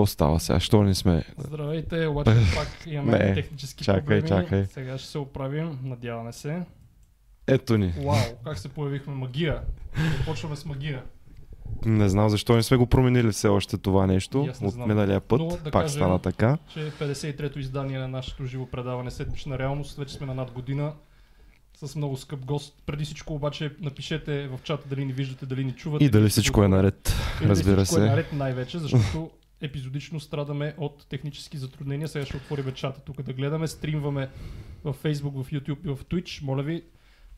Какво става сега? Що не сме? Здравейте, обаче пак имаме Не, технически чакай, проблеми. чакай. Сега ще се оправим, надяваме се. Ето ни. Вау, как се появихме магия. Започваме с магия. Не знам защо не сме го променили все още това нещо не от миналия път. Но да Пак кажем- стана така. Че е 53-то издание на нашето живо предаване Седмична реалност. Вече сме на над година с много скъп гост. Преди всичко обаче напишете в чата дали ни виждате, дали ни чувате. И дали всичко е наред. Разбира е се. наред най-вече, защото епизодично страдаме от технически затруднения. Сега ще отворим чата тук да гледаме. Стримваме в Facebook, в YouTube и в Twitch. Моля ви,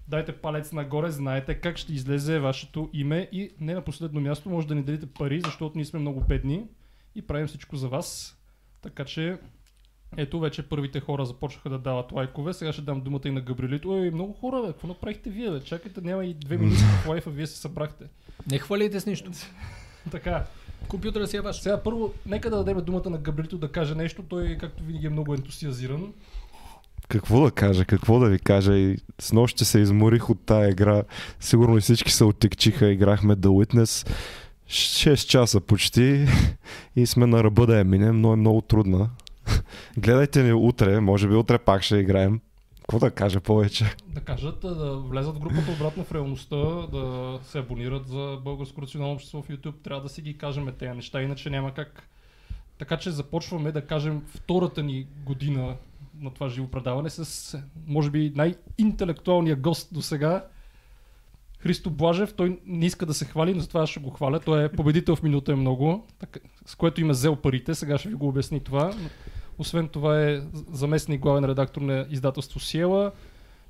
дайте палец нагоре, знаете как ще излезе вашето име и не на последно място може да ни дадете пари, защото ние сме много бедни и правим всичко за вас. Така че ето вече първите хора започнаха да дават лайкове. Сега ще дам думата и на Габрилито. Ой, много хора, бе. Какво направихте вие, бе? Чакайте, няма и две минути в лайфа, вие се събрахте. Не хвалите с нищо. Така, Компютъра си е ваш. сега първо, нека да дадем думата на Габрилито да каже нещо. Той, както винаги, е много ентусиазиран. Какво да кажа, какво да ви кажа и с нощи се изморих от тая игра. Сигурно и всички се оттекчиха, играхме The Witness. 6 часа почти и сме на ръба да я минем, но е много трудна. Гледайте ни утре, може би утре пак ще играем. Какво да кажа повече? Да кажат, да влезат в групата обратно в реалността, да се абонират за Българско национално общество в YouTube. Трябва да си ги кажем тези неща, иначе няма как. Така че започваме да кажем втората ни година на това живо предаване с, може би, най-интелектуалния гост до сега. Христо Блажев, той не иска да се хвали, но затова ще го хваля. Той е победител в минута е много, с което има взел парите, сега ще ви го обясни това. Освен това е заместник главен редактор на издателство Сиела.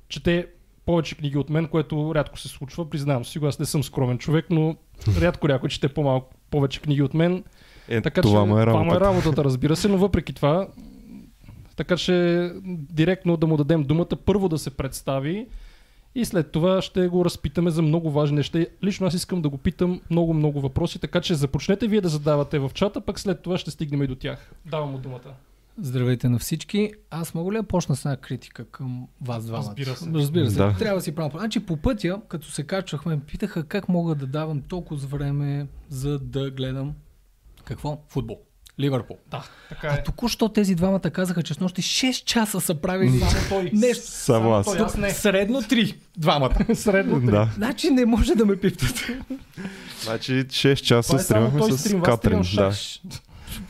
Чете повече книги от мен, което рядко се случва. Признавам си, го, аз не съм скромен човек, но рядко някой чете по-малко, повече книги от мен. Е, Така това че, му е това му е работа. работата, разбира се, но въпреки това, така че директно да му дадем думата, първо да се представи и след това ще го разпитаме за много важни неща. Лично аз искам да го питам много-много въпроси, така че започнете вие да задавате в чата, пък след това ще стигнем и до тях. Давам му думата. Здравейте на всички. Аз мога ли да почна с една критика към вас двамата? Разбира се. Разбира се. Да. Трябва да си правя. Значи по пътя, като се качвахме, ме питаха как мога да давам толкова време, за да гледам какво? Футбол. Ливърпул. Да, така А е. току-що тези двамата казаха, че с нощи 6 часа са правили Само той. нещо. Само аз. той, аз не. Средно 3. Двамата. Средно три. Да. Значи не може да ме пиптат. Значи 6 часа е стримахме с Катрин. Да.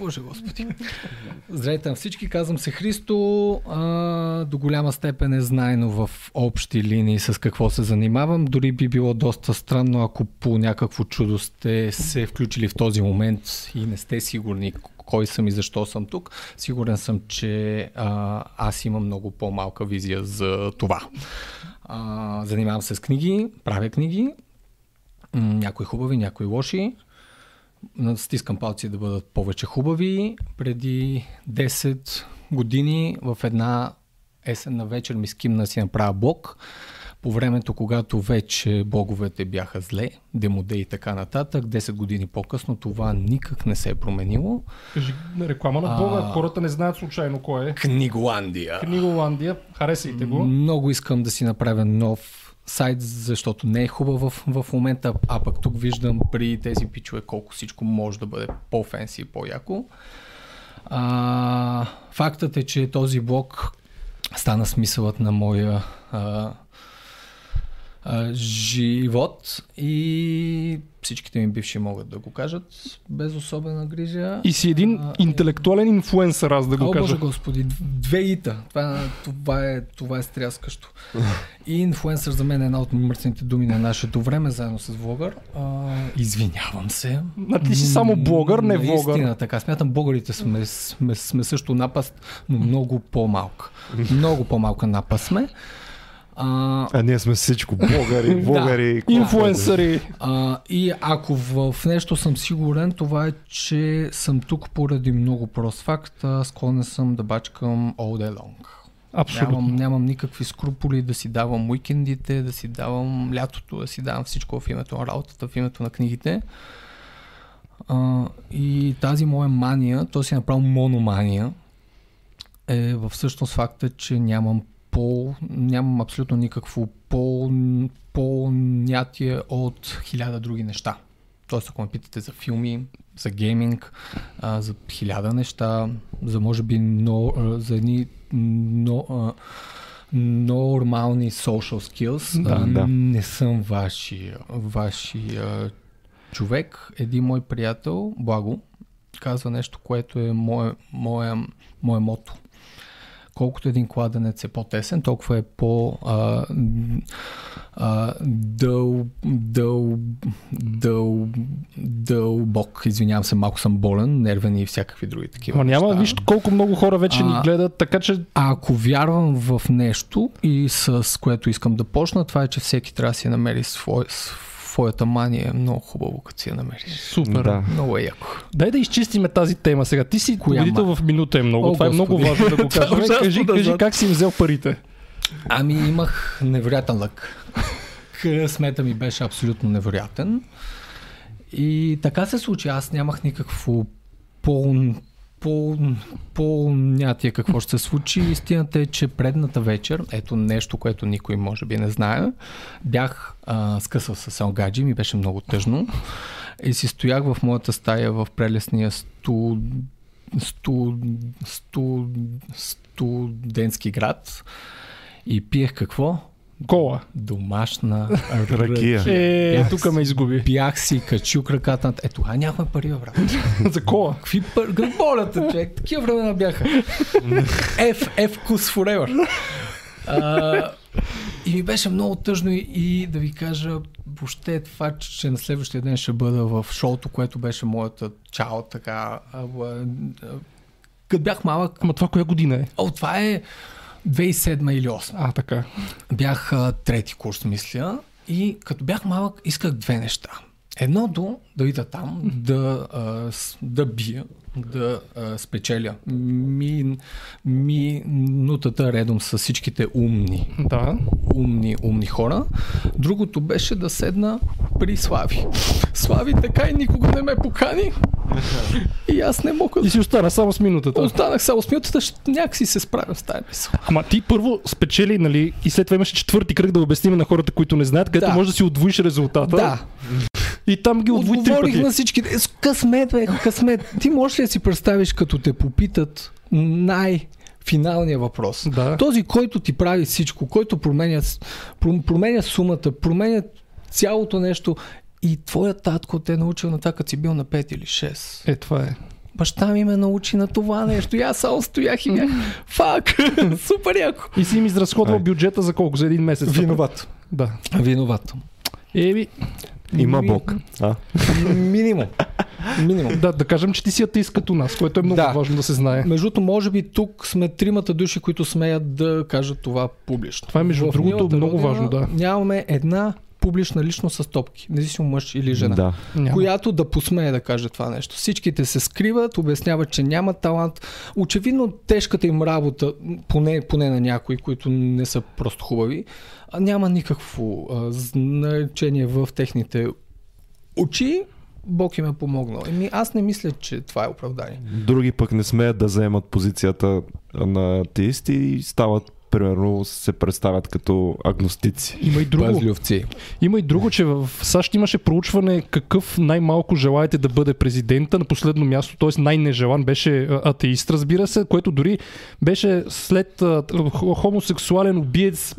Боже господи. Здравейте на всички, казвам се Христо. А, до голяма степен е знайно в общи линии с какво се занимавам. Дори би било доста странно, ако по някакво чудо сте се включили в този момент и не сте сигурни кой съм и защо съм тук. Сигурен съм, че а, аз имам много по-малка визия за това. А, занимавам се с книги, правя книги, някои хубави, някои лоши стискам палци да бъдат повече хубави. Преди 10 години в една есенна вечер ми скимна си направя блог. По времето, когато вече блоговете бяха зле, демоде и така нататък, 10 години по-късно това никак не се е променило. Кажи реклама на блога, А. хората не знаят случайно кой е. Книголандия. Книголандия, харесайте го. Много искам да си направя нов сайт, защото не е хубав в, в момента, а пък тук виждам при тези пичове колко всичко може да бъде по-фенси и по-яко. А, фактът е, че този блог стана смисълът на моя а, а, живот и всичките ми бивши могат да го кажат без особена грижа. И си един А, интелектуален инфлуенсър, аз да го О, кажа. Боже Господи, две ита. Това, това, е, това е стряскащо. И инфлуенсър за мен е една от мръсните думи на нашето време, заедно с влогър. А, извинявам се. А ти си само блогър, не влогър. Наистина, така. Смятам, българите сме, сме, сме също напаст, но много по-малка. Много по-малка напаст сме. А, А ние сме всичко. Блогъри, блогъри. какво Инфлуенсъри. А, и ако в, в нещо съм сигурен, това е, че съм тук поради много прост факт. Склонен съм да бачкам all day long. Абсолютно. Нямам, нямам никакви скруполи да си давам уикендите, да си давам лятото, да си давам всичко в името на работата, в името на книгите. А, и тази моя мания, то си е направо мономания, е в всъщност факта, че нямам по, нямам абсолютно никакво по, понятие от хиляда други неща. Тоест, ако ме питате за филми, за гейминг, а, за хиляда неща, за може би но, а, за едни но, а, нормални social skills, Да, а, да. не съм ваши, ваши а, човек. Един мой приятел, Благо, казва нещо, което е мое, мое, мое мото. Колкото един кладенец е по-тесен, толкова е по а, а, дъл, дъл, дъл, дълбок. Извинявам се, малко съм болен, нервен и всякакви други такива. Ма няма, виж колко много хора вече ни А. гледат, така че А ако вярвам в нещо и с което искам да почна, това е, че всеки трябва да си намери свой, своята мания. Е много хубаво, като си я намериш. супер. Да. Много е яко. Дай да изчистиме тази тема сега. Ти си Коя победител в минута е много. О, Това е много важно да го Това е кажи, кажи знам. как си взел парите. Ами имах невероятен лък. Късмета ми беше абсолютно невероятен. И така се случи. Аз нямах никакво по, по, какво ще се случи. Истината е, че предната вечер, ето нещо, което никой може би не знае, бях а, скъсал с Алгаджи, ми беше много тъжно. И си стоях в моята стая в прелесния сту, сту, сту, студентски град и пиех какво? Кола. Домашна Ракия. Е, тук ме изгуби. Бях си качил краката на... Е, тогава нямахме пари, брат. За кола. Какви пари? Болята, човек. Такива времена бяха. F, F вкус forever. А, и ми беше много тъжно и, и да ви кажа, въобще това, че на следващия ден ще бъда в шоуто, което беше моята чао, така. Като бях малък, Ама това коя година е? о, това е 2007 или 2008. А, така. Бях а, трети курс, мисля. И като бях малък, исках две неща. Едното, да ида там, да, а, да бия, да а, спечеля ми, минутата редом с всичките умни, Да. умни, умни хора. Другото беше да седна при Слави. Слави така и никога не ме покани. И аз не мога И си остана само с минутата. Останах само с минутата, някакси се справя с тази мисъл. Ама ти първо спечели, нали, и след това имаше четвърти кръг да обясним на хората, които не знаят, където Да. можеш да си удвоиш резултата. Да, И там ги удвои три Отговорих пъти. на всички. Е, Късмет, бе, късмет. Ти можеш ли да си представиш, като те попитат най-финалния въпрос? Да. Този, който ти прави всичко, който променя, променя сумата, променя цялото нещо и твоят татко те е научил на това, като си бил на 5 или 6. Е, това е. Баща ми ме научи на това нещо и аз само стоях и бях фак, супер яко. И си им изразходвал бюджета за колко? За един месец? Виноват. Да. Виноват. Еми, Има Ми- Бог. А? Минимум. Минимум. да, да кажем, че ти си атеист като нас, което е много Да. важно да се знае. Между другото, може би тук сме тримата души, които смеят да кажат това публично. Това е, между В другото, милата много родина важно, да. Нямаме една публична личност с топки, независимо мъж или жена. Да. Няма. Която да посмее да каже това нещо. Всичките се скриват, обясняват, че няма талант. Очевидно тежката им работа, поне, поне на някои, които не са просто хубави, няма никакво а, значение в техните очи. Бог им е помогнал. Еми, аз не мисля, че това е оправдание. Други пък не смеят да заемат позицията на атеисти и стават, примерно, се представят като агностици. Има и друго. Пазливци. Има и друго, че в САЩ имаше проучване какъв най-малко желаете да бъде президента на последно място, т.е. най-нежелан беше а, атеист, разбира се, което дори беше след хомосексуален убиец,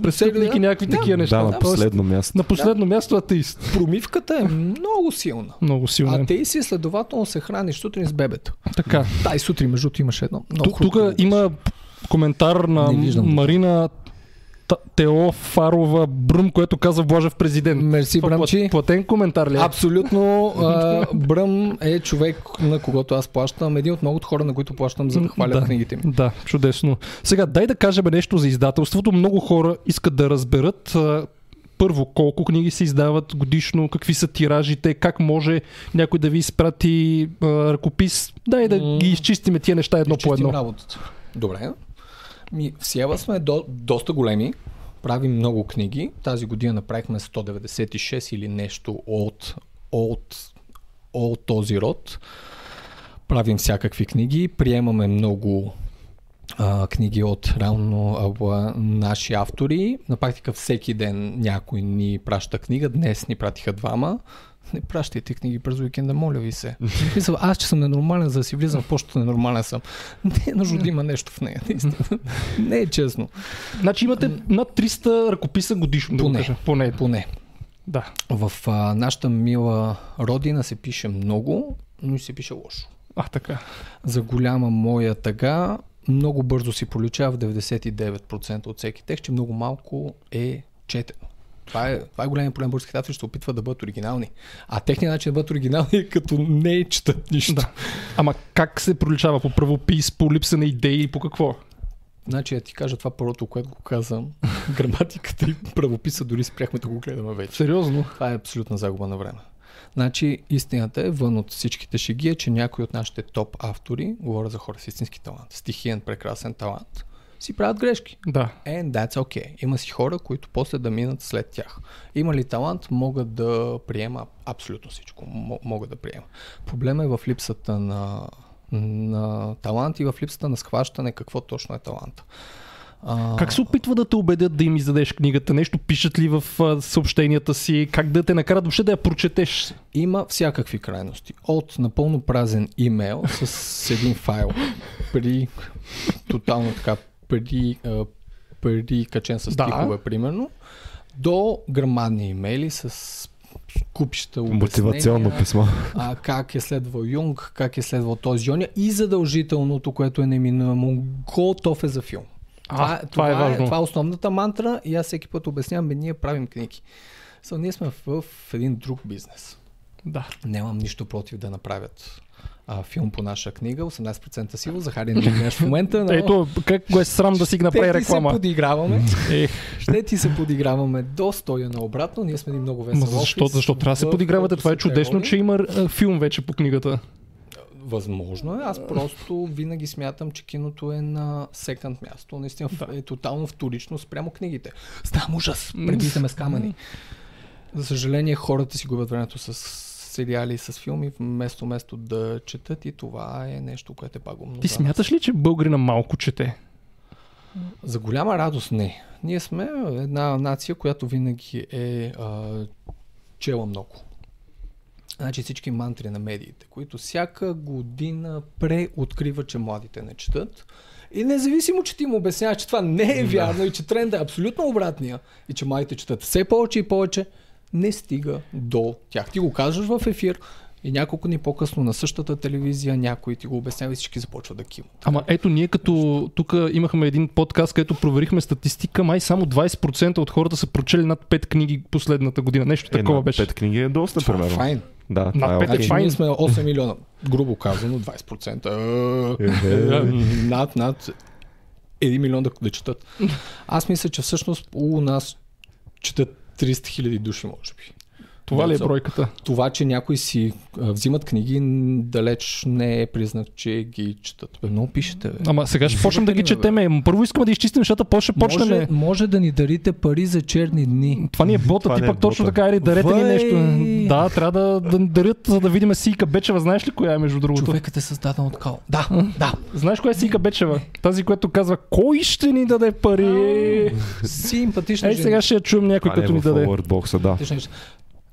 и да. някакви Да. такива неща. Да, на последно място. на последно място атеист. Промивката е много силна. Много силно. А е. те си следователно се храниш сутрин с бебето. Така. Тай сутрин, между имаше едно. Много Тук, има коментар на. Марина Теофарова Брум, което каза Блажев президент. Мерси, Това плат- Платен коментар ли е? Абсолютно. А, Бръм е човек, на когото аз плащам. Един от многото хора, на които плащам, за да хвалят Да. книгите ми. Да, чудесно. Сега, дай да кажем нещо за издателството. Много хора искат да разберат първо колко книги се издават годишно, какви са тиражите, как може някой да ви изпрати а, ръкопис. Дай да М. ги изчистиме тия неща едно по Изчистим едно. работата. Добре. Ми, в Сиева сме до, доста големи. Правим много книги. Тази година направихме 196 или нещо от, от, от този род. Правим всякакви книги. Приемаме много а, книги от равно а, наши автори. На практика всеки ден някой ни праща книга. Днес ни пратиха двама. Не пращайте книги през уикенда, моля ви се. Мисля, аз, че съм ненормален, за да си влизам в почтата, ненормален съм. Не е нужно да има нещо в нея, наистина. Не е честно. Значи имате над 300 ръкописа годишно, да го Поне. кажа. Поне. Поне. Да. В а, нашата мила родина се пише много, но и се пише лошо. А, така. За голяма моя тъга, много бързо си проличава в 99% от всеки текст, че много малко е четено. Това е, това е големия проблем. Българските автори ще опитват да бъдат оригинални. А техният начин да бъдат оригинални е като не четат нищо. Да. Ама как се проличава? По правопис, по липса на идеи, по какво? Значи, да ти кажа това първото, което го казвам. Граматиката и правописа дори спряхме да го гледаме вече. Сериозно? Това е абсолютна загуба на време. Значи, истината е, вън от всичките шеги е, че някои от нашите топ автори, говоря за хора с истински талант, стихиен, прекрасен талант, си правят грешки. Да. And that's okay. Има си хора, които после да минат след тях. Има ли талант, могат да приема абсолютно всичко. Могат да приема. Проблема е в липсата на, на талант и в липсата на схващане какво точно е талант. А, Как се опитва да те убедят да им издадеш книгата? Нещо пишат ли в а, съобщенията си? Как да те накарат въобще да я прочетеш? Има всякакви крайности. От напълно празен имейл с един файл при тотално така при, а, при качен с Да. стихове, примерно, до грамадни имейли с купища Мотивационно писмо. а, как е следвал Юнг, как е следвал този Йоня и задължителното, което е неминуемо, готов е за филм. А, това е важно. Това е основната мантра и аз всеки път обяснявам, бе, ние правим книги. So, ние сме в, в един друг бизнес. Да. Нямам нищо против да направят а, филм по наша книга, 18% сила, Захари не гледаш в момента, но Ето, как го е срам да си ги направи ще ти реклама. се подиграваме, ще ти се подиграваме до стоя на обратно, ние сме един много весел ма защо, защо трябва да се подигравате? Това е чудесно, че има филм вече по книгата. Възможно е. Аз просто винаги смятам, че киното е на секънд място. Наистина Да. е тотално вторично спрямо книгите. Ставам ужас. Пребита ме с камъни. За съжаление, хората си губят времето с сериали, с филми, вместо, вместо да четат и това е нещо, което е пагубно. Ти смяташ ли, че българина малко чете? За голяма радост не. Ние сме една нация, която винаги е а, чела много. Значи всички мантри на медиите, които всяка година преоткриват, че младите не четат. И независимо, че ти им обясняваш, че това не е вярно и че тренда е абсолютно обратния и че младите четат все повече и повече, не стига до тях. Ти го кажеш в ефир и няколко дни по-късно на същата телевизия някой ти го обяснява и всички започват да кимат. Ама ето ние като тук имахме един подкаст, където проверихме статистика, май само 20% от хората са прочели над 5 книги последната година. Нещо такова Една беше. Пет книги е доста, Това е примерно. файн. Да, Над е пет е. Значи, файн. ние сме 8 милиона. Грубо казано, 20%. Е, Е, над, над 1 милион да, да четат. Аз мисля, че всъщност у нас четат 300 хиляди души, може би. Това ли е бройката? Това, че някои си взимат книги, далеч не е признак, че ги четат. Бе, много пишете. Бе. Ама сега ще почнем да ги четеме. Първо искаме да изчистим нещата, после ще почнем. Може, може да ни дарите пари за черни дни. Това ни е бота, ти е пък точно така, или дарете ни нещо. Да, трябва да, да ни дарят, за да видим Сийка Бечева. Знаеш ли коя е между другото? Човекът е създаден от кал. Да, да. Знаеш коя е Сийка Бечева? Тази, която казва, кой ще ни даде пари? Симпатична Ей, сега ще я чуем някой, е като ни даде. Да.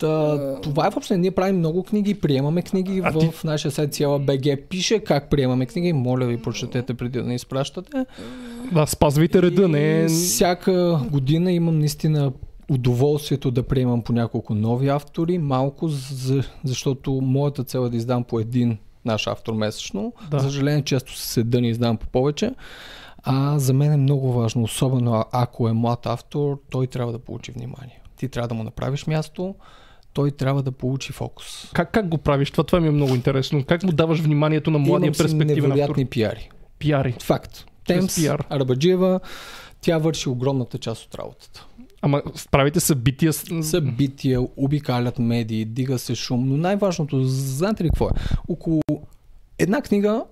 Та, това е въобще. Ние правим много книги, приемаме книги А в нашия сайт цяла БГ. Пише как приемаме книги. Моля ви, прочетете преди да не изпращате. Да, спазвайте реда, не И всяка година имам наистина удоволствието да приемам по няколко нови автори. Малко, за, защото моята цел е да издам по един наш автор месечно. Да. За съжаление, често се седа и издам по повече. А за мен е много важно, особено ако е млад автор, той трябва да получи внимание. Ти трябва да му направиш място, той трябва да получи фокус. Как, как го правиш? Това, това ми е много интересно. Как му даваш вниманието на младия Имам перспективен автор? пиари. Пиари. Факт. Темс, пиар. Арабаджиева, тя върши огромната част от работата. Ама правите събития. събития, обикалят медии, дига се шум, но най-важното, знаете ли какво е? Около една книга,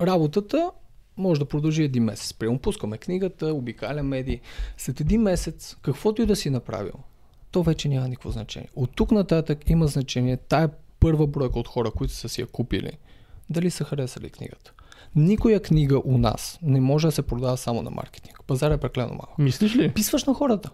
работата може да продължи един месец. Приемо пускаме книгата, обикаля медии. След един месец, каквото и да си направил, то вече няма никакво значение. От тук нататък има значение тая първа бройка от хора, които са си я купили, дали са харесали книгата. Никоя книга у нас не може да се продава само на маркетинг. Пазар е преклено малък. Мислиш ли? Писваш на хората.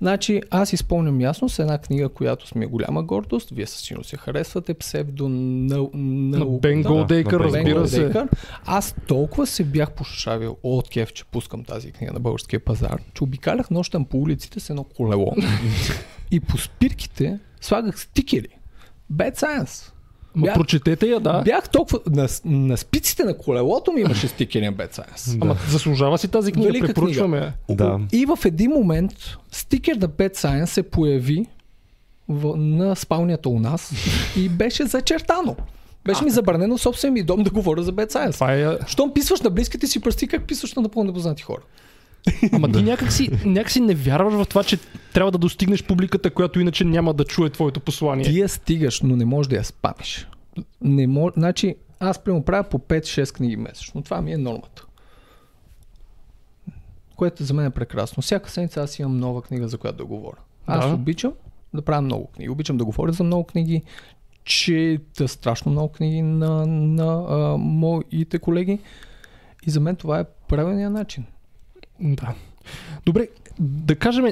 Значи, аз изпомням ясно с една книга, която сме голяма гордост. Вие със сигурност се харесвате. Псевдо на, На Бен Да, Голдейкър, на Бен разбира се. Аз толкова се бях пошавил от кеф, че пускам тази книга на българския пазар, че обикалях нощем по улиците с едно колело и по спирките слагах стикери. Bad Science. Ма Бях- прочетете я, да. Бях толкова... На, на спиците на колелото ми имаше стикери на Bad Science. Ама заслужава си тази книга, Велика препоръчваме я. Да. И в един момент стикер на Bad Science се появи в, на спалнята у нас и беше зачертано. Беше ми забранено в собствения ми дом да говоря за Bad Science. Е... Щом писваш на близките си пръсти, как писваш на напълно непознати хора? Ама ти някакси, някакси не вярваш в това, че трябва да достигнеш публиката, която иначе няма да чуе твоето послание. Ти я стигаш, но не можеш да я спамиш. Не мож... Значи, аз прямо правя по 5-6 книги месечно. Това ми е нормата. Което за мен е прекрасно. Всяка седмица аз имам нова книга, за която да говоря. Аз Да. обичам да правя много книги. Обичам да говоря за много книги, чета страшно много книги на, на а, моите колеги. И за мен това е правилният начин. Да. Добре, да кажем,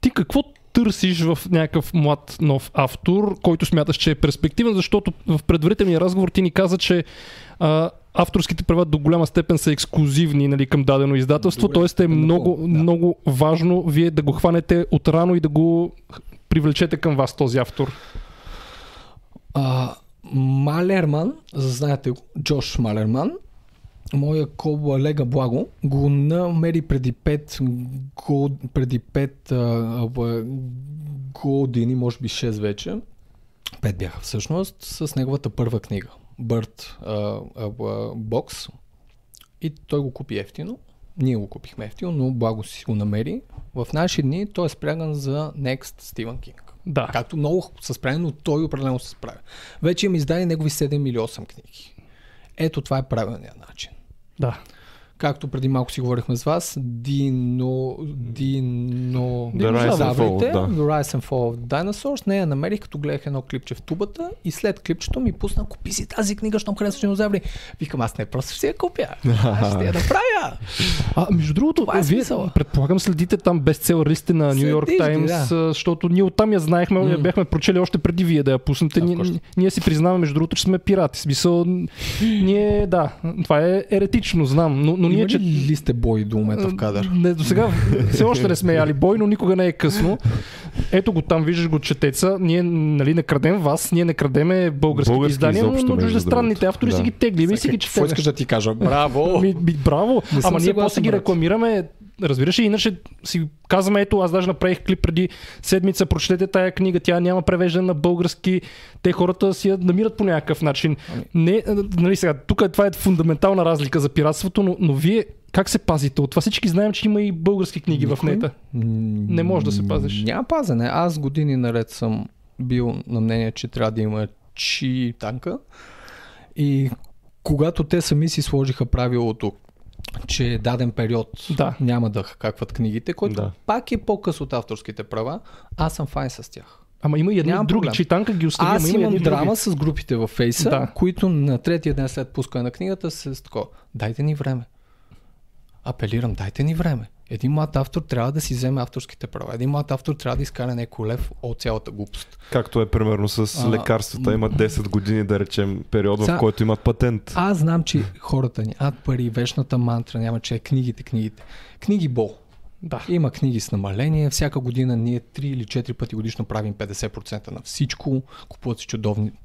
ти какво търсиш в някакъв млад нов автор, който смяташ, че е перспективен, защото в предварителния разговор ти ни каза, че а, авторските права до голяма степен са ексклюзивни нали, към дадено издателство, т.е. е много, да. много важно вие да го хванете отрано и да го привлечете към вас този автор. А, Малерман, знаете го, Джош Малерман, моя колега Благо, го намери преди 5, год, преди 5 а, години, може би 6 вече. 5 бяха всъщност, с неговата първа книга. Bird а, а, Box. И той го купи ефтино. Ние го купихме ефтино, но Благо си го намери. В наши дни той е спряган за Next Стивен Кинг. Да. Както много са справени, но той определено се справя. Вече им издали негови 7 или 8 книги. Ето това е правилният начин. да. Както преди малко си говорихме с вас, Дино... Дино... The Rise and Fall, да. The Rise and Fall of Dinosaurs. Не я намерих, като гледах едно клипче в тубата и след клипчето ми пусна, купи си тази книга, щом харесваш динозаври. Викам, аз не просто ще си я купя. Аз ще я направя. А, между другото, Това е вие, смисъла. предполагам, следите там бестселърлистите на Нью Йорк Таймс, да. защото ние оттам я знаехме, М. я бяхме прочели още преди вие да я пуснете. Of Ние, ние си признаваме, между другото, че сме пирати. Смисъл, ние, да, това е еретично, знам, но, но ние, Има че... ли сте бой до момента в кадър? Не, до сега все още не сме яли бой, но никога не е късно. Ето го там, виждаш го четеца. Ние нали, не крадем вас, ние не крадеме българските Български издания, но, изобщо, но между чуждестранните автори Да. си ги теглим и си ги Какво четем. искаш да ти кажа? Браво! Ми, ми, браво! Не Ама ние после ги рекламираме. Разбираш ли, иначе си казваме, ето аз даже направих клип преди седмица, прочетете тая книга, тя няма превеждане на български, те хората си я намират по някакъв начин. Ами. Не, нали сега, тук това е фундаментална разлика за пиратството, но, но вие как се пазите от това? Всички знаем, че има и български книги в Никой нета. Не можеш да се пазиш. Няма пазене. Аз години наред съм бил на мнение, че трябва да има чи танка. И когато те сами си сложиха правилото, че даден период Да. няма да хакват книгите, който Да. пак е по-къс от авторските права, аз съм файн с тях. Ама има и едни други. проблем. Читанка ги остави, Аз има имам драма други. с групите във Фейса, Да. които на третия ден след пускане на книгата се с такова. Дайте ни време. Апелирам, дайте ни време. Един млад автор трябва да си вземе авторските права. Един млад автор трябва да изкара някой лев от цялата глупост. Както е примерно с А, лекарствата. Има 10 години, да речем, период, в Сега- който имат патент. Аз знам, че хората ни, ад пари, вечната мантра, няма че е книгите, книгите. Книги бол. Да. Има книги с намаление. Всяка година ние 3 или 4 пъти годишно правим 50% на всичко. Купуват се чудовни в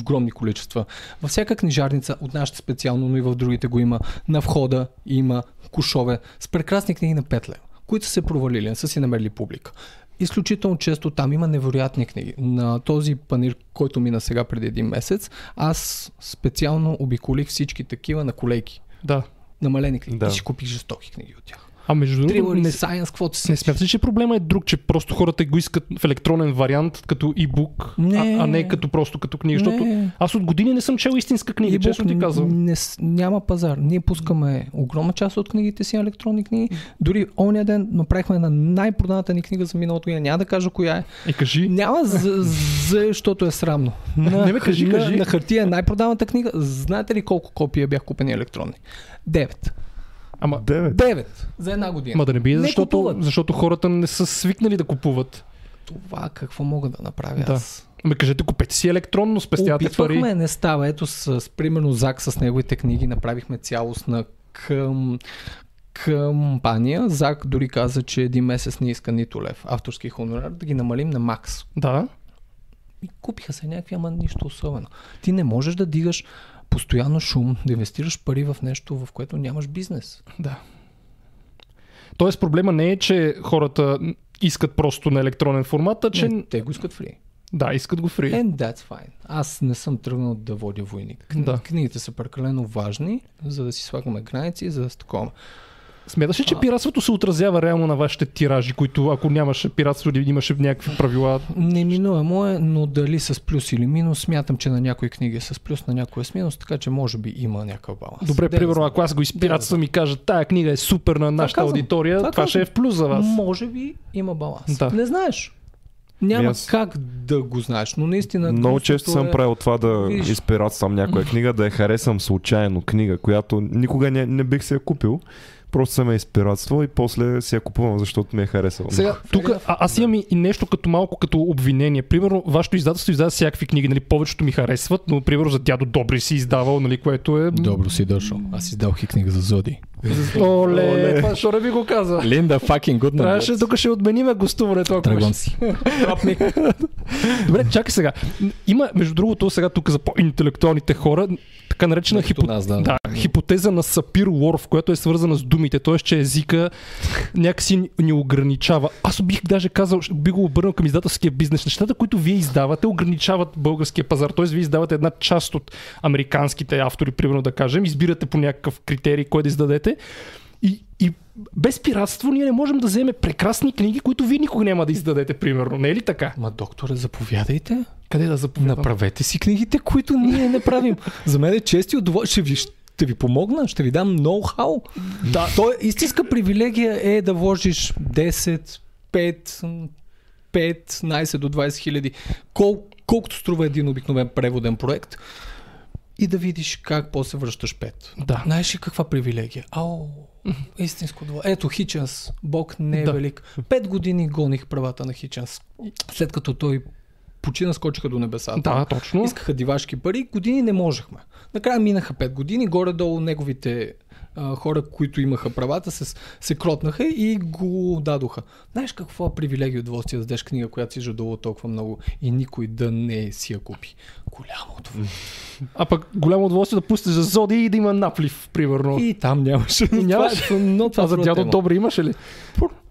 огромни количества. Във всяка книжарница, от нашата специално, но и в другите го има, на входа има кушове с прекрасни книги на 5 лева, които са се провалили, не са си намерили публика. Изключително често там има невероятни книги. На този панир, който мина сега преди един месец, аз специално обиколих всички такива на колейки. Да. Намалени книги. Да. И си купих жестоки книги от тях. А между другото, не, science, каквото си. не смяташ че проблема е друг, че просто хората го искат в електронен вариант, като e-book, Не. а, а не като просто като книга? Защото Не. аз от години не съм чел истинска книга, E-book честно ти казвам. Не, няма пазар. Ние пускаме огромна част от книгите си електронни книги. Дори ония ден направихме на най-проданата ни книга за миналото година. Няма да кажа коя е. И кажи, Няма за, защото е срамно. На, Не, бе, кажи, на, кажи. на хартия е най-продаваната книга. Знаете ли колко копия бях купени електронни? Девет. Ама, Девет. Девет за една година. ама да не би, Не защото, купуват. защото хората не са свикнали да купуват. Това какво мога да направя Да. аз? Ами кажете, купете си електронно, спестявате пари. Опитвахме, не става. Ето с, с примерно Зак с неговите книги направихме цялостна към кампания. Зак дори каза, че един месец не иска нито лев авторски хонорар, да ги намалим на макс. Да. И купиха се някакви, ама нищо особено. Ти не можеш да дигаш постоянно шум, да инвестираш пари в нещо, в което нямаш бизнес. Да. Тоест проблема не е, че хората искат просто на електронен формат, а че... Не, те го искат фри. Да, искат го фри. And that's fine. Аз не съм тръгнал да водя войни. Кни- Да. Книгите са прекалено важни, за да си слагаме граници, за да с такова. Смяташ ли, че пиратството се отразява реално на вашите тиражи, които ако нямаше пиратство имаше някакви правила? Неминуемо е, но дали с плюс или минус, смятам, че на някои книги е с плюс, на някои е с минус, така че може би има някакъв баланс. Добре, Де примерно, ако аз го изпиратствам и кажа, тая книга е супер на нашата казвам. аудитория, това, Това ще е в плюс за вас. Може би има баланс. Да. Не знаеш. Няма Ами аз- как да го знаеш, но наистина... Много често съм е... правил това да видиш. изпиратствам някоя книга, да я харесам случайно книга, която никога не, не бих се я купил. Просто съм я изпиратствал и после си я купувам, защото ми е харесал. Сега, тук а, аз имам и нещо като малко като обвинение. Примерно, вашето издателство издава всякакви книги, нали, повечето ми харесват, но примерно за дядо Добри си издавал, нали, което е... Добро си дошъл. Аз издавах и книга за Зоди. Оле, Оле. това защо не ви го каза? Линда fucking good Трябваше, тук ще отмениме гостуването. Тръгвам си. Добре, чакай сега. Има, между другото, сега тук за по-интелектуалните хора, така наречена хипо... нас, да. да, хипотеза на Сапир Лорф, която е свързана с думите, т.е. че езика някакси ни- ни ограничава. Аз бих даже казал, би го обърнал към издателския бизнес. Нещата, които вие издавате, ограничават българския пазар. Т.е. вие издавате една част от американските автори, примерно да кажем, избирате по някакъв критерий кой да издадете. И, и без пиратство ние не можем да вземем прекрасни книги, които вие никога няма да издадете, примерно. Не е ли така? Ма докторе, заповядайте. Къде да заповядам? Направете си книгите, които ние не правим. За мен е чест и удоволствие. Ще ви, ще ви помогна, ще ви дам ноу-хау. Да. То е, истинска привилегия е да вложиш 10, 5, 15 до 20 хиляди, кол, колкото струва един обикновен преводен проект и да видиш как после връщаш 5. Да. Знаеш ли каква привилегия? Ау, истинско удоволствие. Ето Хиченс, Бог не е Да. велик. Пет години гоних правата на Хиченс. След като той почина, скочиха до небесата. Да, точно. Искаха дивашки пари, години не можехме. Накрая минаха 5 години, горе-долу неговите а, хора, които имаха правата, се, се кротнаха и го дадоха. Знаеш какво е привилегия и удоволствие да дадеш книга, която си жадува толкова много и никой да не си я купи? Голямо удоволствие. А пък голямо удоволствие да пуснеш за Зоди и да има наплив, примерно. И там нямаше. И нямаше. Е- но това а за е дядо. Добри имаше ли?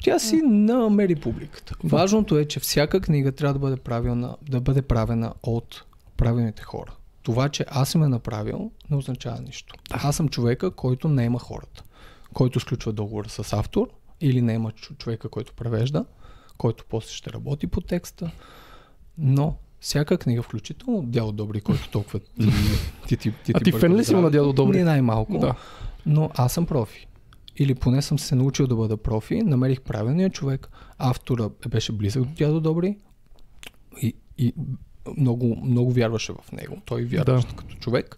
Тя си намери публиката. Важното е, че всяка книга трябва да бъде, правилна, да бъде правена от правилните хора. Това, че аз съм я направил, не означава нищо. Аз съм човека, който не има хората. Който сключва договор с автор или не има човека, който превежда, който после ще работи по текста. Но всяка книга, включително Дядо Добри, който толкова ти, ти, ти, А ти фен ли си на дядо Добри? Не най-малко. Да. Но аз съм профи. Или поне съм се научил да бъда профи, намерих правилния човек, автора беше близък до дядо Добри и, и много, много вярваше в него. Той вярваше Да. като човек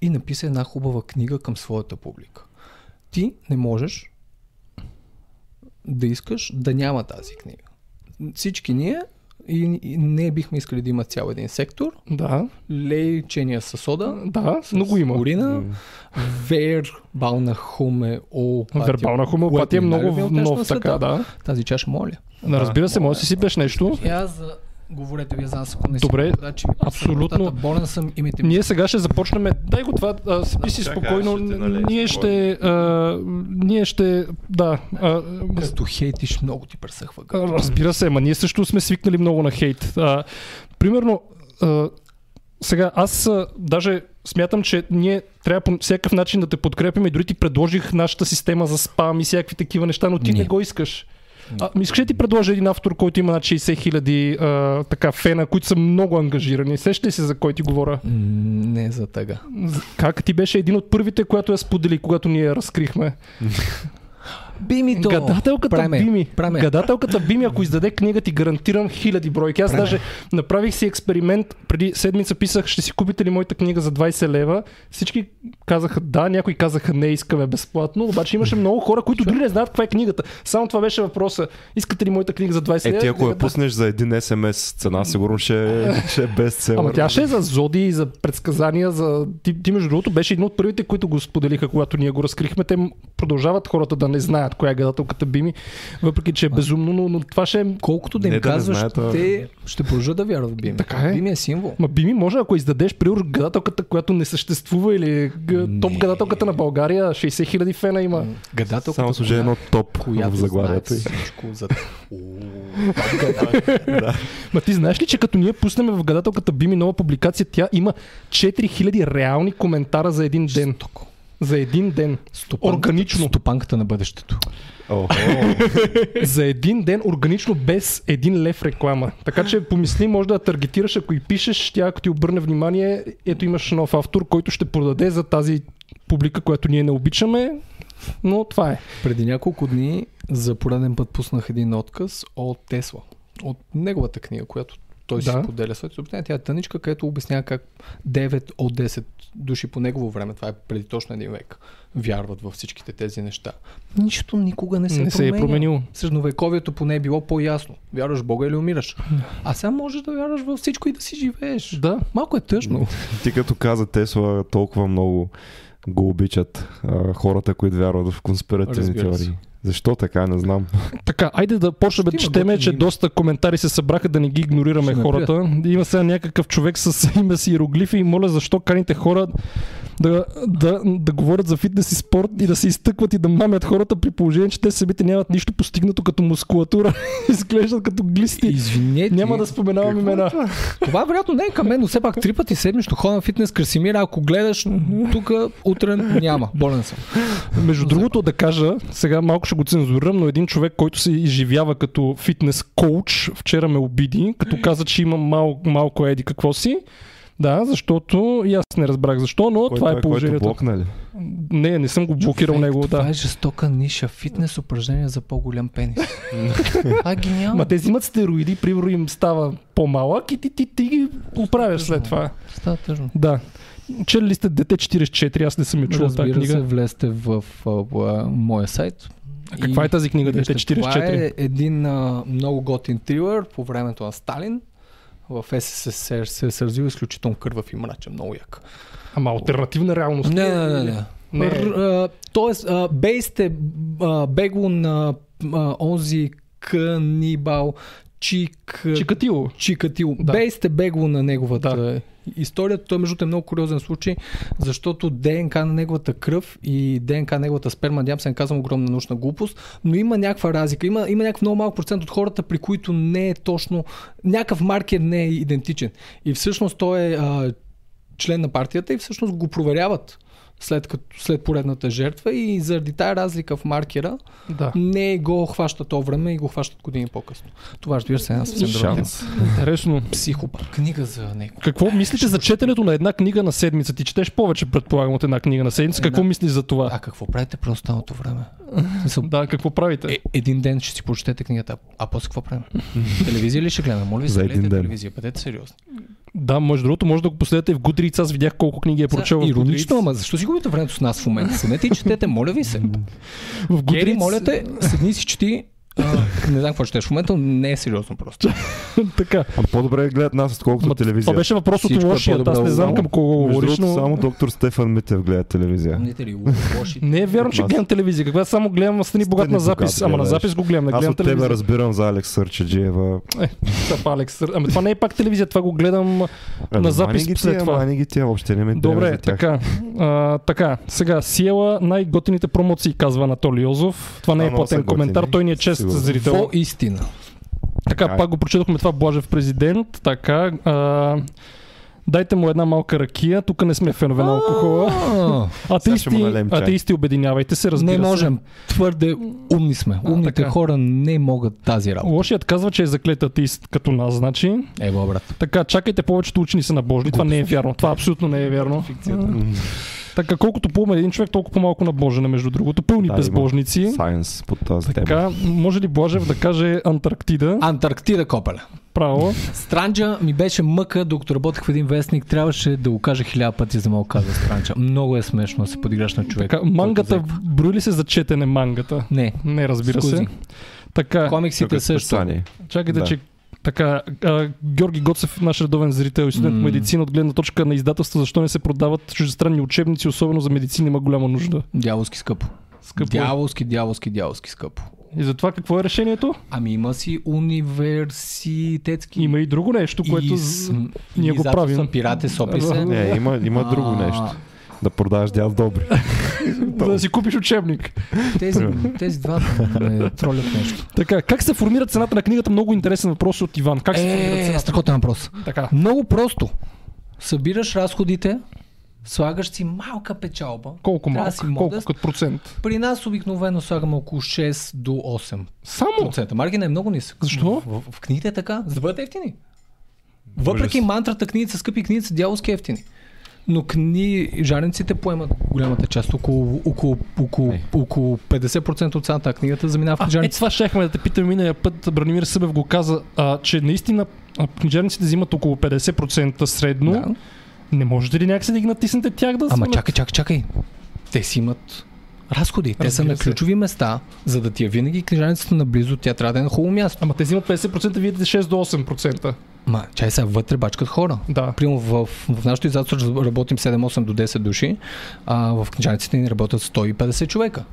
и написа една хубава книга към своята публика. Ти не можеш да искаш да няма тази книга. Всички ние и, и не бихме искали да има цял един сектор. Да, Лечения със сода, да, много има. урина, вер, бална хуме, о, Вербална хомеопатия е много нов така, да. Тази чаша, моля. Да, разбира се, може да си сипеш нещо. Аз за... Говорете вие за нас, ако не Добре, си писва абсолютно. Болен съм, имайте ми. Ние сега ще започнем. Дай го това, а, спи си спокойно. ще Ние ще. А, ние ще. Да. А, Като хейтиш, много ти пресъхва. Разбира се, ма ние също сме свикнали много на хейт. А, примерно, а, сега аз а, даже смятам, че ние трябва по всякакъв начин да те подкрепим и дори ти предложих нашата система за спам и всякакви такива неща, но ти Не. не го искаш. А, искаш ли да ти предложа един автор, който има над 60 хиляди така фена, които са много ангажирани? Сещаш ли се за кой ти говоря? Не за тъга. Как ти беше един от първите, която я сподели, когато ние я разкрихме? Бимито! Гадателката Праме, Бими. праме. Гадателката Бими, ако издаде книга, ти гарантирам хиляди бройки. Аз Праме. даже направих си експеримент. Преди седмица писах, ще си купите ли моята книга за 20 лева. Всички казаха да, някои казаха не, искаме безплатно. Обаче имаше много хора, които дори не знаят каква е книгата. Само това беше въпроса. Искате ли моята книга за 20 лева? Е, ти ако я Да. пуснеш за един SMS цена, сигурно ще, е- ще е бестселър. Ама тя ще е за зоди, за предсказания, за... Ти, ти между другото беше един от първите, които го споделиха, когато ние го разкрихме. Те продължават хората да не знаят коя е гадателката Бими, въпреки че е безумно, но, но това ще е... Колкото да им Не да не казваш, знаят, а- те ще продължат да вярват в Бими. Така е. Бими е символ. Ма Бими може, ако издадеш, примерно, гадателката, която не съществува или Не. топ гадателката на България, 60 хиляди фена има. Гадателката, Само служи едно топ в заглавието. всичко за... Ма ти знаеш ли, че като ние пуснем в гадателката Бими нова публикация, тя има 4000 реални коментара за един ден. Стоко. За един ден. Органично. Стопанката на бъдещето. За един ден органично без един лев реклама. Така че помисли, може да таргетираш, ако и пишеш, тя ако ти обърне внимание, ето имаш нов автор, който ще продаде за тази публика, която ние не обичаме, но това е. Преди няколко дни за пореден път пуснах един отказ от Тесла. От неговата книга, която той си Да. споделя своето съобщение. Тя е тъничка, където обяснява как 9 от 10 души по негово време, това е преди точно един век, вярват във всичките тези неща. Нищо никога не се, Не се е променило. Средновековието поне е било по-ясно. Вярваш в Бога или умираш. А сега можеш да вярваш във всичко и да си живееш. Да. Малко е тъжно. Ти като каза Тесла, толкова много го обичат а, хората, които вярват в конспиративни теории. Защо така, не знам. Така, айде да почнем да четеме, че доста коментари се събраха да не ги игнорираме Ще хората. Има сега някакъв човек с име си иероглифи и моля защо каните хора да, да, да говорят за фитнес и спорт и да се изтъкват и да мамят хората при положение, че те самите нямат нищо постигнато като мускулатура. Изглеждат като глисти. Извинете. Няма да споменавам имена. Това вероятно не е към мен, но все пак три пъти седмично ходя на фитнес Красимира. Ако гледаш тук, утре няма. Болен съм. Между другото да кажа, сега малко ще го цензурирам, но един човек, който се изживява като фитнес коуч, вчера ме обиди, като каза, че има мал, малко еди какво си. Да, защото и аз не разбрах защо, но Кой това той, е положението. Който блокна ли? Не, не съм го блокирал Човек, него. Това Да. е жестока ниша. Фитнес упражнения за по-голям пенис. а, гениално. Ма те взимат стероиди, примерно им става по-малък и ти, ти, ти ги оправяш след това. Става тъжно. Да. Чели ли сте Дете 44? Аз не съм я чувал тази Разбира книга. се, влезте в а, а, моя сайт. А каква е тази книга, Дете Вижте, 44? Това е един а, много готин трилър по времето на Сталин. В СССР се е развил изключително кървав и мрачен, много як. Ама альтернативна реалност. Не, не, не. не. Не. Р- а, тоест, а, бейст е а, бегло на а, онзи канибал Чик... Чикатило. Чикатил. Да. Да. Бейст е бегло на неговата Да. Да. история. Той между е много куриозен случай, защото ДНК на неговата кръв и ДНК на неговата сперма, надявам се, не казвам огромна научна глупост, но има някаква разлика. Има, има някакъв много малък процент от хората, при които не е точно, някакъв маркер не е идентичен. И всъщност той е а, член на партията и всъщност го проверяват след, като, след поредната жертва и заради тая разлика в маркера Да. не го хващат то време и го хващат години по-късно. Това разбира се е една съвсем друга тема. Интересно. Психопат. Книга за него. Какво мислите за четенето на една книга на седмица? Ти четеш повече, предполагам, от една книга на седмица. Една. Какво мислиш за това? А какво правите през останалото време? Да, какво правите? Е, един ден ще си прочетете книгата, а после какво правим? телевизия ли ще гледаме? Моля ви се, За един ден. телевизия, бъдете сериозни. Да, между другото, може да го последвате в Goodreads. Аз видях колко книги е прочел Иронично, ама защо си губите времето с нас в момента? Седнете и четете, моля ви се. В Goodreads, моля те, седни си чети. А, не знам какво четеш в момента, но не е сериозно просто. така. А по-добре гледат нас, отколкото Ма, телевизия. това беше въпрос от Всичко е лошия. Аз не знам само- към кого Между говориш, другото, но... само доктор Стефан Митев гледа телевизия. Помните ли, лоши? Не е вярно, че Аз- гледам телевизия. Каква само гледам Стани богат Стани на богат запис. Ама на гледаш. запис го гледам, не Аз гледам от тебе телевизия. разбирам за Алекс Сърчеджиева. Са, Алекс. Ами това не е пак телевизия, това го гледам Ами, на запис ги след тия, това. Мани ги тия, въобще не ме интересува Добре, за тях. така. А, така, сега, Сиела най-готините промоции, казва Анатолий Йозов. Това не е са платен коментар, той ни е чест Сигурно. зрител. Во истина. Така, Ай. пак го прочетохме това Блажев президент. Така, а, дайте му една малка ракия, тук не сме фенове на алкохола. Атеисти, атеисти обединявайте се, разбира Не се. можем. Твърде умни сме. Умните така. хора не могат тази работа. Лошият казва, че е заклет атеист като нас, значи. Ево, брат. Така, чакайте, повечето учени са набожни. Това не е вярно. Това абсолютно не е вярно. Така, колкото по-умен един човек, толкова по-малко е, между другото. Пълни Да, безбожници. Сайенс по тази тема. Така, може ли Блажев да каже Антарктида? Антарктида, копеле. Право. Странджа ми беше мъка, докато работех в един вестник. Трябваше да го кажа хиляда пъти, за да мога каза Странджа. Много е смешно да се подиграш на човек. Така, мангата, брои ли се за четене мангата? Не. Не, разбира Скузи. се. Така, Комиксите е също. чакайте, Да. че така, а, Георги Гоцев, наш редовен зрител и студент по М. медицина от гледна точка на издателство, защо не се продават чуждестранни учебници, особено за медицина има голяма нужда. Дяволски скъпо. Скъпо. е. Дяволски, дяволски, дяволски скъпо. И затова какво е решението? Ами има си университетски Има и друго нещо, което и, с... ние и го правим. Пирате, сопи се. Не, има, има друго нещо. Да продаваш дял добри. за да си купиш учебник. Тези, тези два ме тролят нещо. Така, как се формира цената на книгата? Много интересен въпрос от Иван. Как се формира Е, цената? страхотен въпрос. Така. Много просто. Събираш разходите, слагаш си малка печалба. Колко да малко? си Колко като процент? При нас обикновено слагаме около 6 до 8 Само? процента. Маргин е много нисък. Защо? В, в, в книгите е така, за да бъдат ефтини. Въпреки мантрата, книгите са скъпи, книгите са дяволски ефтини. Но кни... жарениците поемат голямата част, около, около, около, около 50% от цената на книгата заминава в е, книжарниците. това щяхме да те питаме миналия път. Бранимир Събев го каза, а, че наистина книжарниците взимат около 50% средно. Да. Не можете ли някакси да ги натиснете тях да Ама чакай, чакай, чакай. Те си имат разходи. Те са Разбира на се. ключови места, за да ти е винаги книжарницата наблизо, тя трябва да е на хубаво място. Ама те взимат 50%, вие дадете 6 до 8%. Ма, чай сега, вътре бачкат хора. Да. Примерно в, в нашото издателство работим 7-8 до 10 души, а в книжарниците ни работят 150 човека.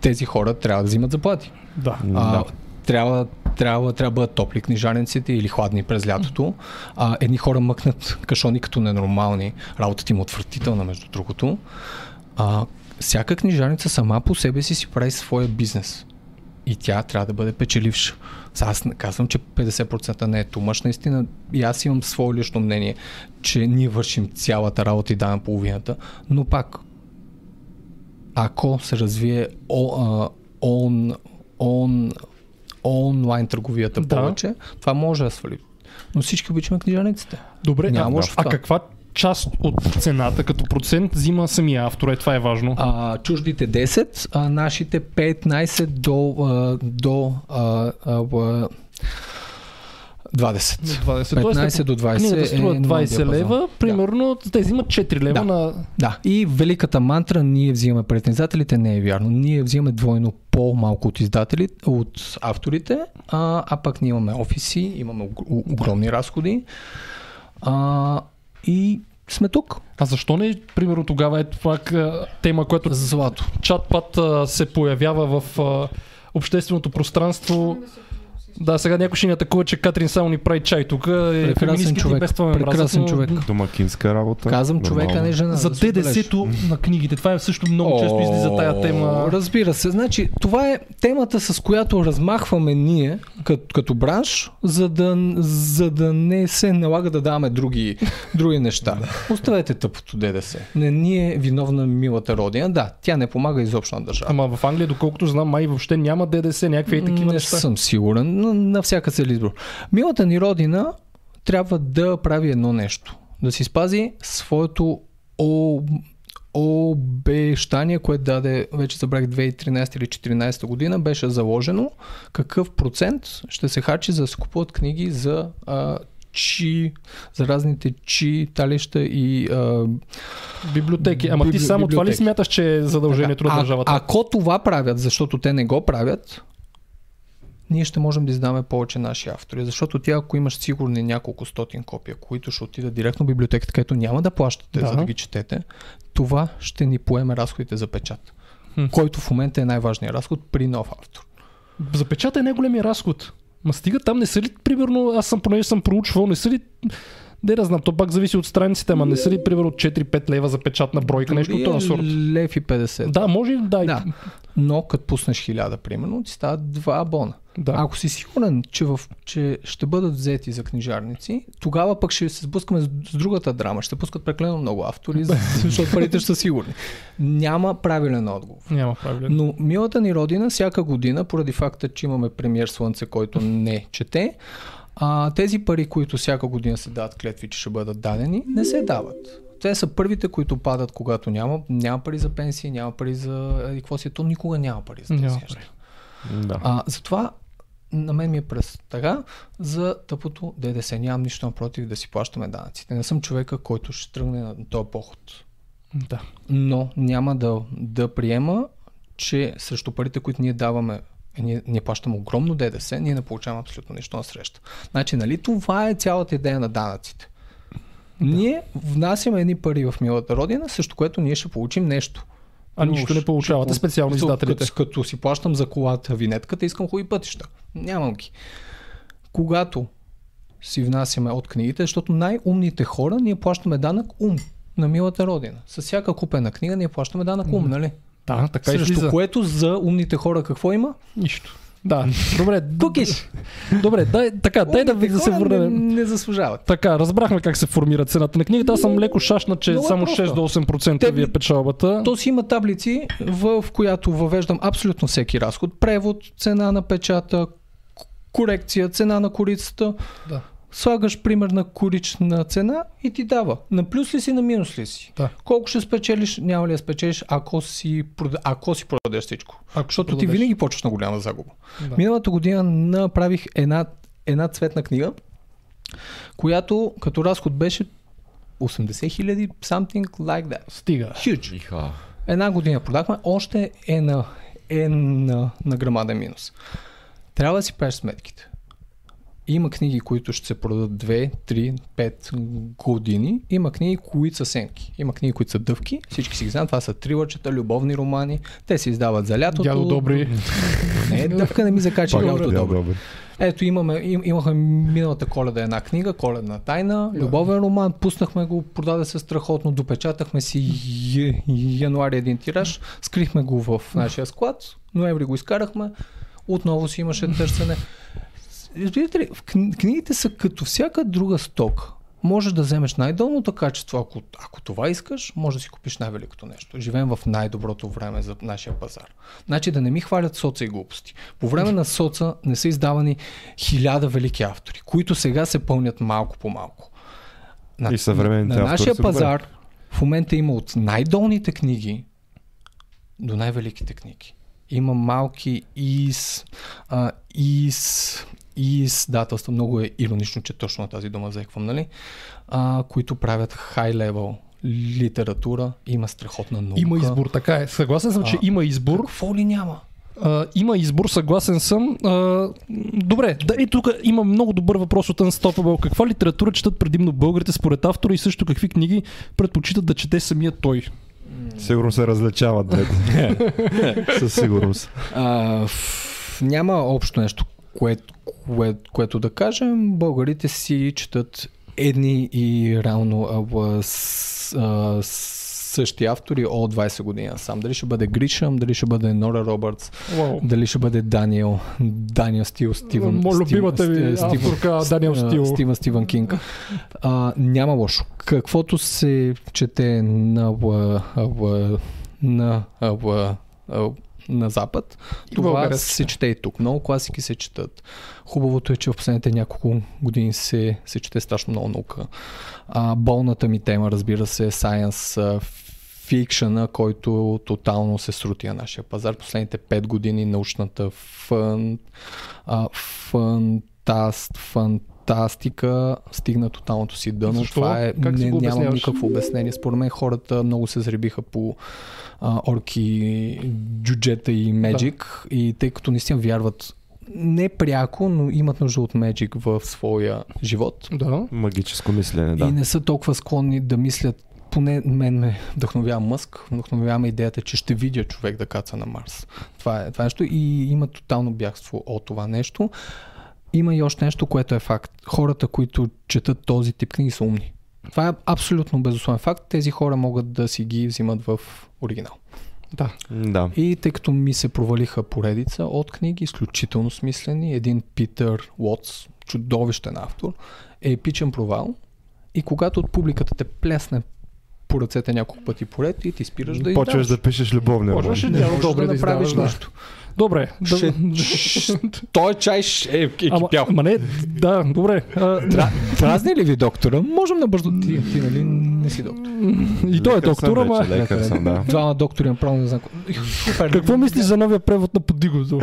Тези хора трябва да взимат заплати. Да. А, Да. трябва, трябва, трябва да бъдат топли книжарниците или хладни през лятото. А, едни хора мъкнат кашони като ненормални. Работата им е отвратителна, между другото. А, всяка книжарница сама по себе си си прави своя бизнес. И тя трябва да бъде печеливша. Сега Аз казвам, че 50% не е тумаш. Наистина, и аз имам свое лично мнение, че ние вършим цялата работа и даваме половината. Но пак, ако се развие о, а, он, он, онлайн търговията Да. повече, това може да свали. Но всички обичаме книжарниците. Добре, Няма а, а каква част от цената като процент взима самия автор? Е, това е важно. А, чуждите 10, а нашите 15 до, а, до а, а, а, 20. 20. 15 до 20 Книгата струва е нормален 20 диапазон. лева, примерно те взимат 4 лева Да. на... Да, и великата мантра, ние взимаме пред издателите, не е вярно. Ние взимаме двойно по-малко от издателите, от авторите, а, а пък ние имаме офиси, имаме огромни разходи а, и сме тук. А защо не, примерно тогава е това а, тема, която За злато. чат-пат а, се появява в общественото пространство. Да, сега някой ще ни атакува, че Катрин само ни прави чай тук. Прекрасен човек. Без това Прекрасен но човек. Домакинска работа. Казвам човека, не жена. За да. ДДС-то на книгите. Това е също много често излиза тая тема. Разбира се. Значи, това е темата, с която размахваме ние като, като бранш, за да, за да не се налага да даваме други, други неща. Оставете тъпото ДДС. Не ни е виновна милата родина. Да, тя не помага изобщо на държава. Ама в Англия, доколкото знам, май въобще няма ДДС, някакви и такива не неща. съм сигурен. На, на всяка цел избор. Милата ни родина трябва да прави едно нещо. Да си спази своето о, обещание, което даде, вече забрах 2013 или 2014 година, беше заложено какъв процент ще се харчи за да се купуват книги за а, чи, за разните читалища и а, Библиотеки. Ама ти Библи- само това ли библиотеки. смяташ, че е задължението на а, държавата? Ако това правят, защото те не го правят, ние ще можем да издаваме повече наши автори. Защото тя, ако имаш сигурни няколко стотин копия, които ще отидат директно в библиотеката, където няма да плащате, Да. за да ги четете, това ще ни поеме разходите за печат. Хм. Който в момента е най-важният разход при нов автор. За печата е най-големия разход. Ма стига там не са ли, примерно, аз съм понеже съм проучвал, не са ли Де да знам, то пак зависи от страниците, ама не са ли примерно 4-5 лева за печатна бройка, нещо от този сорт. Лев и 50. Да, може и да. Да. Но като пуснеш 1000, примерно, ти стават два абона. да. Ако си сигурен, че, в, че ще бъдат взети за книжарници, тогава пък ще се сблъскаме с, с другата драма. Ще пускат преклено много автори, защото парите ще са сигурни. Няма правилен отговор. Няма правилен. Но милата ни родина всяка година, поради факта, че имаме премьер Слънце, който не чете, а, тези пари, които всяка година се дават клетви, че ще бъдат дадени, не се дават. Те са първите, които падат, когато няма, няма пари за пенсии, няма пари за еди какво си, то никога няма пари за тези неща. Да. А, затова на мен ми е през така за тъпото ДДС. Нямам нищо напротив да си плащаме данъците. Не съм човека, който ще тръгне на този поход. Да. Но няма да, да приема, че срещу парите, които ние даваме, е, ние, ние плащаме огромно ДДС, ние не получаваме абсолютно нищо на среща. Значи, нали това е цялата идея на данъците? Ние внасяме едни пари в милата родина, срещу което ние ще получим нещо. А Но нищо не получавате, ще- специално издателите. Като, като си плащам за колата, винетката, искам хубави пътища. Нямам ги. Когато си внасяме от книгите, защото най-умните хора ние плащаме данък ум на милата родина. С всяка купена книга ние плащаме данък ум, нали? Да, така Срещу излиза. което за умните хора какво има? Нищо. Да, добре. Кукиш! Добре, дай, така, дай да, да се върнем. Не, не заслужават. Така, разбрахме как се формира цената на книгата. Аз съм леко шашна, че Много е само просто. 6 до 8% Те- ви е печалбата. То си има таблици, в която въвеждам абсолютно всеки разход. Превод, цена на печата, корекция, цена на корицата. Да. Слагаш примерна корична цена и ти дава. На плюс ли си, на минус ли си? Да. Колко ще спечелиш, няма ли да спечелиш, ако си, прода- ако си продадеш всичко. Ако Защото ти продадеш. винаги почваш на голяма загуба. Да. Миналата година направих една, една цветна книга, която като разход беше 80 хиляди, something like that. Стига. Huge. Иха. Една година продахме, още е на, е на, на грамаден минус. Трябва да си правиш сметките. Има книги, които ще се продадат 2, 3, 5 години. Има книги, които са сенки. Има книги, които са дъвки. Всички си ги знаят. Това са трилърчета, любовни романи. Те се издават за лятото. Дядо Добри. Не, е дъвка не ми закача е добре. добре. Ето имаме, им, имахме миналата коледа една книга, коледна тайна, любовен роман, пуснахме го, продаде се страхотно, допечатахме си я- януари един тираж, скрихме го в нашия склад, ноември го изкарахме, отново си имаше търсене. Разбирате ли, в книгите са като всяка друга стока. Можеш да вземеш най-долното качество, ако, ако това искаш, може да си купиш най-великото нещо. Живеем в най-доброто време за нашия пазар. Значи да не ми хвалят соца и глупости. По време на соца не са издавани хиляда велики автори, които сега се пълнят малко по малко. На, И съвременните на автори нашия пазар в момента има от най-долните книги до най-великите книги. Има малки из, а, из, издателства, много е иронично, че точно на тази дума заеквам, нали? А, които правят high level литература, има страхотна наука. Има избор, така е. Съгласен съм, че А. има избор. Какво ли няма? А, има избор, съгласен съм. А, добре, да, и тук има много добър въпрос от Unstoppable. Каква литература четат предимно българите според автора и също какви книги предпочитат да чете самия той? Сигурно се различават двете. Със сигурност. А, ф, няма общо нещо, кое, кое, което да кажем. Българите си четат едни и реално а, а, с, а, същи автори от 20 години сам. Дали ще бъде Гришам, дали ще бъде Нора Робъртс, Вау. дали ще бъде Даниел, Даниел Стил, Стивън. Моя любимата ви Стив- Стивън- авторка Даниел Стил. Стивън Стивън Кинг. А, няма лошо. Каквото се чете на, на, а, а, на Запад, И това България се чете и тук. Много класики се четат. Хубавото е, че в последните няколко години се, се чете страшно много наука. А, болната ми тема, разбира се, е Science фикшъна, който тотално се срути на нашия пазар. Последните 5 години научната фън, а, фантаст, фантастика стигна тоталното си дъно. Защо? Това е, Как си не, го нямам обясняваш? никакво обяснение. Според мен хората много се заребиха по а, орки, джуджета и Magic и тъй като наистина вярват не пряко, но имат нужда от Magic в своя живот Да. Магическо мислене, и да. не са толкова склонни да мислят поне мен ме вдъхновява Мъск, вдъхновява ме идеята, че ще видя човек да каца на Марс. Това е, това е нещо и има тотално бягство от това нещо. Има и още нещо, което е факт. Хората, които четат този тип книги са умни. Това е абсолютно безусловен факт. Тези хора могат да си ги взимат в оригинал. Да. Да. И тъй като ми се провалиха поредица от книги, изключително смислени, един Питър Уотс, чудовищен автор, е епичен провал. И когато от публиката те плесне по ръцете няколко пъти поред и ти спираш да Почваш издаваш. да пишеш любовни Почваш романи. Не можеш Добре да да направиш да. нещо. Добре. Ще- Да, Той чай ще е ама, екипял. ама не, да, добре. Тра- Дразни ли ви доктора? Можем набързо. Ти, ти нали не си доктор. и той е доктор, ама... Лекар съм, да. Двама доктори направо не знам. Какво мислиш за новия превод на Подигото?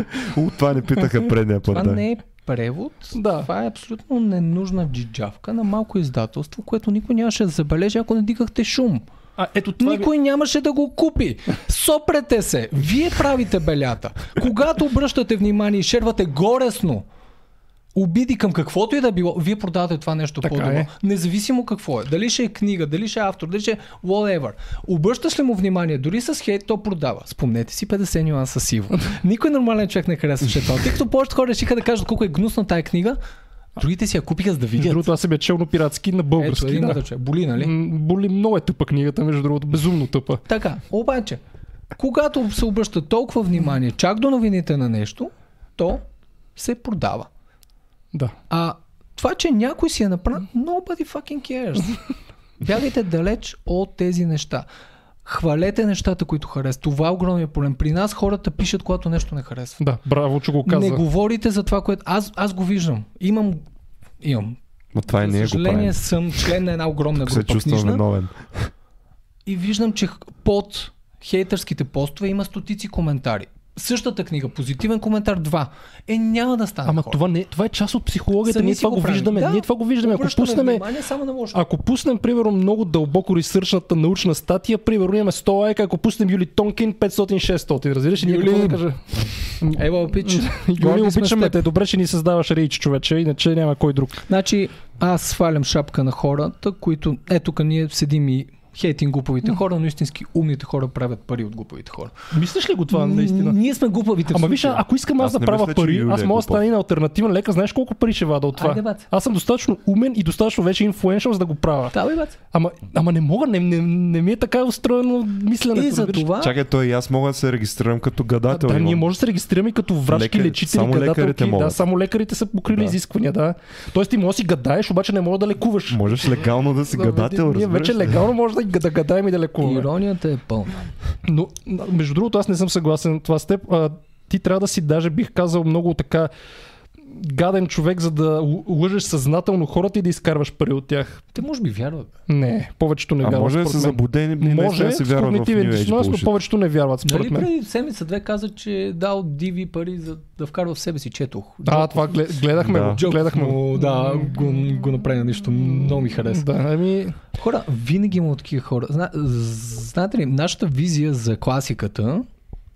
Това не питаха предния път. Това не е превод. Да. Това е абсолютно ненужна джиджавка на малко издателство, което никой нямаше да забележи, ако не дигахте шум. А, ето това Никой нямаше да го купи. Сопрете се. Вие правите белята. Когато обръщате внимание и шервате горесно, обиди към каквото и да било, вие продавате това нещо Така по-добро. е. Независимо какво е. Дали ще е книга, дали ще е автор, дали ще е whatever. Обръщаш ли му внимание, дори с хейт, то продава. Спомнете си 50 нюанса сиво. Никой нормален човек не харесваше това. Тъй като повечето хора решиха да кажат колко е гнусна тая книга, другите си я купиха за да видят. другото, аз съм я чел на пиратски, на Ето, български. един да. човек. Боли, нали? М, Боли много е тъпа книгата, между другото, безумно тъпа. Така, обаче, когато се обръща толкова внимание чак до новините на нещо, то се продава. Да. А това, че някой си е направил, nobody fucking cares. Бягайте далеч от тези неща. Хвалете нещата, които харесват. Това е огромният проблем. При нас хората пишат, когато нещо не харесва. Да, браво, че го каза. Не говорите за това, което... Аз, аз го виждам. Имам... Имам. Но това За съжаление правим. съм член на една огромна Се група чувствам книжна. виновен. и виждам, че под хейтърските постове има стотици коментари. Същата книга, позитивен коментар 2. Е, няма да стане. Ама хора. това, не, това е част от психологията. Сами ние това го виждаме. Да. Ние това го виждаме. Ако пуснем, само на лошо. ако пуснем, примерно, много дълбоко ресърчната научна статия, примерно имаме 100 лайка, ако пуснем Юли Тонкин 500-600. Разбираш ли? Ние Юли, какво да кажа? Ева, пич. Юли, обичаме те. Добре, че ни създаваш рейч, човече, иначе няма кой друг. Значи, аз свалям шапка на хората, които... Ето, тук ние седим и хейтим глупавите хора, но истински умните хора правят пари от глупавите хора. Мислиш ли го това наистина? Ние сме глупавите. Ама виж, ако искам аз, Аз да правя мисля, пари, Юлия аз е мога да стана и на альтернативен лекар. Знаеш колко пари ще вада от това? Айде, бат. аз съм достатъчно умен и достатъчно вече инфлуеншъл, за да го правя. Да, бе, бат. Ама, ама не мога, не, не, не ми е така устроено мисленето. И за това... Чакай, той и аз мога да се регистрирам като гадател. Да, имам. ние може да се регистрираме и като врачки, Лекари- лечители, само лекарите гадателки. Да, могат. само лекарите са покрили Да. изисквания, да. Тоест ти може да си гадаеш, обаче не може да лекуваш. Можеш легално да си Да, гадател, Ние вече легално може да, да гадаем и да лекуваме. Иронията е пълна. Но, между другото, аз не съм съгласен това с теб. А, ти трябва да си, даже бих казал, много така гаден човек, за да лъжеш съзнателно хората и да изкарваш пари от тях. Те може би вярват. Не, повечето не А вярват. може да са заблудени наистина Може, да си с вярват в когнитивен New Age но повечето не вярват, според Нали мен. преди седмица-две каза, че е дал диви пари за да вкарва в себе си, четох. А, това глед- гледахме Да. го. Джоков Гледахме го. му, да, го, го направи на нищо. Много ми хареса. Да, ами, Хора, винаги има такива хора. Зна, знаете ли, нашата визия за класиката,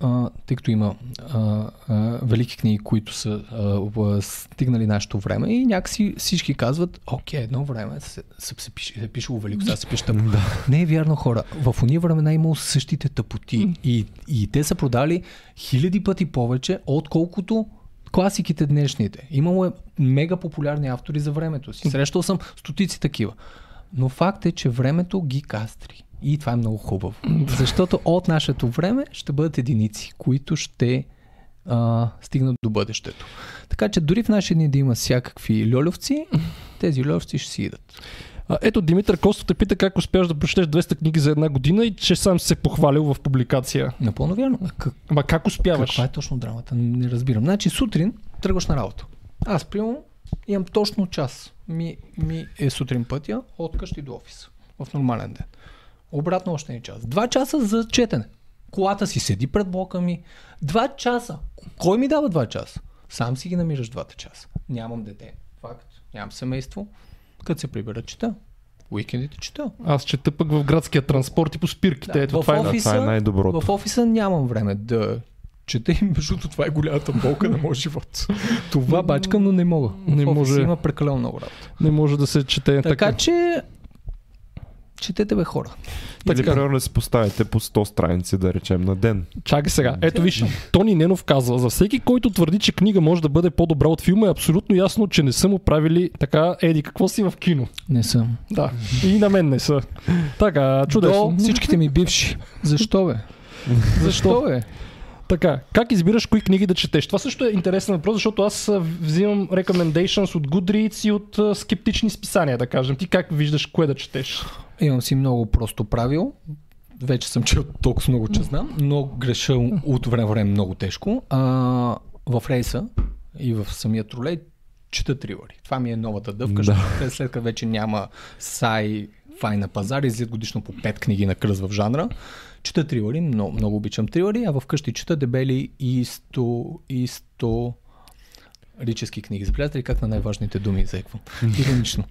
а, тъй като има а, а, велики книги, които са а, стигнали нашето време и някакси всички казват, окей, едно време се, се, се, пише, се пишело велико, сега се пише тъпо. Не е вярно хора. В уния времена е имало същите тъпоти и, и те са продали хиляди пъти повече, отколкото класиките днешните. Имало е мега популярни автори за времето си. Срещал съм стотици такива. Но факт е, че времето ги кастри. И това е много хубаво. Защото от нашето време ще бъдат единици, които ще а, стигнат до бъдещето. Така че дори в наши дни да има всякакви льолевци, тези льолевци ще си идат. Ето Димитър Костов те пита как успяш да прочетеш 200 книги за една година и че сам се похвалил в публикация. Напълно вярно. А Как, Ама как успяваш? каква е точно драмата? Не разбирам. Значи сутрин тръгваш на работа. Аз, примерно, имам точно час. Ми, ми е сутрин пътя от къщи до офиса. В нормален ден. Обратно още един час. Два часа за четене. Колата си седи пред блока ми. Два часа. Кой ми дава два часа? Сам си ги намираш двата часа. Нямам дете. Факт. Нямам семейство. Като се прибера, чета. Уикендите чета. Аз чета пък в градския транспорт и по спирките. Ето, в това е... Да, офиса, това е най-доброто. В офиса нямам време да чета и между това е голямата болка на моят живот. Това бачкам, но не мога. Не в офиса може. има прекалено много работа. Не може да се чете Така, така. че Четете бе хора. Или Така. примерно да си поставите по 100 страници, да речем, на ден. Чакай сега. Ето виж, Тони Ненов казва, за всеки, който твърди, че книга може да бъде по-добра от филма, е абсолютно ясно, че не са му правили така, еди, какво си в кино. Не съм. Да. И на мен не са. Така, чудесно. До всичките ми бивши. Защо бе? Защо бе? Така, как избираш кои книги да четеш? Това също е интересен въпрос, защото аз взимам recommendations от Goodreads и от скептични списания, да кажем. Ти как виждаш кое да четеш? Имам си много просто правило. Вече съм чел толкова много, че знам, но греша от време време много тежко. А, в рейса и в самия тролей чета тривари. Това ми е новата дъвка, да. защото след като вече няма сай фай на пазар, излизат годишно по 5 книги на кръз в жанра. Чета тривари, много, много обичам тривари, а вкъщи чета дебели и 100, лирически книги за приятели, как на най-важните думи изеквам. Иронично.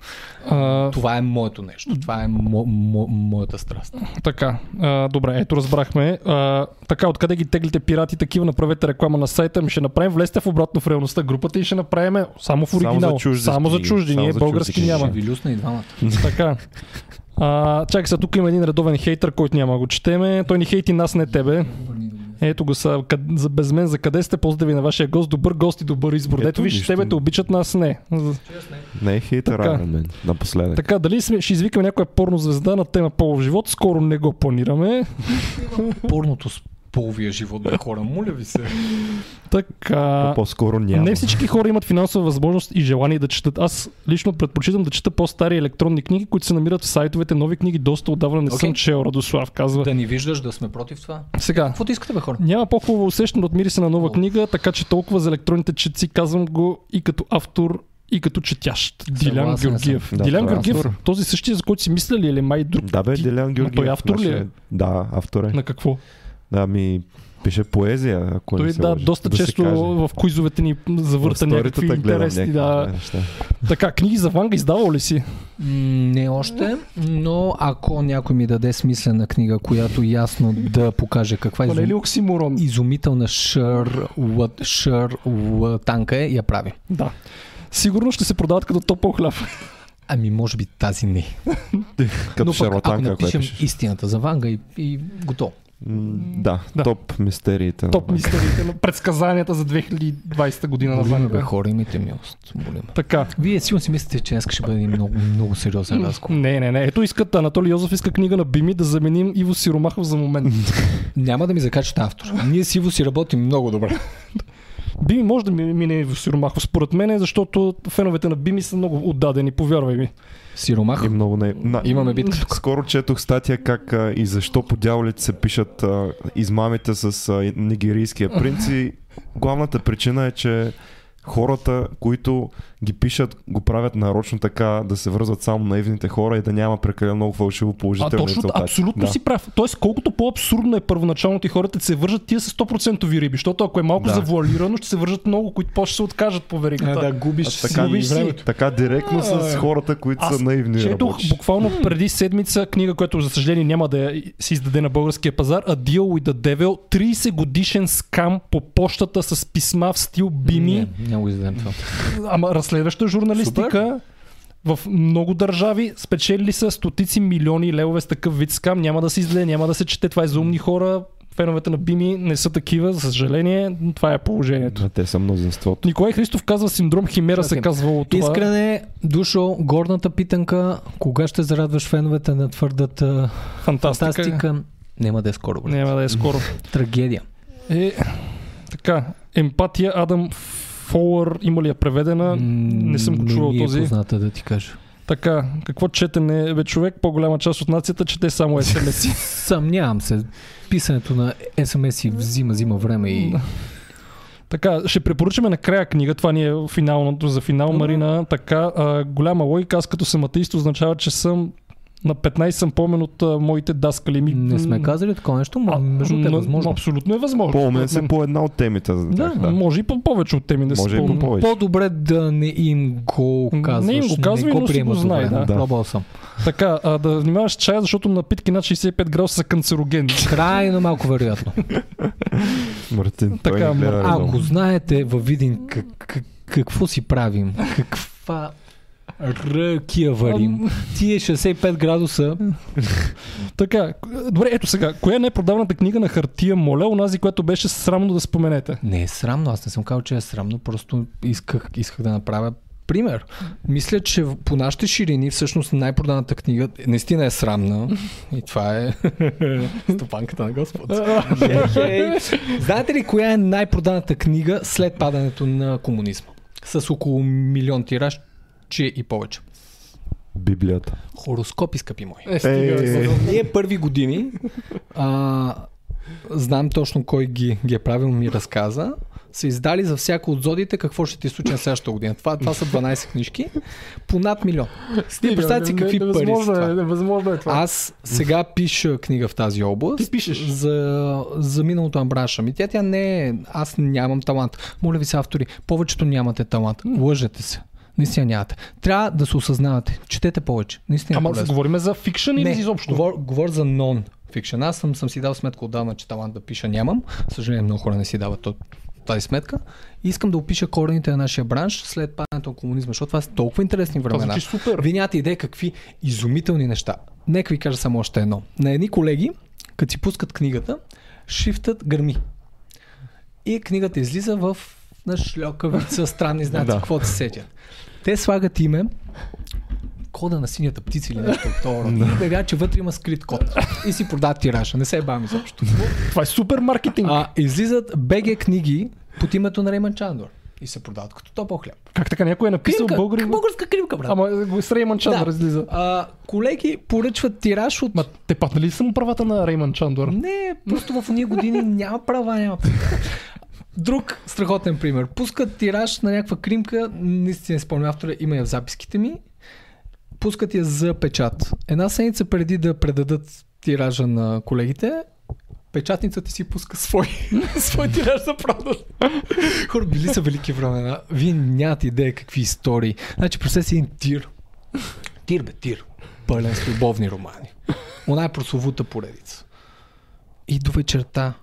Това е моето нещо. Това е мо- мо- моята страст. Така. А, добре, ето разбрахме. А, така, откъде ги теглите пирати такива, направете реклама на сайта ми, ще направим. Влезте в обратно в реалността групата и ще направим само в оригинал. Само за чужди. Само за чужди. Ние български няма. Ви люсна и двамата. Така. А, чакай сега, тук има един редовен хейтър, който няма да го четеме. Той ни хейти нас, не тебе. Ето го са, къд, за без мен, за къде сте? Поздрави на вашия гост. Добър гост и добър избор. Ето, Ето виж, нищо тебе те обичат нас, не. Не е хейтър Така. Iron Man, напоследък. Така, дали сме, ще извикаме някоя порно звезда на тема полов живот? Скоро не го планираме. Порното с половия живот, бе хора, моля ви се. Така. По-скоро няма. Не всички хора имат финансова възможност и желание да четат. Аз лично предпочитам да чета по-стари електронни книги, които се намират в сайтовете. Нови книги доста отдавна не Окей. съм чел, Радослав казва. Да ни виждаш, да сме против това. Сега, Какво искате, бе хора? Няма по-хубаво усещане от мириса на нова О. книга, така че толкова за електронните четци казвам го и като автор, и като четящ. Дилян Георгиев. Да, Дилян е Георгиев, автор. този същия, за който си мисляли или май друг? Да бе, Делян Георгиев. той автор ли е? Да, автор е. На какво? Да, ми пише поезия, ако Той не се да, лъжа, доста да често в куизовете ни завърта някакви интересни. Да. неща. Така, книги за Ванга издавал ли си? Не още, но ако някой ми даде смислена книга, която ясно да покаже каква не е изум... оксиморон? изумителна шър, лът, шър, танка е, я прави. Да. Сигурно ще се продават като топъл хляб. Ами може би тази не. Като но пък, ако напишем истината за Ванга и, и готово. Да, Да. топ мистериите. на Топ Ванга. мистериите на предсказанията за 2020 година на Ванга. хора, имайте милост. Молиме. Така. Вие сигурно си мислите, че днес ще бъде много, много сериозен разговор. Не, не, не. Ето искат Анатолий Йозов иска книга на Бими да заменим Иво Сиромахов за момент. Няма да ми закачат автор. Ние с Иво си работим много добре. Бими може да ми- мине Иво Сиромахов според мен, защото феновете на Бими са много отдадени, повярвай ми. Сиромах. И много не... На... Имаме битка тук. Скоро четох статия как а, и защо по дяволите се пишат а, измамите с а, нигерийския принц и главната причина е, че хората, които ги пишат, го правят нарочно така да се връзват само наивните хора и да няма прекалено много фалшиво А положителни точно, резултати. абсолютно да. си прав. Тоест, колкото по-абсурдно е първоначално ти хората се вържат тия са 100% риби, защото ако е малко Да. завуалирано, ще се вържат много, които после ще се откажат по веригата. губиш А така, губиш си. така директно А, с хората, които Аз са наивни Четох работиш. буквално преди седмица книга, която за съжаление няма да се издаде на българския пазар, A Deal with the Devil, 30 годишен скам по почтата с писма в стил Бими, Не, няма го издадем това. ама разследваща журналистика. В много държави спечелили са стотици милиони левове с такъв вид скам. Няма да се издаде, няма да се чете. Това е за умни хора. Феновете на Бими не са такива, за съжаление. Това е положението. Да, те са мнозинството. Николай Христов казва синдром Химера се Чакай. казвало това. Искрене, Душо, горната питанка, кога ще зарадваш феновете на твърдата Фантастика. фантастика? Няма да е скоро, брат. Няма да е скоро. Трагедия. Е, така, емпатия Адам Фолър има ли я преведена? Не съм го чувал не ми е този. позната да ти кажа. Така, какво четене? Бе, човек, по-голяма част от нацията чете само смс Съмнявам се. Писането на SMS и взима, взима време и... Така, ще препоръчаме накрая книга. Това ни е финалното за финал. Марина. Така, а, голяма логика. Аз като съм атеист означава, че съм на 15 съм помен от а, моите даскали. Ми, Не сме казали такова нещо, но между е но- възможно. Абсолютно е възможно. Според се по една от темите за Да, тях. Да. може и по- повече от теми да Може се по повече. По-добре да не им го казваш. Не им го казвай, но си го знай, добре. да. Пробвал съм. Така, а, да внимаваш чая, защото напитки над 65 градуса са канцерогенни. Крайно малко вероятно. Мартин, Така. Ако знаете във Видин как, как, какво си правим, каква Ръкия варим. Тие 65 градуса. Така, добре, ето сега. Коя е най-продаваната книга на хартия, моля, онази, която беше срамно да споменете? Не е срамно, аз не съм казал, че е срамно, просто исках, исках да направя пример. Мисля, че по нашите ширини всъщност най-проданата книга наистина е срамна. И това е стопанката на Господ. Знаете ли коя е най-проданата книга след падането на комунизма? С около милион тираж, че и повече. Библията. Хороскопи, скъпи мои. Е, стига. Е. за- Ние първи години а, знам точно кой ги, ги е правил, ми разказа. Са издали за всяко от зодите какво ще ти се случи на следващата година. Това, това са 12 книжки по над милион. Стига, представете си не- какви пари са това. е, невъзможно е това. Аз сега пиша книга в тази област. Ти пишеш? За, за миналото на бранша. Ми тя, тя не е... Аз нямам талант. Моля ви се, автори, повечето нямате талант. Лъжете се. Наистина нямате. Трябва да се осъзнавате. Четете повече. Наистина е Ама полезно. говориме за фикшън или изобщо? Говор, говоря за нон-фикшн. Аз съм, съм си дал сметка отдавна, че талант да пиша нямам. Съжаление, много хора не си дават тази сметка. И искам да опиша корените на нашия бранш след падането на комунизма, защото това са толкова интересни Това времена. звучи супер. Вие нямате идея какви изумителни неща. Нека ви кажа само още едно. На едни колеги, като си пускат книгата, шрифтът гърми. И книгата излиза в на шльокавица, странни знаци, Да. каквото се сетят. Те слагат име, кода на синята птица или нещо от това. И бега, че вътре има скрит код. И си продават тиража. Не се бавим изобщо. Това е супер маркетинг. А, излизат БГ книги под името на Рейман Чандор. И се продават като топъл хляб. Как така някой е написал Кривка, българин? българска кривка, брат. Ама го с Рейман Чандър Да. излиза. А, колеги поръчват тираж от... Ма те паднали ли са му правата на Рейман Чандър? Не, просто в уния години няма права, няма права. Друг страхотен пример. Пускат тираж на някаква кримка, наистина не спомням автора, има я в записките ми. Пускат я за печат. Една седмица преди да предадат тиража на колегите, печатницата си пуска свой, свой тираж за продаж. Хора, били са велики времена. Вие нямате идея какви истории. Значи, представете си един тир. Тир бе, тир. Пълен с любовни романи. Она е прословута поредица. И до вечерта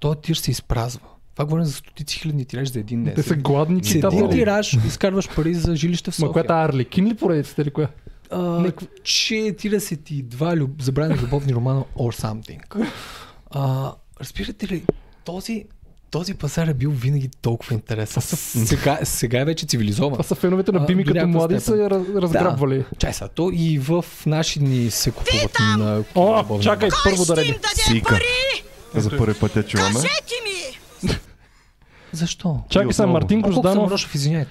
този тир се изпразва. Това говорим за стотици хиляди тираж за един ден. Те са гладни С един читатели. тираж изкарваш пари за жилище в Ма София. която е Арлекин ли поредицата или коя? А, 42 люб... забрани любовни романа or something. А, разбирате ли, този, този пазар е бил винаги толкова интересен. Сега, сега е вече цивилизован. Това са феновете на А, Бими до като млади са степен. я раз- разграбвали. Чай са, то и в наши дни се купуват на О, чакай, първо да реди. Сика. пари? За първи път я чуваме. Кажете ми! Защо? Чакай сега. Мартин Колко съм Грозданов.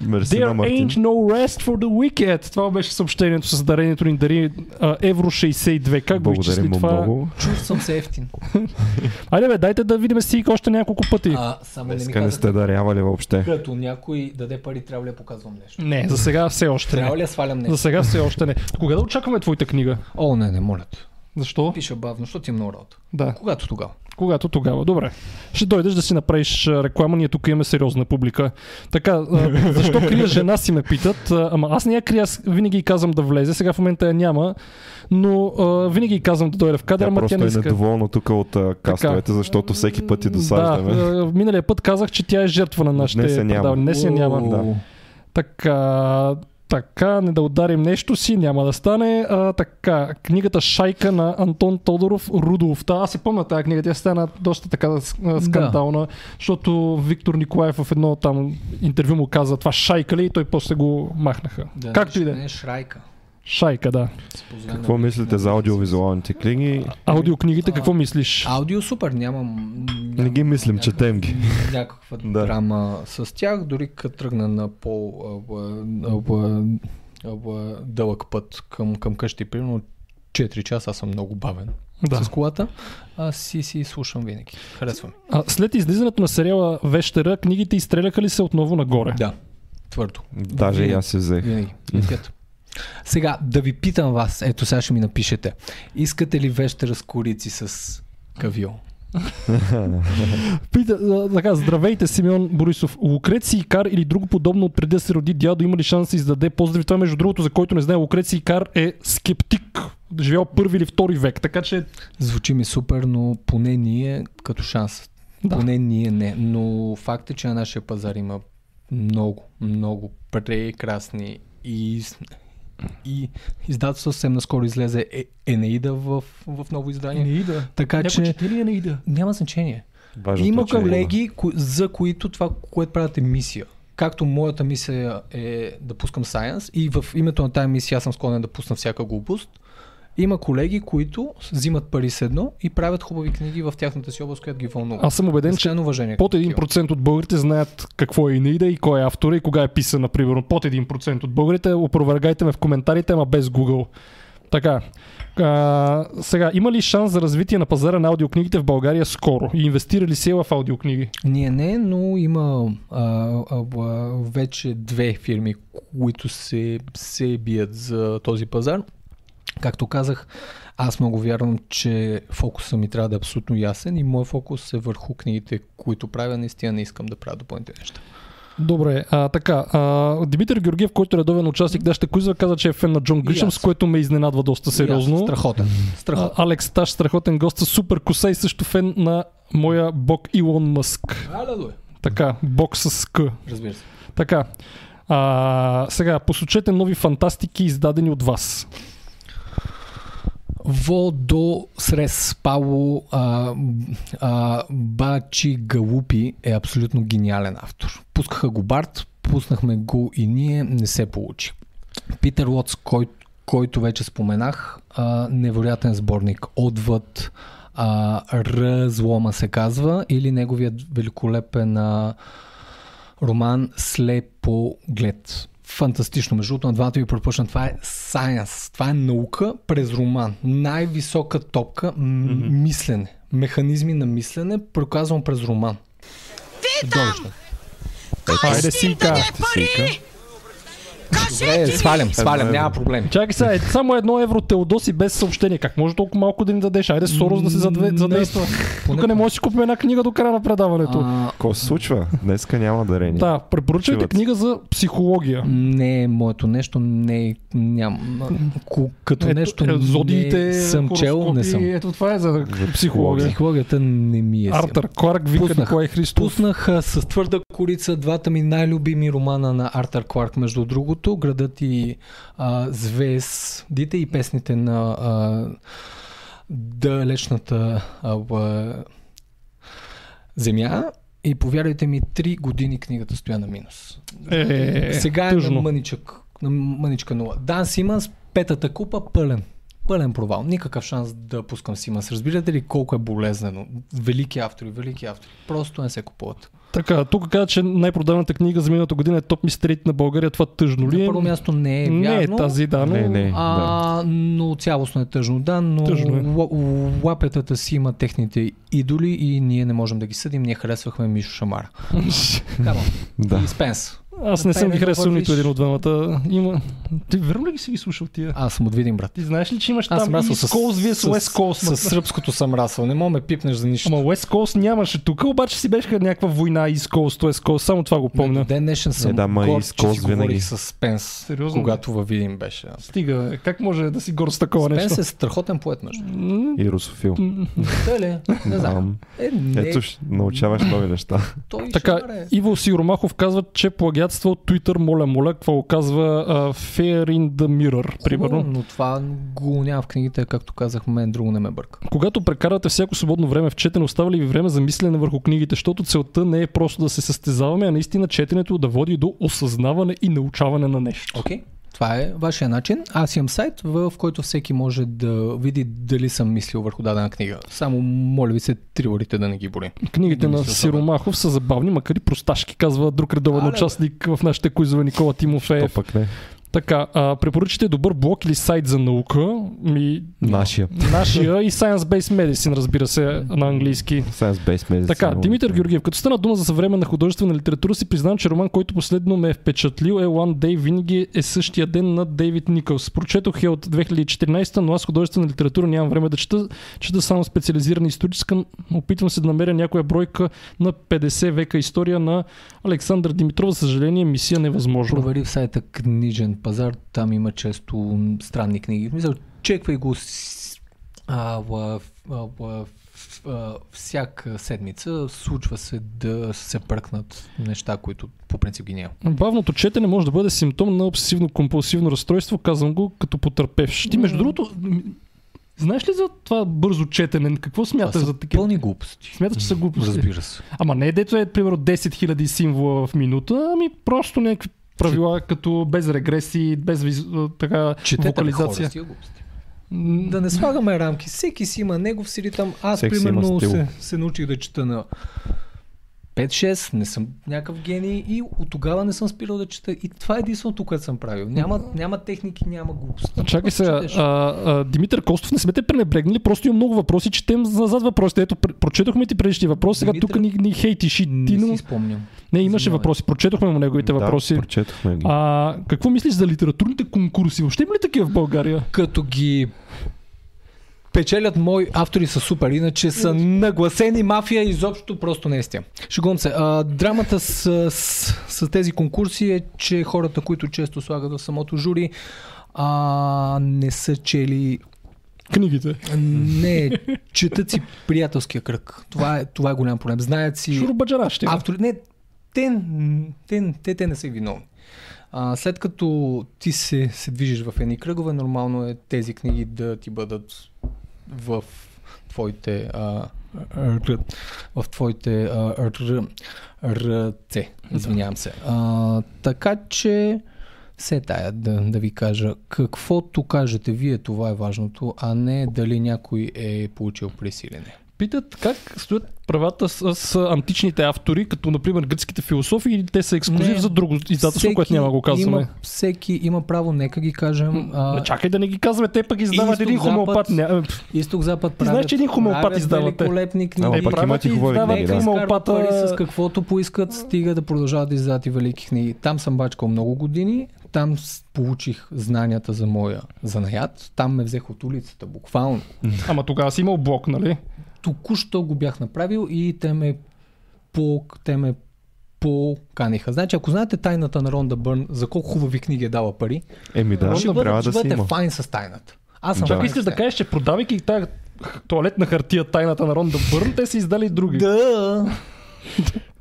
Мерси на There Мартин. ain't no rest for the wicked. Това беше съобщението с дарението ни дари Евро 62. Как го изчисли това? много. Съм се ефтин. Айде бе, дайте да видим Сика още няколко пъти. А, само не ми Днеска не сте дарявали въобще. като някой даде пари, трябва ли да показвам нещо? Не, за сега все още Трябва не. ли да свалям За нещо? сега все още не. Кога да очакваме твоята книга? О, не, не, моля те. Защо? Пиша бавно, защото ти е много работа. Да. Когато тогава. Когато тогава. Добре. Ще дойдеш да си направиш реклама, ние тук имаме сериозна публика. Така, защо крия жена си ме питат, ама аз не я крия, аз винаги й казвам да влезе, сега в момента я няма, но а, винаги й казвам да дойде в кадър, ама тя просто не е иска. недоволна тук от а, кастовете, защото всеки път ти досаждаме. Да, миналия път казах, че тя е жертва на нашите Днес я няма. Днес я няма. Да. Така, така, не да ударим нещо си, няма да стане. А, така, книгата Шайка на Антон Тодоров Рудолов. Та, аз се помня тази книга, тя стана доста така скандална, защото Виктор Николаев в едно там интервю му каза това Шайка ли и той после го махнаха. Да, Както и да е. Не, шрайка. Шайка, да. Какво мислите за аудиовизуалните книги? Аудиокнигите, какво мислиш? Аудио супер, нямам... Не ги мислим, някаква- четем ги. Някаква Да. драма с тях, дори като тръгна на по а, а, а, а, дълъг път към, към къщи, примерно 4 часа, аз съм много бавен Да. с колата, аз си си слушам винаги. Харесвам. А, след излизането на сериала Вещера, книгите изстреляха ли се отново нагоре? Да, твърдо. Даже и аз се взех. Винаги. Летят. Сега, да ви питам вас, ето сега ще ми напишете. Искате ли вещера с корици с кавио? Пита, така, здравейте, Симеон Борисов. Лукреци Икар или друго подобно от преди да се роди дядо има ли шанс да се издаде поздрави? Това между другото, за който не знае, Лукреци Икар е скептик. Живял първи или втори век, така че Звучи ми супер, но поне ние като шанс. Да. Поне ние не. Но факт е, че на нашия пазар има много, много прекрасни и и издателство съвсем наскоро излезе е, Енеида в, в ново издание. Енеида. Така Някой че чете ли Енеида? няма значение. Важното Има е, колеги, ко- за които това, което правят е мисия. Както моята мисия е да пускам Science и в името на тази мисия аз съм склонен да пусна всяка глупост. Има колеги, които взимат пари с едно и правят хубави книги в тяхната си област, която ги вълнува. Аз съм убеден, че уважение. под към такива. 1% от българите знаят какво е Енеида и кой е автора и кога е писана, примерно. Под 1% от българите. Опровергайте ме в коментарите, ама без Google. Така. А, сега, има ли шанс за развитие на пазара на аудиокнигите в България скоро? И инвестира ли се в аудиокниги? Ние не, но има а, а, а, вече две фирми, които се, се бият за този пазар. Както казах, аз много вярвам, че фокусът ми трябва да е абсолютно ясен и моят фокус е върху книгите, които правя. Наистина не искам да правя допълнителни неща. Добре, а, така. А, Димитър Георгиев, който е редовен участник, днешната кузва, каза, че е фен на Джон Гришъм, с което ме изненадва доста сериозно. Аз, Страхотен. А, Страхотен. Алекс Таш, страхотен гост, със супер коса и също фен на моя бог Илон Мъск. Алелуя. Така, бог с К. Разбира се. Така. А, сега, посочете нови фантастики, издадени от вас. Водо Срес Пауло Бачи Галупи е абсолютно гениален автор. Пускаха го Барт, пуснахме го и ние, не се получи. Питер Лотс, кой, който вече споменах, а, невероятен сборник Отвъд, а, Разлома се казва, или неговият великолепен а, роман Слепоглед. Фантастично. Между другото, на двамата ви пропущам. Това е science. Това е наука през роман. Най-висока топка м- мислене. Механизми на мислене, проказвам през роман. Чудовищно. Хайде, симка. Ти сика. Добре, свалям, свалям, няма проблем. Чакай сега, е, само едно евро Теодоси без съобщение. Как може толкова малко да ни дадеш? Айде Сорос да се задейства. Тук не може да си купим една книга до края на предаването. Какво се случва? Днеска няма дарение. Да, се. книга за психология. не е моето нещо, не е, ням, ко- като нещо е, зодиите, съм чел, не съм. Ето това е за психология. Психологията не ми е. Артър Кларк вика Пуснах. Николай Христов. Пуснах а, с твърда корица двата ми най-любими романа на Артър Кларк, между другото, Градът и а, звездите и песните на а, далечната а, а, земя. И повярвайте ми, три години книгата стоя на минус. Е, Сега е тъжно. на мъничък, на мъничка нула. Дан Симънс, петата купа, пълен. Пълен провал. Никакъв шанс да пускам Симънс. Разбирате ли колко е болезнено? Велики автори, велики автори. Просто не се купуват. Така, тук каза, че най-продаваната книга за миналата година е топ мистериите на България. Това тъжно ли На е? първо място не е не е вярно. тази, да, но... Не, не. да. А, но цялостно е тъжно, да, но Тъжно е. ла- лапетата си има техните идоли и ние не можем да ги съдим. Ние харесвахме Мишо Шамара. Камо. Да. И Спенс. Аз не съм ги харесал нито един от двамата. Има... Ти верно ли ги си ги слушал тия? Аз съм от Видин, брат. Ти знаеш ли, че имаш Аз съм там East Coast, вие с West Coast? с, с сръбското съм расъл. Не мога ме пипнеш за нищо. Ама West Coast нямаше тук, обаче си беше някаква война East Coast, West Coast, само това го помня. До ден днешен съм Е, да, ма East Coast винаги. говорих с Спенс, Сериозно когато във Видин беше. Стига, как може да си горд с такова Спенс нещо? е страхотен поет, между. И русофил. Дали? Не знам. Ам, Е, не, Ето, научаваш нови неща. Така, е. Иво Сиромахов казва, че плагиатства от Twitter, моля, моля, какво го казва uh, Fair in the Mirror, примерно. Хубаво, но това го няма в книгите, както казах, мен друго не ме бърка. Когато прекарате всяко свободно време в четене, остава ли ви време за мислене върху книгите, защото целта не е просто да се състезаваме, а наистина четенето да води до осъзнаване и научаване на нещо. Okay. Това е вашия начин. Аз имам сайт, в който всеки може да види дали съм мислил върху дадена книга. Само моля ви се, трилорите да не ги боли. Книгите Не на Сиромахов са забавни, макар и просташки, казва друг редовен бе. участник в нашите куизове Никола То Тимофеев. пък не. Така, а, препоръчате добър блог или сайт за наука. Ми, Нашия. нашия и Science Based Medicine, разбира се, на английски. Science Based Medicine. Така, Димитър Георгиев, като стана дума за съвременна художествена литература, си признавам, че роман, който последно ме е впечатлил е One Day винаги е същия ден на Дейвид Никълс. Прочетох я от 2014, но аз художествена литература нямам време да чета. Чета само специализирана историческа. Опитвам се да намеря някоя бройка на 50 века история на Александър Димитров. За съжаление, мисия невъзможно. Провери в сайта Книжен пазар, там има често странни книги. Мисля, чеквай го а, в, а, в а, всяка седмица случва се да се пръкнат неща, които по принцип ги няма. Бавното четене може да бъде симптом на обсесивно-компулсивно разстройство, казвам го като потърпевш. Ти, между другото, знаеш ли за това бързо четене? Какво смяташ за такива? пълни глупости. Смяташ, че са глупости? Разбира се. Ама не дето е, примерно, 10 000 символа в минута, ами просто някакви правила, като без регресии, без виз... така, Четете хора вокализация. М, Да не слагаме рамки. Всеки си има негов си ритъм. Аз, Всеки примерно, се, се научих да чета на 5-6, не съм някакъв гений и от тогава не съм спирал да чета. И това е единственото, което съм правил. Няма, няма техники, няма глупости. Чакай сега, а, а, Димитър Костов, не сме те пренебрегнали, просто имам много въпроси, четем назад въпросите. Ето, пр- прочетохме ти предишни въпроси, сега Димитър- тук ни, ни хейтиш и ти, не си спомням. Не, имаше Извинявай. въпроси, прочетохме му неговите да, въпроси. прочетохме ги. А, какво мислиш за литературните конкурси? Въобще има ли такива в България? Като ги печелят мои автори са супер, иначе са нагласени мафия изобщо просто не е стия. Шегувам се. А, драмата с, с, с тези конкурси е, че хората, които често слагат в самото жури, а, не са чели Книгите. не, четат си приятелския кръг. Това е, това е голям проблем. Знаят си Шурбаджара ще автори. Не, те, те, те, те не са виновни. А, след като ти се, се движиш в едни кръгове, нормално е тези книги да ти бъдат в твоите а, р- в твоите а, р- ръце. Извинявам се. А, така че се тая да, да ви кажа. Каквото кажете вие, това е важното, а не дали някой е получил пресилене. Питат как стоят правата с, с античните автори, като например гръцките философи, или те са ексклюзив Не. за друго издателство, което няма да го казваме. Има, всеки има право, нека ги кажем. А, А, чакай да не ги казваме, те пък издават един хомеопат. запад. Ня... Изток-запад правят, знаеш, че един хомеопат правят издавате. великолепни книги. Е, ти и хубави издават книги, хомеопата. с каквото поискат, стига да продължават да издават и велики книги. Там съм бачкал много години, там получих знанията за моя занаят, там ме взех от улицата, буквално. Ама тогава си имал блок, нали? Току-що го бях направил и те ме по, те ме поканиха. Значи, ако знаете тайната на Ронда Бърн, за колко хубави книги е дала пари, Еми да, ще трябва да ще си бъдете има. файн с тайната. Аз съм Да. файн Искаш да кажеш, че продавайки тази туалетна хартия тайната на Ронда Бърн, те са издали други. Да.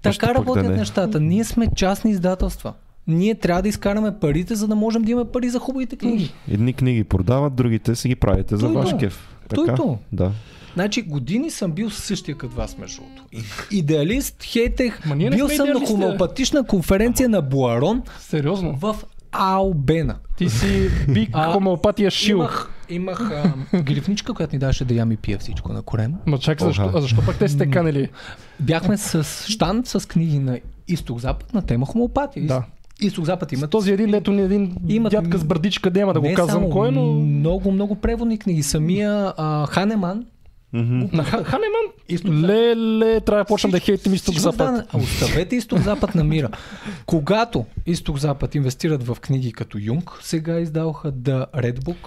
така пък да работят не. нещата. Ние сме частни издателства. Ние трябва да изкараме парите, за да можем да имаме пари за хубавите книги. Едни книги продават, другите си ги правите за Той ваш то. кеф. Той Така? то. Да. Значи години съм бил същия като вас, между другото. Идеалист, хейтех. Ма Бил съм на хомеопатична конференция на Буарон Сериозно. в Албена. Ти си биг А, хомеопатия шил. Имах, имах а, грифничка, която ни даваше да ям и пия всичко на корем. Ма чакай, защо, а защо пък те сте канели? Бяхме с штанд с книги на изток-запад на тема хомеопатия. Да. Изток-запад Има има този един, дето ни един Имат- дядка с бърдичка, няма да го не казвам само, кой, но... Много, много преводни книги. Самия а, Ханеман, Мгм. На Ха- Ханеман? Изток-запад. Леле, трябва да почнем да хейтим изток-запад. стана- А Оставете изток-запад на мира. Когато изток-запад инвестират в книги като Юнг, сега издаваха The Red Book,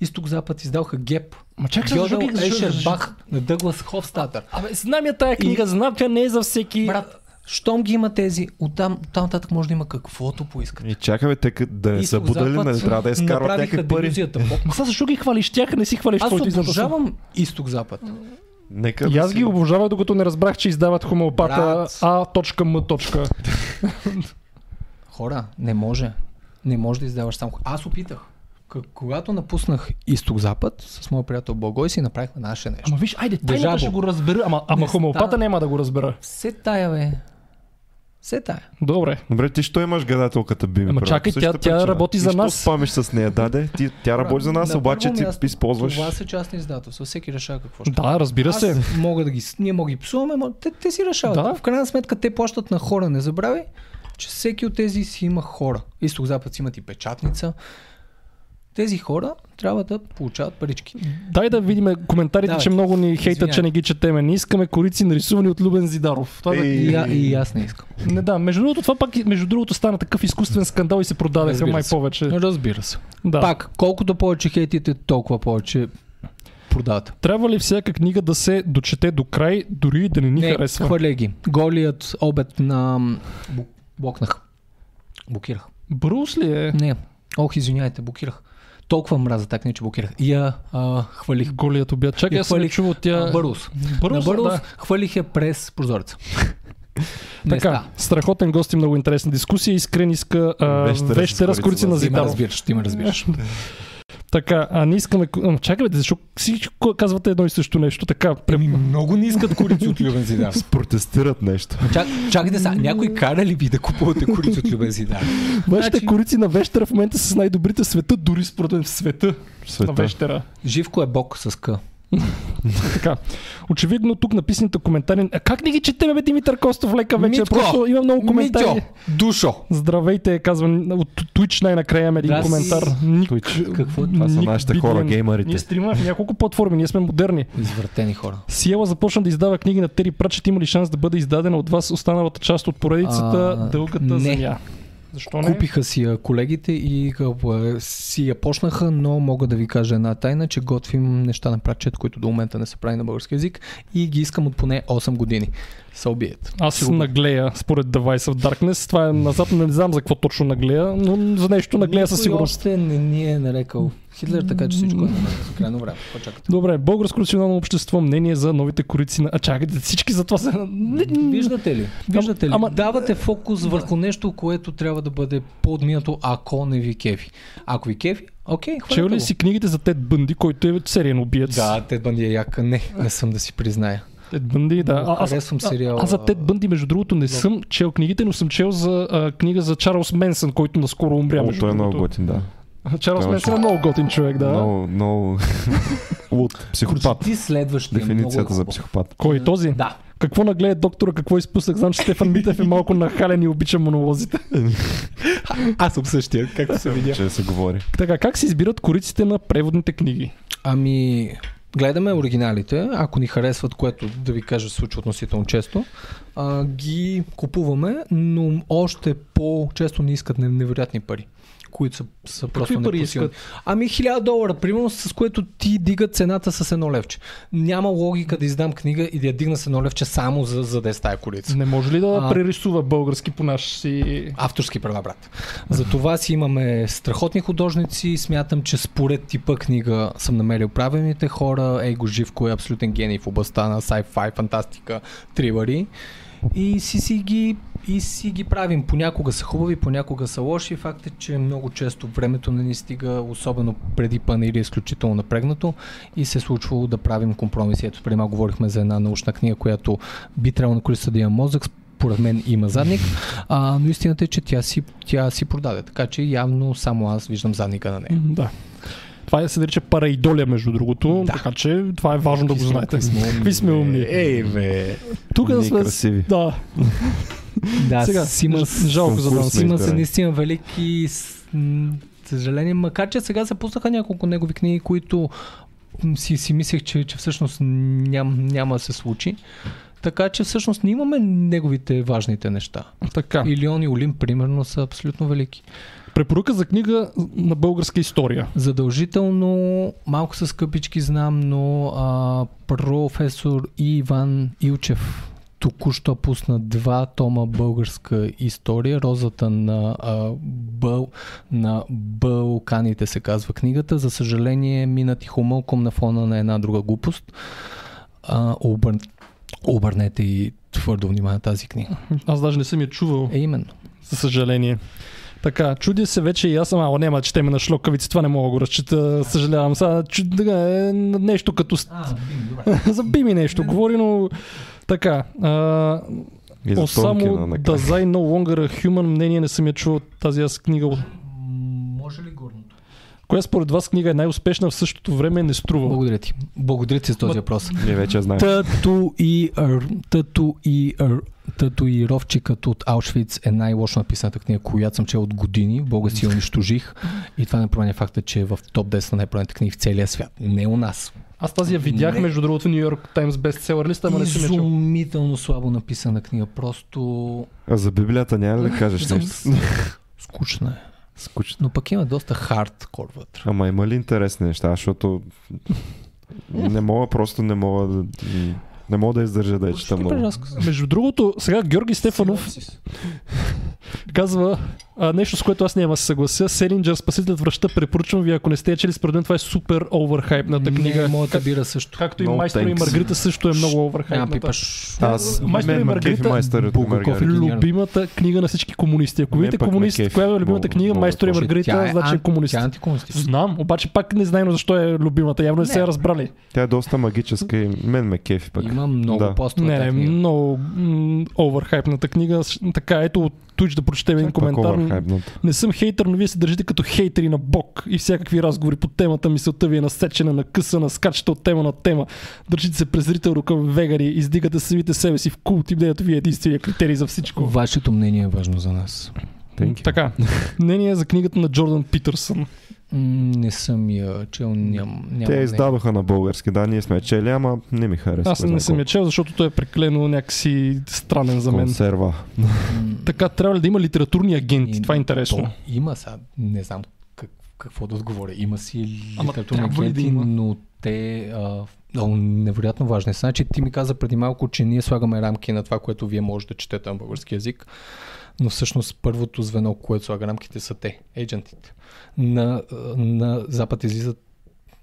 изток-запад издаваха Геп. Ма чакай, Гьодел Ешербах на Дъглас Хофстатър. Абе, знам я тая книга, знам, тя не е за всеки... Брат, щом ги има тези, оттам, оттам нататък може да има каквото поискате. И чакаме те да не са будали, нали трябва да изкарват някакви пари. Ма сега защо ги хвалиш тях, не си хвалиш Аз обожавам изток-запад. Нека И аз ги обожавах, докато не разбрах, че издават хомеопата. А.М. Хора, не може. Не може да издаваш сам. Аз опитах. Когато напуснах изток-запад с моят приятел Благой си направихме наше нещо. Ама виж, айде, тайната Дежабо. ще го разбера, ама, ама Не хомеопата става. няма да го разбера. Все тая, бе. Все тая. Добре. Добре, ти що имаш гадателката Бими? Ама чакай, тя- тя причина. работи Ти за нас. спамиш с нея, даде? Ти, тя работи за нас, На обаче ти място, използваш... Това са частни издателства. Всеки решава какво ще. Да, разбира се. Аз мога да ги, ние мога ги псуваме, но те, те си решават. Да. В крайна сметка те плащат на хора. Не забравяй, че всеки от тези си има хора. Изток-запад си имат и печатница. Тези хора трябва да получават парички. Дай да видим коментарите, Давай. че много ни хейтат, Извинявай. че не ги четеме. Не искаме корици нарисувани от Любен Зидаров. Това да... Ей. И, а, и аз не искам. Не, да, между другото, това пак, между другото, стана такъв изкуствен скандал и се Разбира май повече. Разбира се. Да. Пак, колкото повече хейтите, толкова повече продават. Трябва ли всяка книга да се дочете до край, дори и да не ни Не, харесва? хвърля ги. Голият обед на... Блокнах. Блокирах. Брус ли е? Не. Ох, извиняйте, блокирах. Толкова мраза книга, че блокирах. И я а, хвалих. Голият обяд. Чакай, Я аз съм хвалих чувал тя... Бърус. Бърус, на Бърус да. хвалих я през прозореца. Така, страхотен гост и много интересна дискусия. Искрен иска а, Вещера вещера с корици на разбираш, ти ме разбираш. Така, а не искаме... Ама, Чакай, бе, защо всичко казвате едно и също нещо? Така, Еми, много не искат корици от Любен Зидар. Протестират нещо. Чак, чакайте сега, някой кара ли ви да купувате корици от Любен Зидар? Вашите Значи- корици на вещера в момента са с най-добрите света, дори според мен в света на Света. вещера. Живко е бог с К. Така. Очевидно тук написаните коментари. А как не ги четеме, бе, Димитър Костов, лека вече? Митко! Просто има много коментари. Митьо, Душо. Здравейте, казвам от Twitch най-накрая има един Здрасти. коментар. Ник, Twitch. Какво? Това са Ник нашите хора, Бидиан. геймерите. Ние стримаме в няколко платформи, ние сме модерни. Извратени хора. Сиела започна да издава книги на Тери Пратчет. Има ли шанс да бъде издадена от вас останалата част от поредицата А, Дългата не. земя? Защо не? Купиха си я колегите и а, си я почнаха, но мога да ви кажа една тайна, че готвим неща на пратчет, които до момента не са прави на български язик и ги искам от поне 8 години. Be it. Аз Сигурно. наглея според Device of Darkness. Това е назад, не знам за какво точно наглея, но за нещо наглея със сигурност. още не ни е нарекал Хитлер, така че всичко е. За крайно време. Почакайте. Добре, българско национално общество, мнение за новите корици на... А чакайте, всички за това са... Виждате ли? Виждате ли? Ама- Давате фокус върху нещо, което трябва да бъде подминато, ако не ви кефи. Ако ви кефи, окей, Чел хвалете ли си книгите за Тед Бънди, който е сериен убиец? Да, Тед Бънди е яка. Не, не съм да си призная. Тед Бънди, да. А- Аз, харесвам сериала. аз за Тед Бънди, между другото, не съм чел книгите, но съм чел за а, книга за Чарлз Менсън, който наскоро умря. О, той е много готин, да. Чарлз Той Менсън е много готин човек, да. Много, много... Луд. Психопат. Ти следващия Дефиницията много е за психопат. Кой този? Да. Какво нагледа доктора, какво изпуснах? Знам, че Стефан Митев е малко нахален и обича монолозите. Аз съм същия, както се видя. Че се говори. Така, как се избират кориците на преводните книги? Ами, гледаме оригиналите, ако ни харесват, което да ви кажа се случва относително често, а, ги купуваме, но още по-често ни искат не- невероятни пари които са, са просто пари непосилни. искат? Ами 1000 долара, примерно, с което ти дига цената с едно левче. Няма логика да издам книга и да я дигна с едно левче само за, за да е с тая корица. Не може ли да А. прерисува български по наш си... Авторски права, брат. За това си имаме страхотни художници. Смятам, че според типа книга съм намерил правилните хора. Ейго Живко е абсолютен гений в областта на sci-fi, фантастика, трилъри. И си, си ги, и си ги правим. Понякога са хубави, понякога са лоши. Факт е, че много често времето не ни стига, особено преди панели, изключително напрегнато и се е случвало да правим компромиси. Ето, преди малко говорихме за една научна книга, която би трябвало на колиста да има мозък, според мен има задник, а, но истината е, че тя си, тя си продаде. Така че явно само аз виждам задника на нея. Да. Това е, се нарича параидолия, между другото, Да. така че това е важно да го знаете. какви сме умни, Какви сме умни. Ей, бе. Тук Ние сме... красиви. Да, Да, сега, Симънс, жалко за нас. на Симънс е избиране. наистина велики с- м, съжаление, макар че сега се пуснаха няколко негови книги, които си, си мислех, че, че всъщност ням, няма да се случи. Така че всъщност ние имаме неговите важните неща. така. Илион и Олим, примерно, са абсолютно велики. Препоръка за книга на българска история. Задължително, малко с къпички знам, но а, професор Иван Илчев току-що пусна два тома българска история. Розата на, а, бъл, на Балканите се казва книгата. За съжаление, мина тихомълком на фона на една друга глупост. А, обър... Обърнете и твърдо внимание на тази книга. Аз даже не съм я чувал, Е, именно. за съжаление. Така, чудя се вече и аз съм, ало няма, четеме на шлокавици, това не мога да го разчита, съжалявам. Сега, чу, да, е, нещо като... А, добре. Заби ми нещо, говори, но... Така, а, И за О, само Тонкина накрая. Dazai No Longer a Human мнение не съм я чувал тази аз книга. Коя според вас книга е най-успешна в същото време не струва? Благодаря ти. Благодаря ти за този въпрос. Ние вече знаем. Татуир, татуир, татуировчикът от Аушвиц е най-лошо написаната книга, която съм чел от години. Бога си я унищожих. И това не променя факта, че е в топ 10 на най-промените книги в целия свят. Не у нас. Аз тази я видях, Не. между другото, в Нью Йорк Таймс бестселър листа, ама не съм. Изумително слабо написана книга. Просто А за Библията няма ли да кажеш нещо? скучна е. Скучно. Но пък има доста хардкор вътре. Ама има ли интересни неща, защото не мога, просто не мога да... Не мога да издържа да я чета много. Между другото, сега Георги Стефанов, Казва а, нещо, с което аз няма да се съглася. Селинджер, Спасителят връща, препоръчвам ви, ако не сте я чели, според мен това е супер оверхайпната книга. Не, моята бира също. Както и No Майстор и. Маргарита също е много оверхайпната. Аз, Майстор и Маргарита- и Булгаков Маргарита. или- Любимата книга на всички комунисти. Ако видите пък ме комунист, кефи. коя е любимата книга, Майстор и. Маргарита, значи е комунист. Тя е антикомунистическа. Знам, обаче пак не знайно защо е любимата. Явно не, Не. се е разбрали. Тя е доста магическа и мен ме кефи пък. Има много Да. постове. Не, не, много оверхайпната книга. Така, ето от Twitch да прочетем един коментар. Не съм хейтър, но вие се държите като хейтери на Бог и всякакви разговори по темата. Мисълта ви е насечена, накъсана, скачате от тема на тема. Държите се презрително към вегари, издигате самите себе си в култ и мнението ви е единствения критерий за всичко. Вашето мнение е важно за нас. Thank you. Така, мнение за книгата на Джордан Питърсън. Не съм я чел, ням, нямам Те издадоха на български. Да, ние сме чели, ама не ми харесва. Аз не съм я чел, защото той е преклено някакси странен за мен. Консерва. Така, трябва ли да има литературни агенти? и- Това е интересно. То, има сега, не знам как, какво да отговоря. Има си Ама литературни да агенти, има? но те а, много невероятно важни. Значи ти ми каза преди малко, че ние слагаме рамки на това, което вие можете да четете на български язик. Но всъщност първото звено, което слага рамките са те, еджентите. На, на Запад излизат,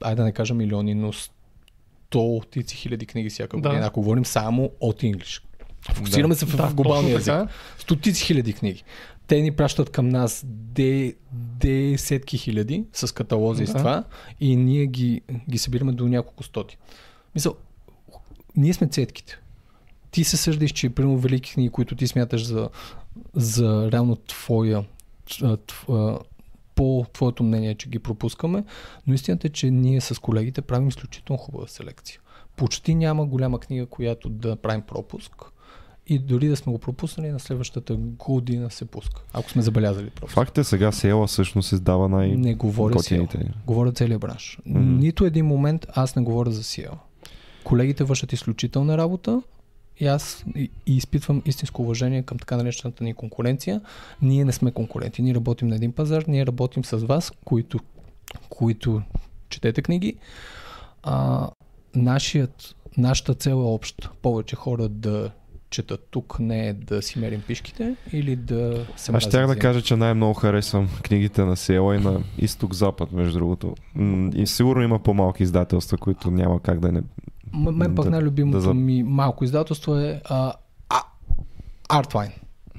айде да не кажа милиони, но стотици хиляди книги всяка Да. година. Ако говорим само от English. Фокусираме се в, Да, в глобалния език. Стотици хиляди книги. Те ни пращат към нас де, десетки хиляди с каталози и с Да. това и ние ги, ги събираме до няколко стоти. Мисъл, ние сме цетките. Ти се съждаш, че примерно велики книги, които ти смяташ за, за реално твоя по твоето мнение, че ги пропускаме, но истината е, че ние с колегите правим изключително хубава селекция. Почти няма голяма книга, която да правим пропуск и дори да сме го пропуснали, на следващата година се пуска. Ако сме забелязали пропуск. Факт е сега Села всъщност издава най Не говоря готините. Говоря целият бранш. Мгм. Нито един момент аз не говоря за Сиел. Колегите вършат изключителна работа и аз и, и изпитвам истинско уважение към така наречената ни конкуренция. Ние не сме конкуренти. Ние работим на един пазар, ние работим с вас, които, които четете книги. А, нашият, нашата цел е обща. Повече хора да четат тук, не е да си мерим пишките или да се Аз щях да кажа, че най-много харесвам книгите на Села и на изток-запад, между другото. И сигурно има по-малки издателства, които няма как да не... М- мен пък да- най-любимото да ми малко издателство е а, а, Artline.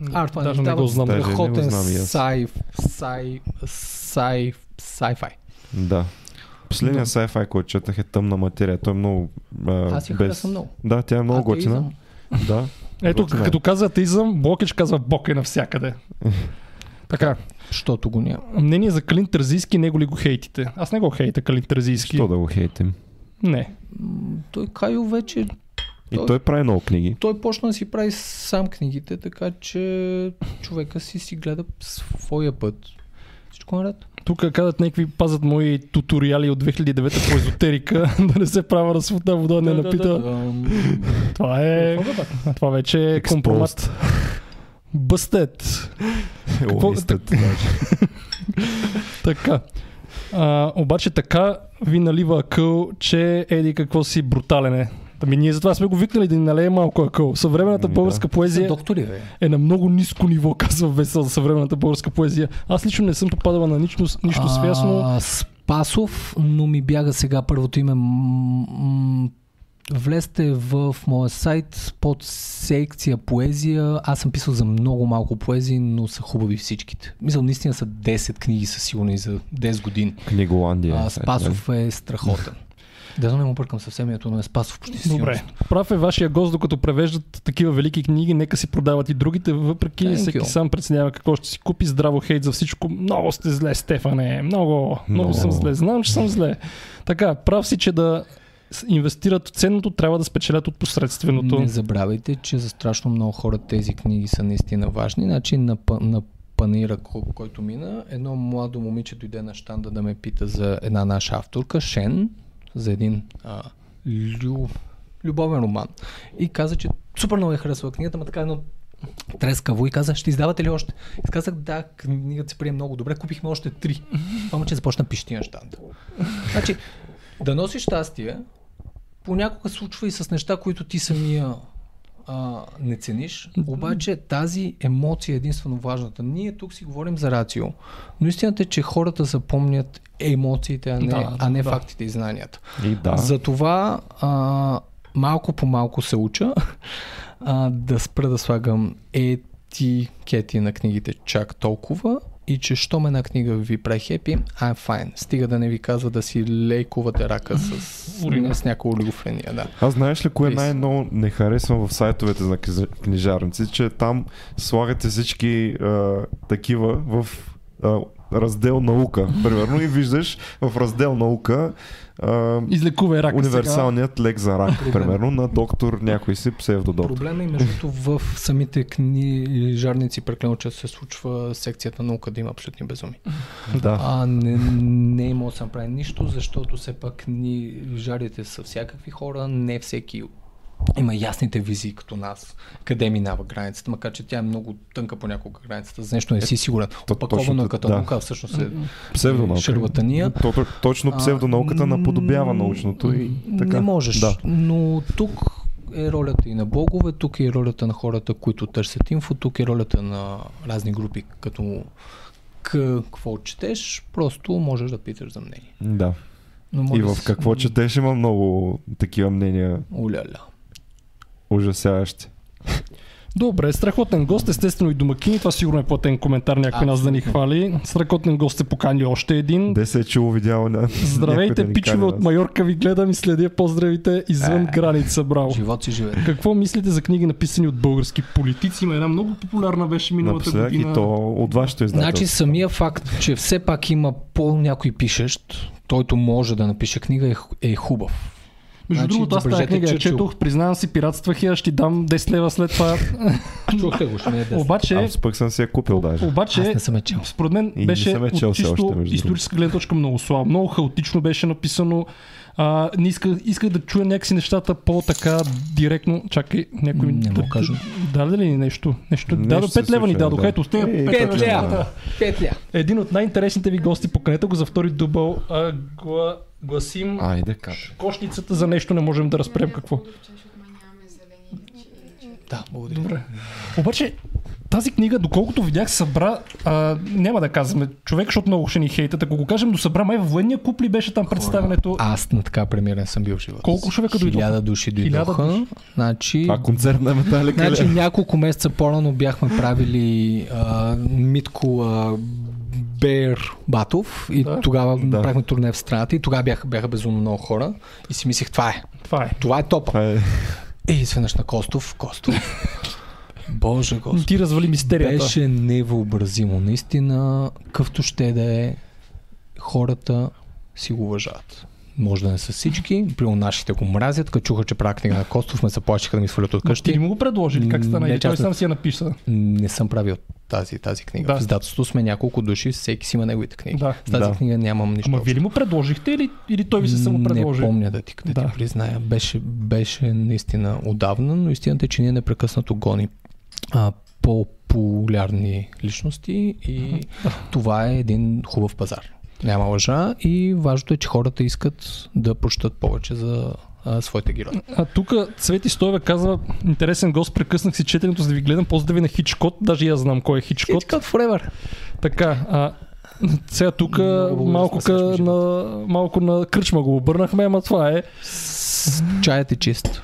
Artline Даже не го знам. Страхотен сай, сай, sci-fi. Да. Последния Да. sci-fi, който четах е тъмна материя. Той е много... А, Аз я харесвам много. Да, тя е много готина. Да. Ето, Готина е. като каза атеизъм, Блокич казва Бог е навсякъде. така, Защото го няма. мнение за Калин Тързийски, него ли го хейтите? Аз не го хейта Калин Тързийски. Що да го хейтим? Не. Той Кайо вече, И Той- той прави много книги. той почна да си прави сам книгите, така че човека си си гледа своя път. Всичко е наред. Тук казват някакви пазят мои туториали от 2009 по езотерика, да не се правя на света вода, не напита. Това е... Това вече е компромат. Бъстет. Какво- Листът, Така. А, обаче така ви налива акъл, че еди какво си брутален е. Ами ние затова сме го викнали да ни налее малко акъл. Съвременната Ами българска поезия доктори, е на много ниско ниво, казва Весел съвременната българска поезия. Аз лично не съм попадала на нищо, нищо свясно. Спасов, но ми бяга сега първото име. Влезте в моя сайт под секция поезия. Аз съм писал за много малко поезии, но са хубави всичките. Мисля, наистина са 10 книги са сигурно и за 10 години. Книголандия. А, е, Спасов е страхотен. Да, не му бъркам съвсем името, но е Спасов почти сигурно. Добре. Прав е вашия гост, докато превеждат такива велики книги, нека си продават и другите, въпреки Thank всеки you. сам преценява какво ще си купи. Здраво хейт за всичко. Много сте зле, Стефане. Много, много, Много. съм зле. Знам, че съм зле. Така, прав си, че да инвестират ценното, трябва да спечелят от посредственото. Не забравяйте, че за страшно много хора тези книги са наистина важни. Значи на, на панира, ко- който мина, едно младо момиче дойде на щанда да ме пита за една наша авторка, Шен, за един а, лю, любовен роман. И каза, че супер много е харесва книгата, ма така едно трескаво и каза, ще издавате ли още? И казах, да, книгата се прие много добре, купихме още три. Това момче започна пищи на щанда. Значи, да носиш щастие, понякога случва и с неща, които ти самия а, не цениш, обаче тази емоция е единствено важната. Ние тук си говорим за рацио, но истината е, че хората запомнят емоциите, а не, Да, а не да. фактите и знанията. И да. Затова а, малко по малко се уча а, да спра да слагам етикети на книгите чак толкова и че щом една книга ви прави хепи, I'm fine. Стига да не ви казва да си лейкувате рака с, Урина. с някаква олигофрения. Да. Аз знаеш ли кое Плиз. най-много не харесвам в сайтовете на книжарници, че там слагате всички а, такива в а, раздел наука. Примерно и виждаш в раздел наука а, Излекувай рака универсалният лек за рак. Примерно на доктор някой си псевдодоктор. Проблема и между в самите книжарници прекалено често се случва секцията наука да има абсолютни безуми. Да. А не, не е имал да се направи нищо, защото все пак книжарите са всякакви хора, не всеки има ясните визии като нас, къде минава границата, макар че тя е много тънка понякога границата, за нещо не си сигурен. то- Опаковано е като да. наука, а всъщност е Псевдонаука. шарлатания. То, то, точно А, псевдонауката наподобява научното и така. Не можеш, Да. но тук е ролята и на блогове, тук е ролята на хората, които търсят инфо, тук е ролята на разни групи, като какво четеш, просто можеш да питаш за мнение. Да. Но И в какво четеш има много такива мнения Уляля. Ужасяващи. Добре, страхотен гост, естествено и домакини. Това сигурно е платен коментар, някой нас да ни хвали. Страхотен гост се покани още един. Де се е чуло видял на... Здравейте, пичове от. Майорка ви гледам и следя. Поздравите извън Е. граница, браво. Живот си живее. Какво мислите за книги написани от български политици? Има една много популярна беше миналата Напоследък и година. то от вашето издателство. Значи самия факт, че все пак има по някой пишещ, който може да напише книга е, е хубав. Между Значи, другото, аз тази книга я четох, признавам си, пиратствах я, ще ти дам 10 лева след това. Чухте го, ще не е 10. обаче, Аз пък съм си я купил даже. обаче Аз не съм е чел. според мен беше е чел от чисто историческа гледна точка много слабо. Много хаотично беше написано. А, не исках, исках да чуя някакси нещата по-така директно. Чакай, някой ми... Не да- кажа. Даде ли ни нещо? Нещо, Нещо дадо се 5 лева ни дадоха. да. Ето, с тези Е, 5 Пет лева. Един от най-интересните ви гости, поканете го за втори дубъл. А, гла, гласим Айде, кат. кошницата за нещо, не можем да разпрем какво. Да, благодаря. Добре. Обаче, тази книга, доколкото видях, събра, а, няма да казваме човек, защото много ще ни хейтят, ако го кажем, до събра май във военния клуб ли беше там представенето? Аз на така премиерен съм бил в живота. Колко човека дойдоха? Хиляда души дойдоха. души. Значи, А концерт на Металика значи няколко месеца по-рано бяхме правили а, Митко а, Бер Батов и Да. тогава Да. правихме турне в страната и тогава бяха, бяха безумно много хора и си мислех това е. Това е. Това е топа. Това е... И изведнъж на Костов, Костов. Боже Господи. Ти развали мистерията. Беше невъобразимо. Наистина, къвто ще да е, хората си го уважават. Може да не са всички, при нашите го мразят, като чуха, че правя книга на Костов, ме заплашиха да ми свалят от Ма Ти къщи. му го предложили? Как стана? Не, той сам си я написа? Не съм правил тази, тази книга. Да. В издателството сме няколко души, всеки си има неговите книги. Да. С тази Да. книга нямам нищо. Ама вие ли му предложихте или, или той ви се само предложи? Не помня да ти, да Да. ти призная. Беше, беше наистина отдавна, но истината е, че ние непрекъснато гоним а, по-популярни личности и това е един хубав пазар. Няма лъжа и важното е, че хората искат да прощат повече за а, своите герои. А тук Цвети Стоева казва, интересен гост, прекъснах си четенето, за да ви гледам поздрави на Хичкот. Даже и аз знам кой е Хичкот. Got forever. Така, а, сега тук малко, на, малко на кръчма го обърнахме, ама това е. Чаят е чист.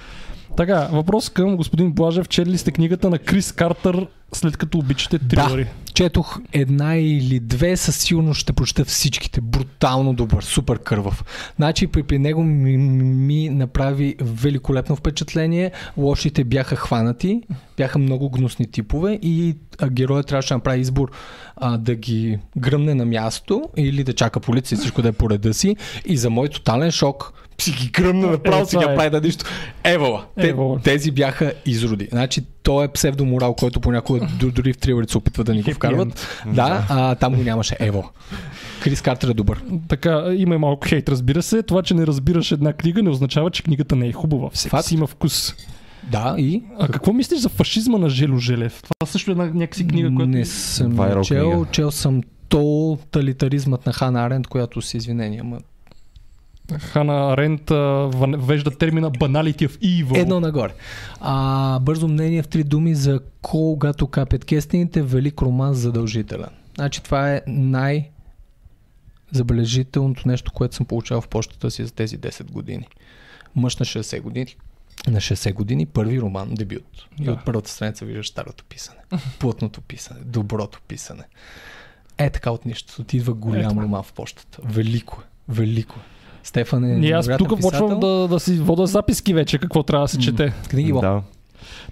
Така, въпрос към господин Блажев. Чели ли сте книгата на Крис Картер, след като обичате трилъри? Четох една или две, със сигурност ще прочета всичките. Брутално добър, супер кървав. Значи при, при него ми, ми направи великолепно впечатление. Лошите бяха хванати, бяха много гнусни типове и героят трябваше да направи избор а, да ги гръмне на място или да чака полиция всичко да е по реда си. И за мой тотален шок си ги гръмна направо, Е, си ги е. прави да нищо. Евала. Те, Евала. тези бяха изроди. Значи, то е псевдоморал, който понякога дори в трилърите се опитва да ни го вкарват. Да, а, там го нямаше. Ево. Крис Картер е добър. Така, има и малко хейт, разбира се. Това, че не разбираш една книга, не означава, че книгата не е хубава. Всеки си има вкус. Да, и А какво мислиш за фашизма на Жело Желев? Това също е една някакси книга, която... не съм чел. книга. Чел съм тоталитаризмът на Хана Аренд, която с извинения. Ама... Хана Рент вежда термина banality of evil. Едно нагоре. А, бързо мнение в три думи за когато капят кестените, велик роман задължителен. Значи това е най- забележителното нещо, което съм получавал в почтата си за тези 10 години. Мъж на 60 години. На 60 години първи роман, дебют. И Да. от първата страница виждаш старото писане, плътното писане, доброто писане. Е така от нищото. Ти идва голям Ето. роман в почтата. Велико е. Велико е. Стефан е И аз тук почвам да, да си вода записки вече, какво трябва да се чете. Книги, да. Да.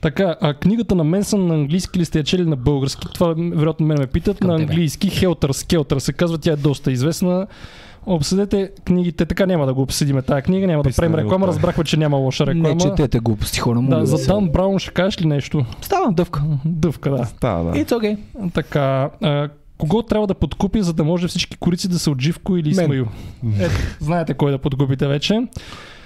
Така, а книгата на Менсън на английски ли сте я чели на български? Това вероятно мене ме питат. Към на тебе. английски Хелтър Скелтър се казва, тя е доста известна. Обсъдете книгите, така няма да го обсъдиме тази книга, няма да Писане правим го реклама, разбрахме, че няма лоша реклама. Не четете глупости хора, моля да, за. Дан Браун ще кажеш ли нещо? Става дъвка. Дъвка, да. Става, да. It's okay. Така, а, кого трябва да подкупи, за да може всички корици да са от Живко или. Исмаил? Знаете кой да подкупите вече.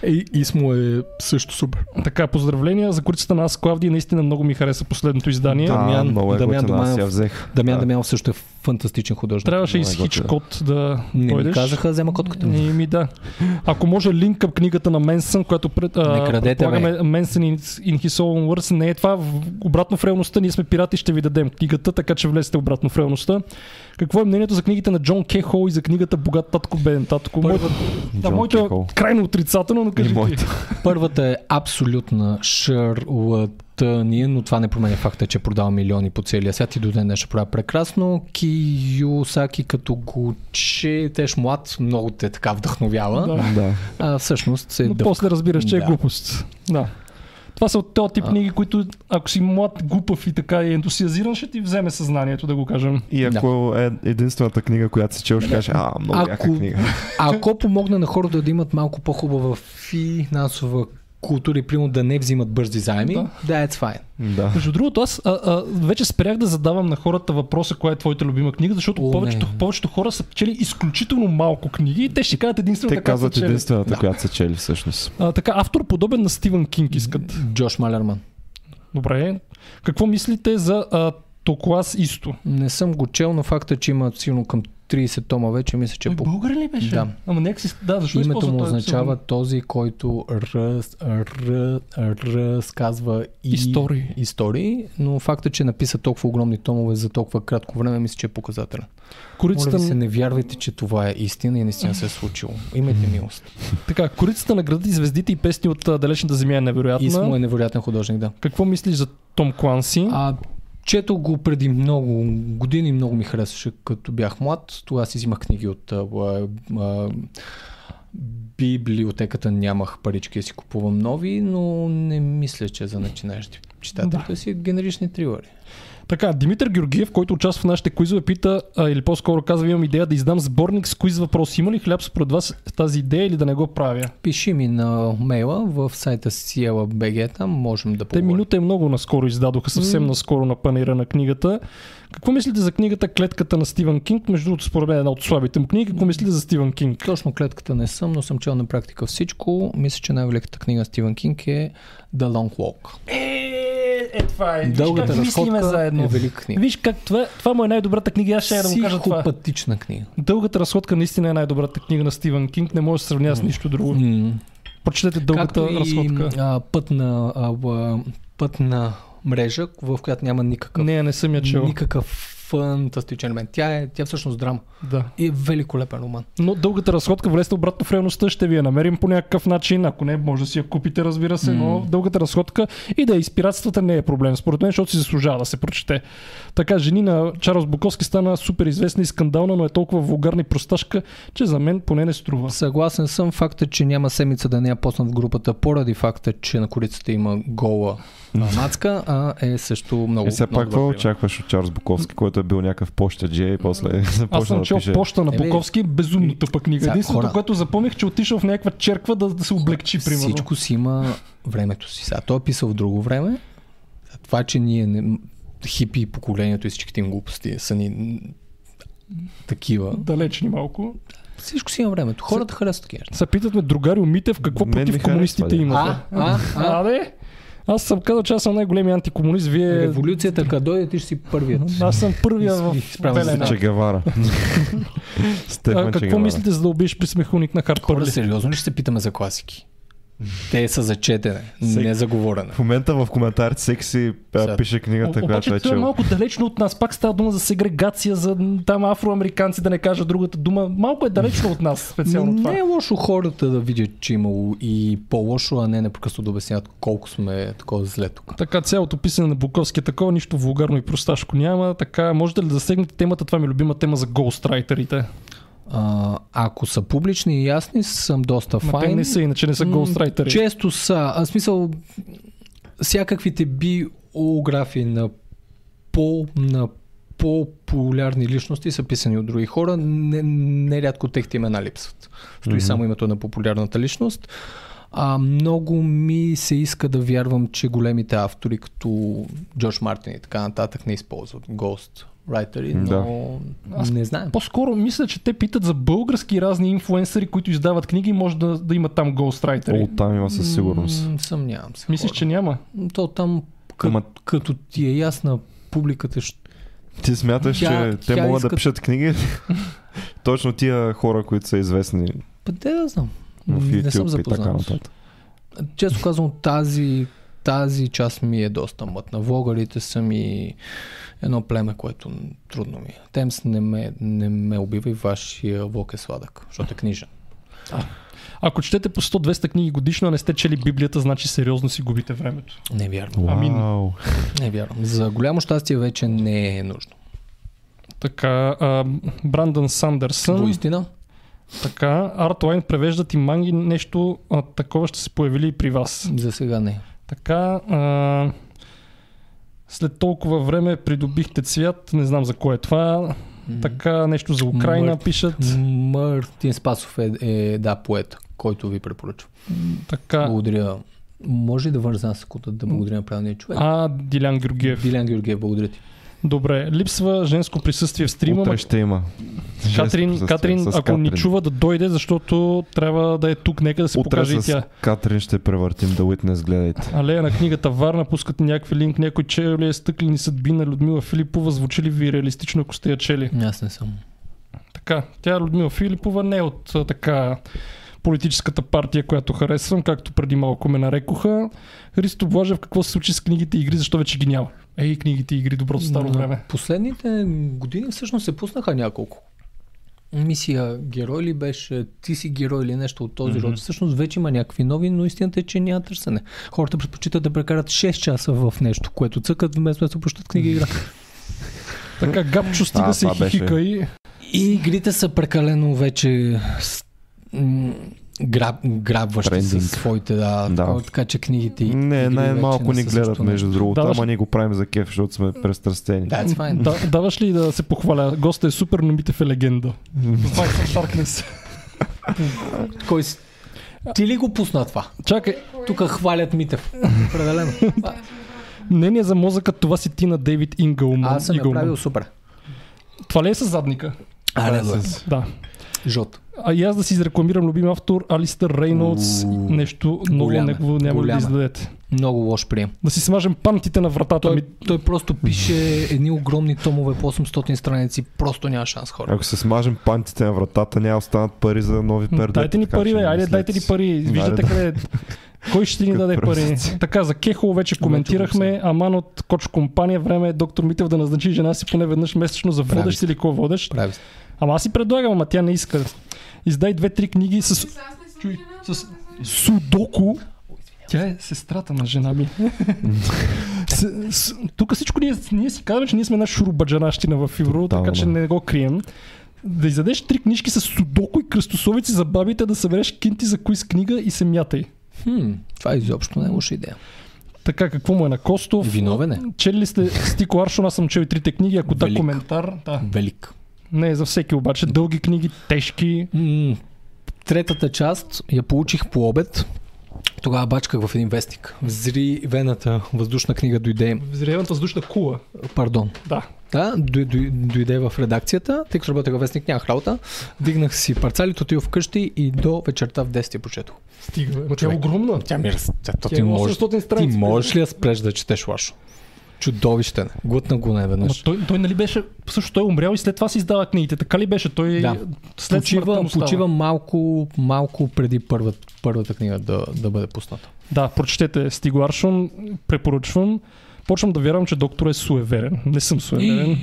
И, Исмо е също супер. Така, поздравления за корицата на аз Клавдия. Наистина много ми хареса последното издание. Да, Дамян- много е Дамян готина, аз я взех. Дамян Да. Дамянов също е фантастичен художник. Трябваше и Много с е. Хичкот да Не ми казаха, взема котката ми. И ми да. Ако може линк към книгата на Менсън, която пред, а, Не крадете, Менсън in, in his own words, не е това. Обратно в реалността, ние сме пирати, ще ви дадем книгата, така че влезете обратно в реалността. Какво е мнението за книгите на Джон Кехол и за книгата Богат татко, беден татко? Моето, да, моето е крайно отрицателно, но кажи И. Първата е абсолютна шарлатания, но това не променя факта, че продава милиони по целия свят и до ден днешен продава прекрасно. Киосаки като го четеш млад, много те така вдъхновява. Да. Да. А всъщност е Но дъвка. после разбираш, че е Да. глупост. Да. Това са от този тип А. книги, които ако си млад, глупав и така и ентусиазиран, ще ти вземе съзнанието, да го кажем. И ако е единствената книга, която си чел, ще кажеш, а, много Ако- яка книга. Ако помогне на хората да имат малко по-хубава финансова култура и примерно да не взимат бързи заеми, Да. да, it's fine. Да. Между другото, аз а, а, вече спрях да задавам на хората въпроса, коя е твоята любима книга, защото О, повечето, не. повечето хора са чели изключително малко книги и те ще кажат единствената, Те която казват са чели. единствената, Да. която са чели всъщност. А, така, автор подобен на Стивън Кинг искат. Джош Малерман. Добре. Какво мислите за а, Токлас Исто? Не съм го чел, но факта, че има силно към 30 тома вече, мисля, че Той по... българин ли беше? Да. Ама нека си... Да, защо Името му означава този, който раз, раз, разказва и Истории. истории, но факта, че написа толкова огромни томове за толкова кратко време, мисля, че е показателен. Моля Корицата, ви се, не вярвайте, че това е истина и наистина се е случило. Имайте милост. така, корицата на града и звездите и песни от далечната земя е невероятна. Исмо е невероятен художник, да. Какво мислиш за Том Кланси? А, чето го преди много години, много ми харесваше като бях млад. Тогава си взимах книги от а, а, библиотеката, нямах парички да си купувам нови, но не мисля, че за начинаещи читатели. Да. Да. си генерични трилъри. Така, Димитър Георгиев, който участва в нашите куизове, пита, а, или по-скоро казва, имам идея да издам сборник с куиз въпроси. Има ли хляб според вас тази идея или да не го правя? Пиши ми на мейла в сайта CLBG, там можем да Те поговорим. минута е много наскоро издадоха, съвсем М. наскоро на панера на книгата. Какво мислите за книгата Клетката на Стивън Кинг? Между другото, според мен е една от слабите му книги. Какво мислите за Стивън Кинг? Точно клетката не съм, но съм чел на практика всичко. Мисля, че най-великата книга на Стивен Кинг е The Long Walk. Е, е това е. Дългата разходка е велика книга. Виж как това, това му е най-добрата книга. Аз ще я да му кажа това. Психопатична книга. Дългата разходка наистина е най-добрата книга на Стивън Кинг. Не може да се сравнява с нищо друго. М. Прочетете дългата Както и разходка. а, път, на, а, път на мрежа, в която няма никакъв, Не, не съм я чел. никакъв фантастичен елемент. Тя е, тя е всъщност драма. Да. И е великолепен роман. Но дългата разходка, влезте обратно в реалността, ще ви я намерим по някакъв начин. Ако не, може да си я купите, разбира се, но М. дългата разходка и да изпиратствата не е проблем, според мен, защото си заслужава да се прочете. Така, жени на Чарлз Буковски стана супер известна и скандална, но е толкова вулгарна и просташка, че за мен поне не струва. Съгласен съм. Факта, че няма седмица да не я поснат в групата, поради факта, че на корицата има гола мацка, а, е също много. И все много пак, какво очакваш от Чарлз Буковски, който е бил някакъв пощаджия и после Аз започна съм да чел пише. почта на Буковски, безумно тъпа книга. Единственото, хора- което запомних, че отишъл в някаква черква да, да се облегчи, примерно. Всичко си има времето си. Сега той е писал в друго време. Това, че ние не, хипи поколението и всичките им глупости са ни такива. Далечни малко. Всичко си има времето. Хората харесват такива. Се питат ме другари Митев какво Мен против комунистите да. имате. А, а, а. А, де? Аз съм казал, че аз съм най-големия антикомунист. Вие... Революцията, като дойде, ти ще си първият. Аз съм първия в. Да. Че Гевара. Какво мислите за да убиеш присмехулник на Хора, Харпърли? сериозно ли ще се питаме за класики? Те са за четене, не за говорене. В момента в коментарите всеки си а, пише книгата, която Обаче е това е чел. малко далечно от нас. Пак става дума за сегрегация, за там афроамериканци, да не кажа другата дума. Малко е далечно от нас, специално това. Не е лошо хората да видят, че имало и по-лошо, а не непрекъснато да обясняват колко сме такова зле тук. Така цялото писане на Буковски е такова, нищо вулгарно и просташко няма. Така, можете ли да засегнете темата? Това ми е любима тема за гhostrайтерите. А, ако са публични и ясни, съм доста Ма те файн. не са, иначе не са М, гhostrайтери. Често са. А, смисъл, всякаквите биографии на по, на по-популярни личности са писани от други хора. Не- Нерядко техните имена липсват. Стои Мгм. само името на популярната личност. А, много ми се иска да вярвам, че големите автори, като Джордж Мартин и така нататък, не използват Ghost Writers, но Аз не знаем. По-скоро мисля, че те питат за български разни инфуенсъри, които издават книги може да, да има там гhostrайтери. О, там има със сигурност. М, Съмнявам се. Мислиш, хора. че няма? То там, като, Ама- като ти е ясна публиката, ще... Ти смяташ, Тя- че те тя могат да иска- пишат книги? Точно тия хора, които са известни Бъде да знам. в не съм YouTube и така запознат. Често казвам, тази, тази част ми е доста мътна. Влогарите са ми едно племе, което трудно ми е. Темс не ме, не ме убива и вашия влог е сладък, защото е книжен. Ако четете по 100-200 книги годишно, а не сте чели Библията, значи сериозно си губите времето. Не вярвам. Амин. Вау. Не вярвам. За голямо щастие вече не е нужно. Така, а, Брандън Сандърсън. Воистина? Така, Артлайн превеждат и манги, нещо а, такова ще се появи ли и при вас. За сега не. Така, а, след толкова време придобихте цвят, не знам за кое е това. Така, нещо за Украина Мърт. пишат. Мартин Спасов е, е да, поет, който ви препоръчва. Така, Благодаря. Може ли да една секунда да благодаря на правилния човек? а, Дилян Георгиев. Дилян Георгиев, благодаря ти. Добре, липсва женско присъствие в стрима. Утре ще има. Катрин, Катрин, ако с ни чува да дойде, защото трябва да е тук, нека да се Утре покаже и тя. Катрин ще превъртим The Witness, гледайте. Алея на книгата Варна, пускат някакви линк, някой чел ли е стъклени съдби на Людмила Филипова, звучи ли ви реалистично, ако сте я чели? Аз не съм. Така, тя Людмила Филипова не е от така политическата партия, която харесвам, както преди малко ме нарекоха. Христо Блажев, какво се случи с книгите и игри, защо вече ги няма? Ей, книгите игри, доброто старо На време. Последните години всъщност се пуснаха няколко. Мисия герой ли беше, ти си герой или нещо от този Мгм. род. Всъщност вече има някакви нови, но истината е, че няма търсене. Хората предпочитат да прекарат 6 часа в нещо, което цъкат, вместо да се прощат книги и игра. Така, Габчо стига А, се хихика и... И игрите са прекалено вече граб, грабващи Трендинг. със своите, да, Да. такова, така че книгите и Не, най-малко ни не гледат между другото, Даваш- ама ние го правим за кеф, защото сме престрастени. That's fine. Да, даваш ли да се похваля? Гостът е супер, но Митев е легенда. Това е Sharkness. Кой си? Ти ли го пусна това? Чакай, Тук хвалят Митев. Определено. А, мнение за мозъка, това си ти на Дейвид Ингълман. Аз съм направил супер. Това ли е с задника? Але, Това е с- Да. Жълт. А и аз да си изрекламирам любим автор Алистър Рейнолдс. Нещо ново Голяма. негово няма ли да издадете. Много лош прием. Да си смажем пантите на вратата ми. Той, той просто пише едни огромни томове по 800 страници. Просто няма шанс хора. Ако се смажем пантите на вратата, няма да останат пари за нови пердета. Дайте ни така пари, бе, айде, дайте ни пари. Виждате да. къде е. Кой ще ни даде пари? Така, за Кехо вече коментирахме. Аман от Коч компания. Време е доктор Митев да назначи жена си поне веднъж месечно за водещ или какво водещ. Прави се. Ама аз си предлагам, ама тя не иска. Издай две-три книги с Чуй, с- Судоку. Тя е сестрата на жена ми. С, с, тук всичко ние, ние си казваме, че ние сме една шурубаджанащина в Ивро, Тотално. така че не го крием. Да издадеш три книжки с судоко и кръстосовици за бабите, да събереш кинти за кои с книга и се мятай. Хм, това изобщо не е лоша идея. Така, какво му е на Костов? Виновен е. Чели ли сте Стико Аршон? Аз съм чел и трите книги. Ако да Велик. коментар, да. Велик. Не е за всеки обаче. Дълги книги, тежки. М, Третата част я получих по обед. Тогава бачках в един вестник. Взри вената въздушна книга дойде. Взривената въздушна кула. Пардон. Да. Да, дой- дой- дойде в редакцията, тъй като работех във вестник, нямах работа. Дигнах си парцалите, отидох вкъщи и до вечерта в 10 я прочетох. Стига. Ма тя е огромна. Тя ми раз... Тя, Тя ти, можеш, 800 ти страници. можеш ли да спреш да четеш лашо? Чудовищен. Глътна го не Ама веднъж. той, той нали беше, също той е умрял и след това си издава книгите, така ли беше? Той Да. след Почива, му става. почива малко, малко преди първата, първата книга да, да бъде пусната. Да, прочетете Стиго Аршон, препоръчвам. Почвам да вярвам, че доктор е суеверен. Не съм суеверен.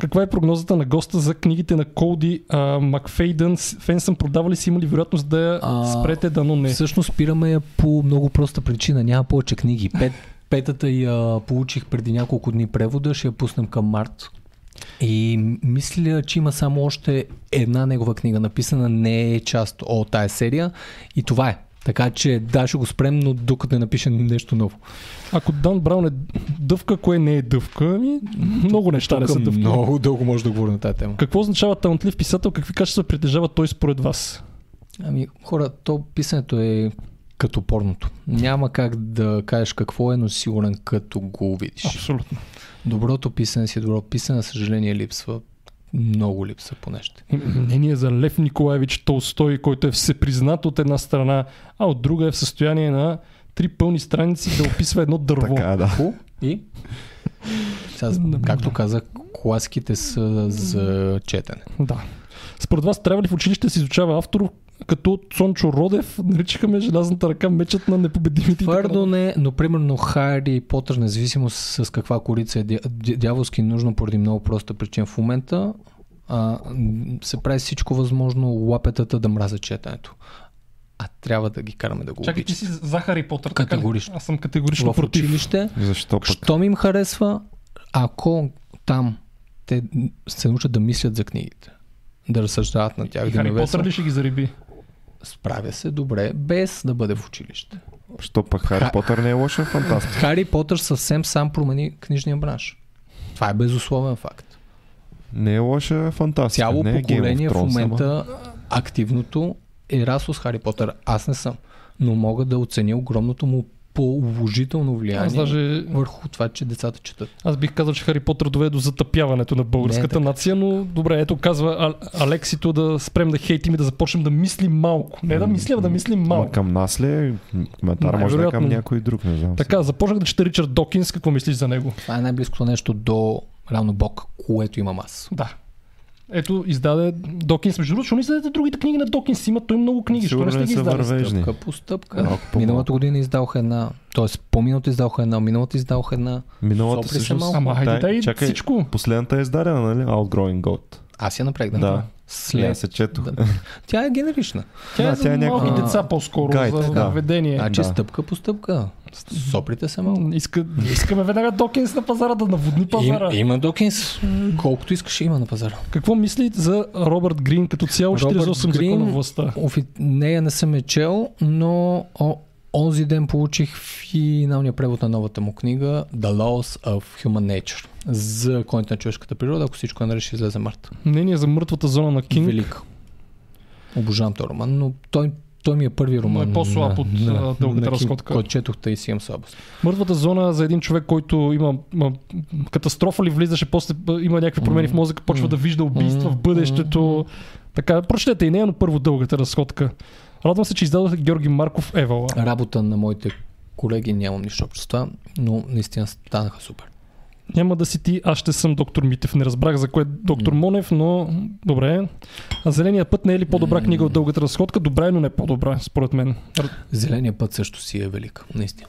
Каква е прогнозата на госта за книгите на Колди а, Макфейдън? Фен съм продавали си имали вероятност да я спрете, да но не. Всъщност спираме я по много проста причина. Няма повече книги. Пет, петата я получих преди няколко дни превода, ще я пуснем към март. И мисля, че има само още една негова книга написана, не е част от тая серия. И това е. Така че да, ще го спрем, но докато не напишем нещо ново. Ако Дан Браун е дъвка, кое не е дъвка, ами много неща не са Тук дъвки. много дълго може да говорим на тази тема. Какво означава талантлив писател? Какви качества притежава той според вас? Ами, хора, то писането е като порното. Няма как да кажеш какво е, но си сигурен като го видиш. Абсолютно. Доброто писане си е добро писане, за съжаление липсва. Много липсва по нещо. Мнение за Лев Николаевич Толстой, който е всепризнат от една страна, а от друга е в състояние на три пълни страници да описва едно дърво. Така, да. Ху? И? Сега, както казах, класиките са за четене. Да. Според вас трябва ли в училище да се изучава автор като Цончо Родев, наричаха ме желязната ръка, мечът на непобедимите. Твърдо не, но примерно Хари Потър, независимо с, каква корица е дя- дя- дяволски нужно поради много проста причина. В момента а, се прави всичко възможно лапетата да мразят четенето. А трябва да ги караме да го Чакай, ти обичат. си за Хари Потър. Категорично. Аз съм категорично В против. училище, Защо пък? щом им харесва, ако там те се научат да мислят за книгите, да разсъждават на тях, И да Хари е Потър ли ще ги зариби? Справя се добре, без да бъде в училище. Що пък Хари Ха- Потър не е лоша фантастика. Хари Потър съвсем сам промени книжния бранш. Това е безусловен факт. Не е лоша фантастика. Цяло не е поколение в ама- момента активното е расло с Хари Потър. Аз не съм. Но мога да оценя огромното му положително влияние Аз даже върху това, че децата четат. Аз бих казал, че Хари Потър доведе до затъпяването на българската така. нация, но добре, ето казва А- Алексито да спрем да хейтим и да започнем да мислим малко. Не да мислим, а да мислим малко. към нас ли е? Коментар може да е към някой друг, не знам. Така, започнах да чета Ричард Докинс, какво мислиш за него? Това е най-близкото нещо до реално Бог, което имам аз. Да. Ето, издаде Докинс. Между другото, защо не издадете другите книги на Докинс? Има той много книги. Що не сте ги издали? Стъпка по стъпка. Малко по-малко. Миналата година издавах една, т.е. по-миналата издавах една, миналата издавах една. Миналата Сопли всъщност... Ама хайде, дай чакай. всичко. Последната е издадена, нали? Outgrowing God. Аз я направих, да. След... Не, се четох. Да. Тя е генерична. Тя е Да, за тя е малки някаква- деца по-скоро, Гайд, за да. въведение. Значи Да. стъпка по стъпка. Соплите са малко. Иска, искаме веднага Докинс на пазара да наводни пазара. Им, има Докинс. Колкото искаш има на пазара. Какво мисли за Робърт Грин като цяло 48 Грин- закона на властта? Офи... Нея не съм е чел, но о, онзи ден получих финалния превод на новата му книга The Laws of Human Nature за законите на човешката природа, ако всичко е наред ще излезе март. Мнение за мъртвата зона на Кинг. Велик. Обожавам този роман, но той, той ми е първи роман. е по-слаб от, Дългата на Кинг, разходка. Който четох, тъй си имам слабост. Мъртвата зона за един човек, който има, има катастрофа ли влизаше, после има някакви промени в мозъка, почва да вижда убийства в бъдещето. Така, прочетете и нея, но първо дългата разходка. Радвам се, че издадохте Георги Марков Евала. Работа на моите колеги нямам нищо общо с това, но наистина станаха супер. Няма да си ти, аз ще съм доктор Митев. Не разбрах за кое е доктор Монев, но добре. А Зеления път не е ли по-добра книга от дългата разходка? Добра е, но не по-добра, според мен. Зеления път също си е велик, наистина.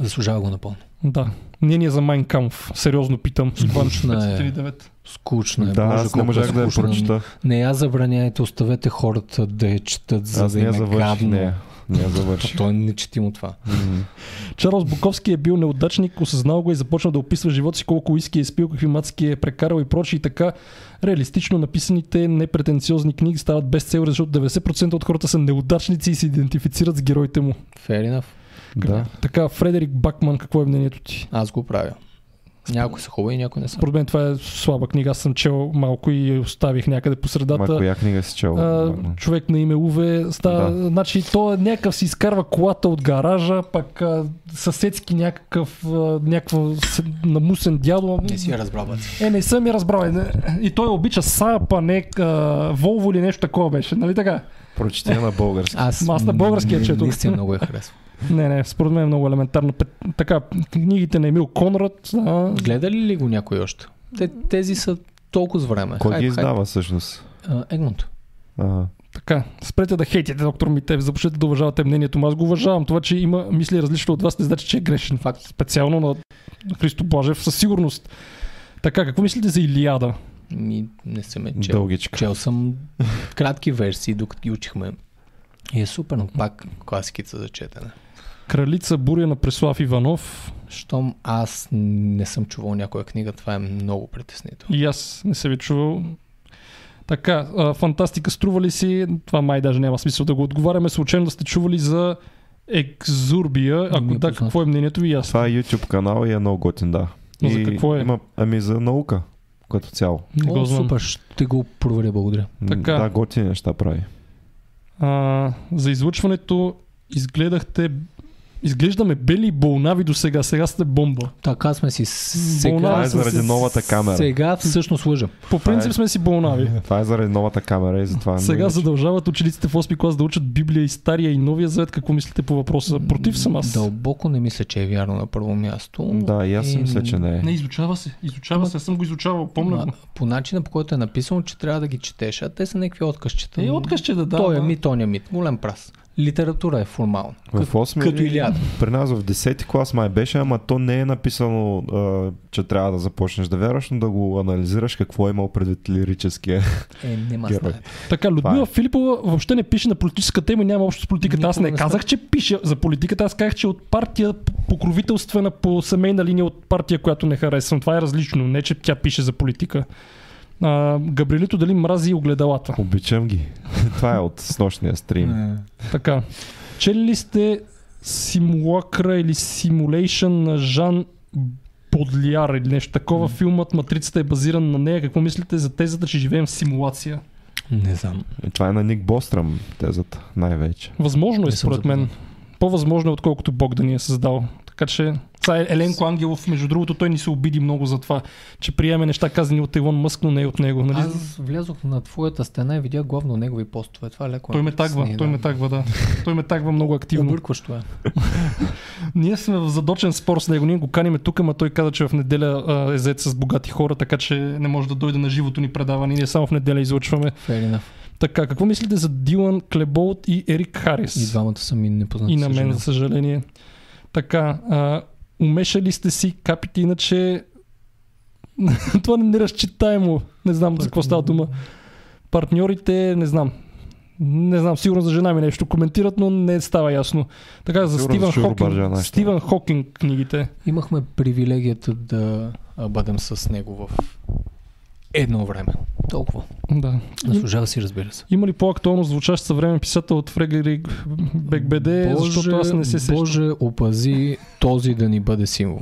Заслужава го напълно. Да. Мнение за Майн Камф. Сериозно питам. Скучна е. 549. Скучна е. Да, Боже, аз не можах да я прочета. Не я забраняйте, оставете хората да я четат, за Аз да им е гадно. Не, не я То, завърших. то е нечетимо това. Чарлз Буковски е бил неудачник, осъзнал го и започнал да описва живота си, колко уиски е спил, какви мацки е прекарал и прочие и така. Реалистично написаните непретенциозни книги стават бестселери, защото 90% от хората са неудачници и се идентифицират с героите му. Fair enough. Да. Така, Фредерик Бакман, какво е мнението ти? Аз го правя. Някои са хубави, някои не са. Според мен това е слаба книга. Аз съм чел малко и я оставих някъде по Ма средата. коя книга си чел? А, човек на име Уве. Става, Да. Значи той е някакъв си изкарва колата от гаража, пък а, съседски някакъв, а, някакъв с- намусен дядо. Не си я разбрал, бе. Е, не съм я разбрал. е. И той обича Сапа, не а, Волво или нещо такова беше. Нали така? Прочети я на български. Аз аз на българския м, четох. Наистина много я харесвам. Не, не, според мен е много елементарно. Така, книгите на Емил Конрад. А, Гледали ли го някой още? Те, тези са толкова с време. Кой ги издава всъщност? хайп. Егмонт. А, така, спрете да хейтите доктор Митев, започнете да уважавате мнението му. Аз го уважавам. Това, че има мисли различно от вас, не значи, че е грешен. Факт. Специално на Христо Блажев, със сигурност. Така, какво мислите за Илиада? Ми, не съм е чел. дългичка. Чел съм кратки версии, докато ги учихме. И е супер, но пак класиките за четене. Кралица буря на Преслав Иванов. Щом аз не съм чувал някоя книга, това е много притеснително. И аз не съм ви чувал. Така, а, фантастика струва ли си? Това май даже няма смисъл да го отговаряме. Случайно да сте чували за Екзурбия. Ако да, какво е мнението ви? Аз. Това е YouTube канал и е много готин, да. Но за какво е? Има, ами за наука, като цяло. Не го О, знам. супер, ще го проверя, благодаря. Така. Да, готини неща прави. А, за излъчването изгледахте Изглеждаме бели и болнави до сега. Сега сте бомба. Така сме си сега. Болнави Това е заради се- новата камера. Сега всъщност лъжа. По принцип е- сме си болнави. Това е заради новата камера и затова. Сега задължават учениците в 8 клас да учат Библия и Стария и Новия Завет. Какво мислите по въпроса? Против съм аз. Дълбоко не мисля, че е вярно на първо място. Да, и аз си И- мисля, че не е. Не, изучава се. Изучава се. Аз съм го изучавал. Помня А, го. По начина, по който е написано, че трябва да ги четеш, а те са някакви откъсчета. Е, откъсче да Той е мит, той е мит. Голям прас. Литература е формална. В 8 Като Илиада. При нас в 10 клас май беше, ама то не е написано, а, че трябва да започнеш да вярваш, но да го анализираш какво е имал предвид лирическия. Е, нема Герой. Така, Людмила Това е. Филипова въобще не пише на политическа тема, няма общо с политиката. Аз Никога не не казах, че пише за политиката, аз казах, че от партия покровителствена по семейна линия от партия, която не харесвам. Това е различно, не че тя пише за политика. А, Габриелито дали мрази огледалата. Обичам ги. Това е от снощния стрим. Така. Чели ли сте симулакра или симулейшън на Жан Бодлияр или нещо такова? Филмът Матрицата е базиран на нея. Какво мислите за тезата, че живеем в симулация? Не знам. Това е на Ник Бострам тезата, най-вече. Възможно е, според мен. По-възможно е, отколкото Бог да ни е създал. Така че, това е Еленко Ангелов, между другото, той ни се обиди много за това, че приеме неща казани от Илон Мъск, но не и от него. Нали? Аз влязох на твоята стена и видях главно негови постове. Това е леко. Той ме тагва, притесни, той да. ме тагва, да. Той ме тагва много активно. Объркващо е. Ние сме в задочен спор с него. Ние го каниме тук, ама той каза, че в неделя а, е зает с богати хора, така че не може да дойде на живото ни предаване. Ние само в неделя излъчваме. Fair enough. Така, какво мислите за Дилан Клеболт и Ерик Харис? И двамата са ми непознати. И на мен, за съжаление. Така, а, умешали сте си капите, иначе това не е неразчитаемо. Не знам за какво става дума. Партньорите, не знам. Не знам, сигурно за жена ми нещо коментират, но не става ясно. Така, за Сигурно Стивън Хокинг. Стивън Хокинг книгите. Имахме привилегията да бъдем с него в едно време. Толкова. Да. Заслужава си, разбира се. има ли по-актуално звучащ съвремен писател от Фредерик Бекбеде, защото аз не се сещам. Боже, опази този да ни бъде символ.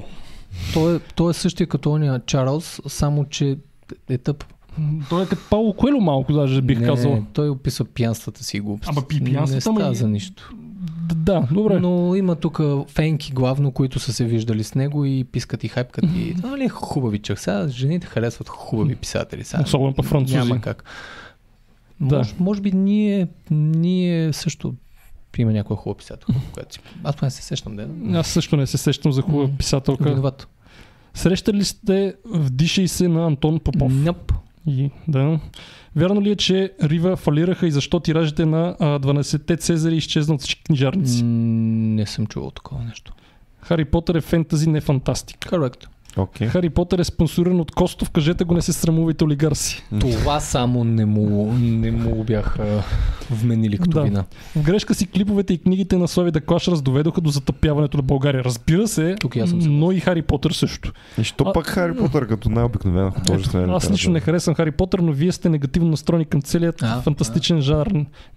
Той е, той е същия като ония Чарлз, само че е тъп. Той е като Пауло Коело малко, даже бих не, казал. Той описва пиянствата си и глупости. Ама пи- пиянствата, Не става за нищо. Да, добре. Но има тук фенки главно, които са се виждали с него и пискат и хайпкат и това ли е хубави чак. Сега жените харесват хубави писатели. Сега. Особено по французи. Няма как. Да. Може, може би ние, ние също има някоя хубава писателка, която си... Аз поне се сещам, да. Аз също не се сещам за хубава писателка. Виноват. Срещали ли сте в се на Антон Попов? Нъп. И, да. Вярно ли е, че Рива фалираха и защо тиражите на а, 12-те Цезари изчезна от всички книжарници? М, Не съм чувал такова нещо. Хари Потър е фентази, не фантастик. Correct. Окей. Хари Потър е спонсориран от Костов, кажете го, не се срамувайте олигарси. Това само не му, не му бяха вменили като Да. вина. В грешка си клиповете и книгите на Слави да Клаш раздоведоха до затъпяването на България. Разбира се, Тук аз съм но и Хари Потър също. И що А- пък Хари Потър като най-обикновена художествена Аз лично не харесвам Хари Потър, но вие сте негативно настроени към целият А, фантастичен жанр.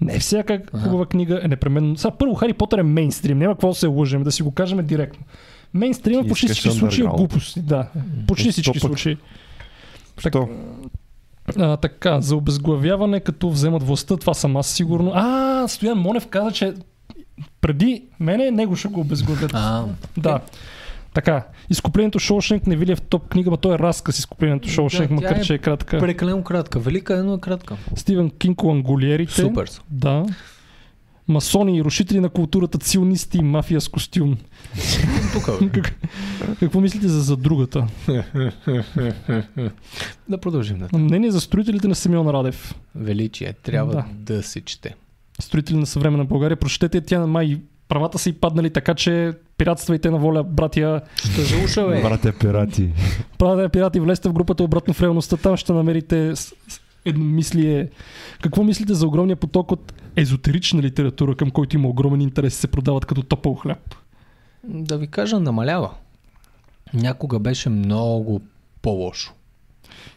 Не всяка хубава книга е непременно. Сега първо Хари Потър е мейнстрим, няма какво да се лъжем, да си го кажем директно. Мейнстрима Ти почти всички случаи е глупости. Да, почти всички случаи. Що? А, така, за обезглавяване, като вземат властта, това съм аз сигурно. А, Стоян Монев каза, че преди мене него ще го обезглавят. А, Да. Така, изкуплението Шоушенк не ви ли е в топ книга, но той е разказ изкуплението Шоушенк, Да, макар е че е кратка. прекалено кратка. Велика е, но е кратка. Стивен Кинг Лангулиерите. Супер. Да. Масони и рушители на културата, ционисти и мафия с костюм. Как, какво мислите за, за другата? да продължим на Мнение за строителите на Симеон Радев. Величие. Трябва Да. да. се чете. Строители на съвременна България. Прочетете тя май правата са и паднали, така че пиратствайте на воля, братя. Ще за уша, бе. Братя пирати. Правя пирати, влезте в групата обратно в реалността, там ще намерите едномислие. Какво мислите за огромния поток от езотерична литература, към който има огромен интерес и се продават като топъл хляб? Да ви кажа, намалява. Някога беше много по-лошо.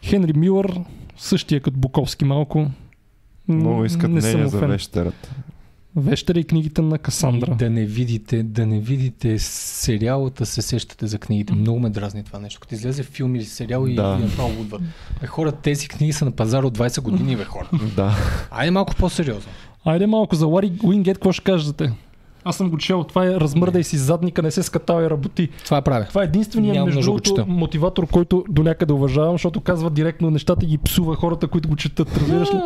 Хенри Милър, същия като Буковски малко. Много искат не мнение за вещерата. Вещера и книгите на Касандра. И да не видите, да не видите сериалата, се сещате за книгите. Много ме дразни това нещо. Като излезе филм или сериал и, Да. и направо лудват. Бе, хора, тези книги са на пазара от 20 години, бе хора. Да. Айде малко по-сериозно. Айде малко за Лари Уингет, какво ще кажете? Аз съм го чел. Това е размърдай си задника, не се скатава и работи. Това правя. Това е единственият Нямам между другото, мотиватор, който до някъде уважавам, защото казва директно нещата и ги псува хората, които го четат. Разбираш ли?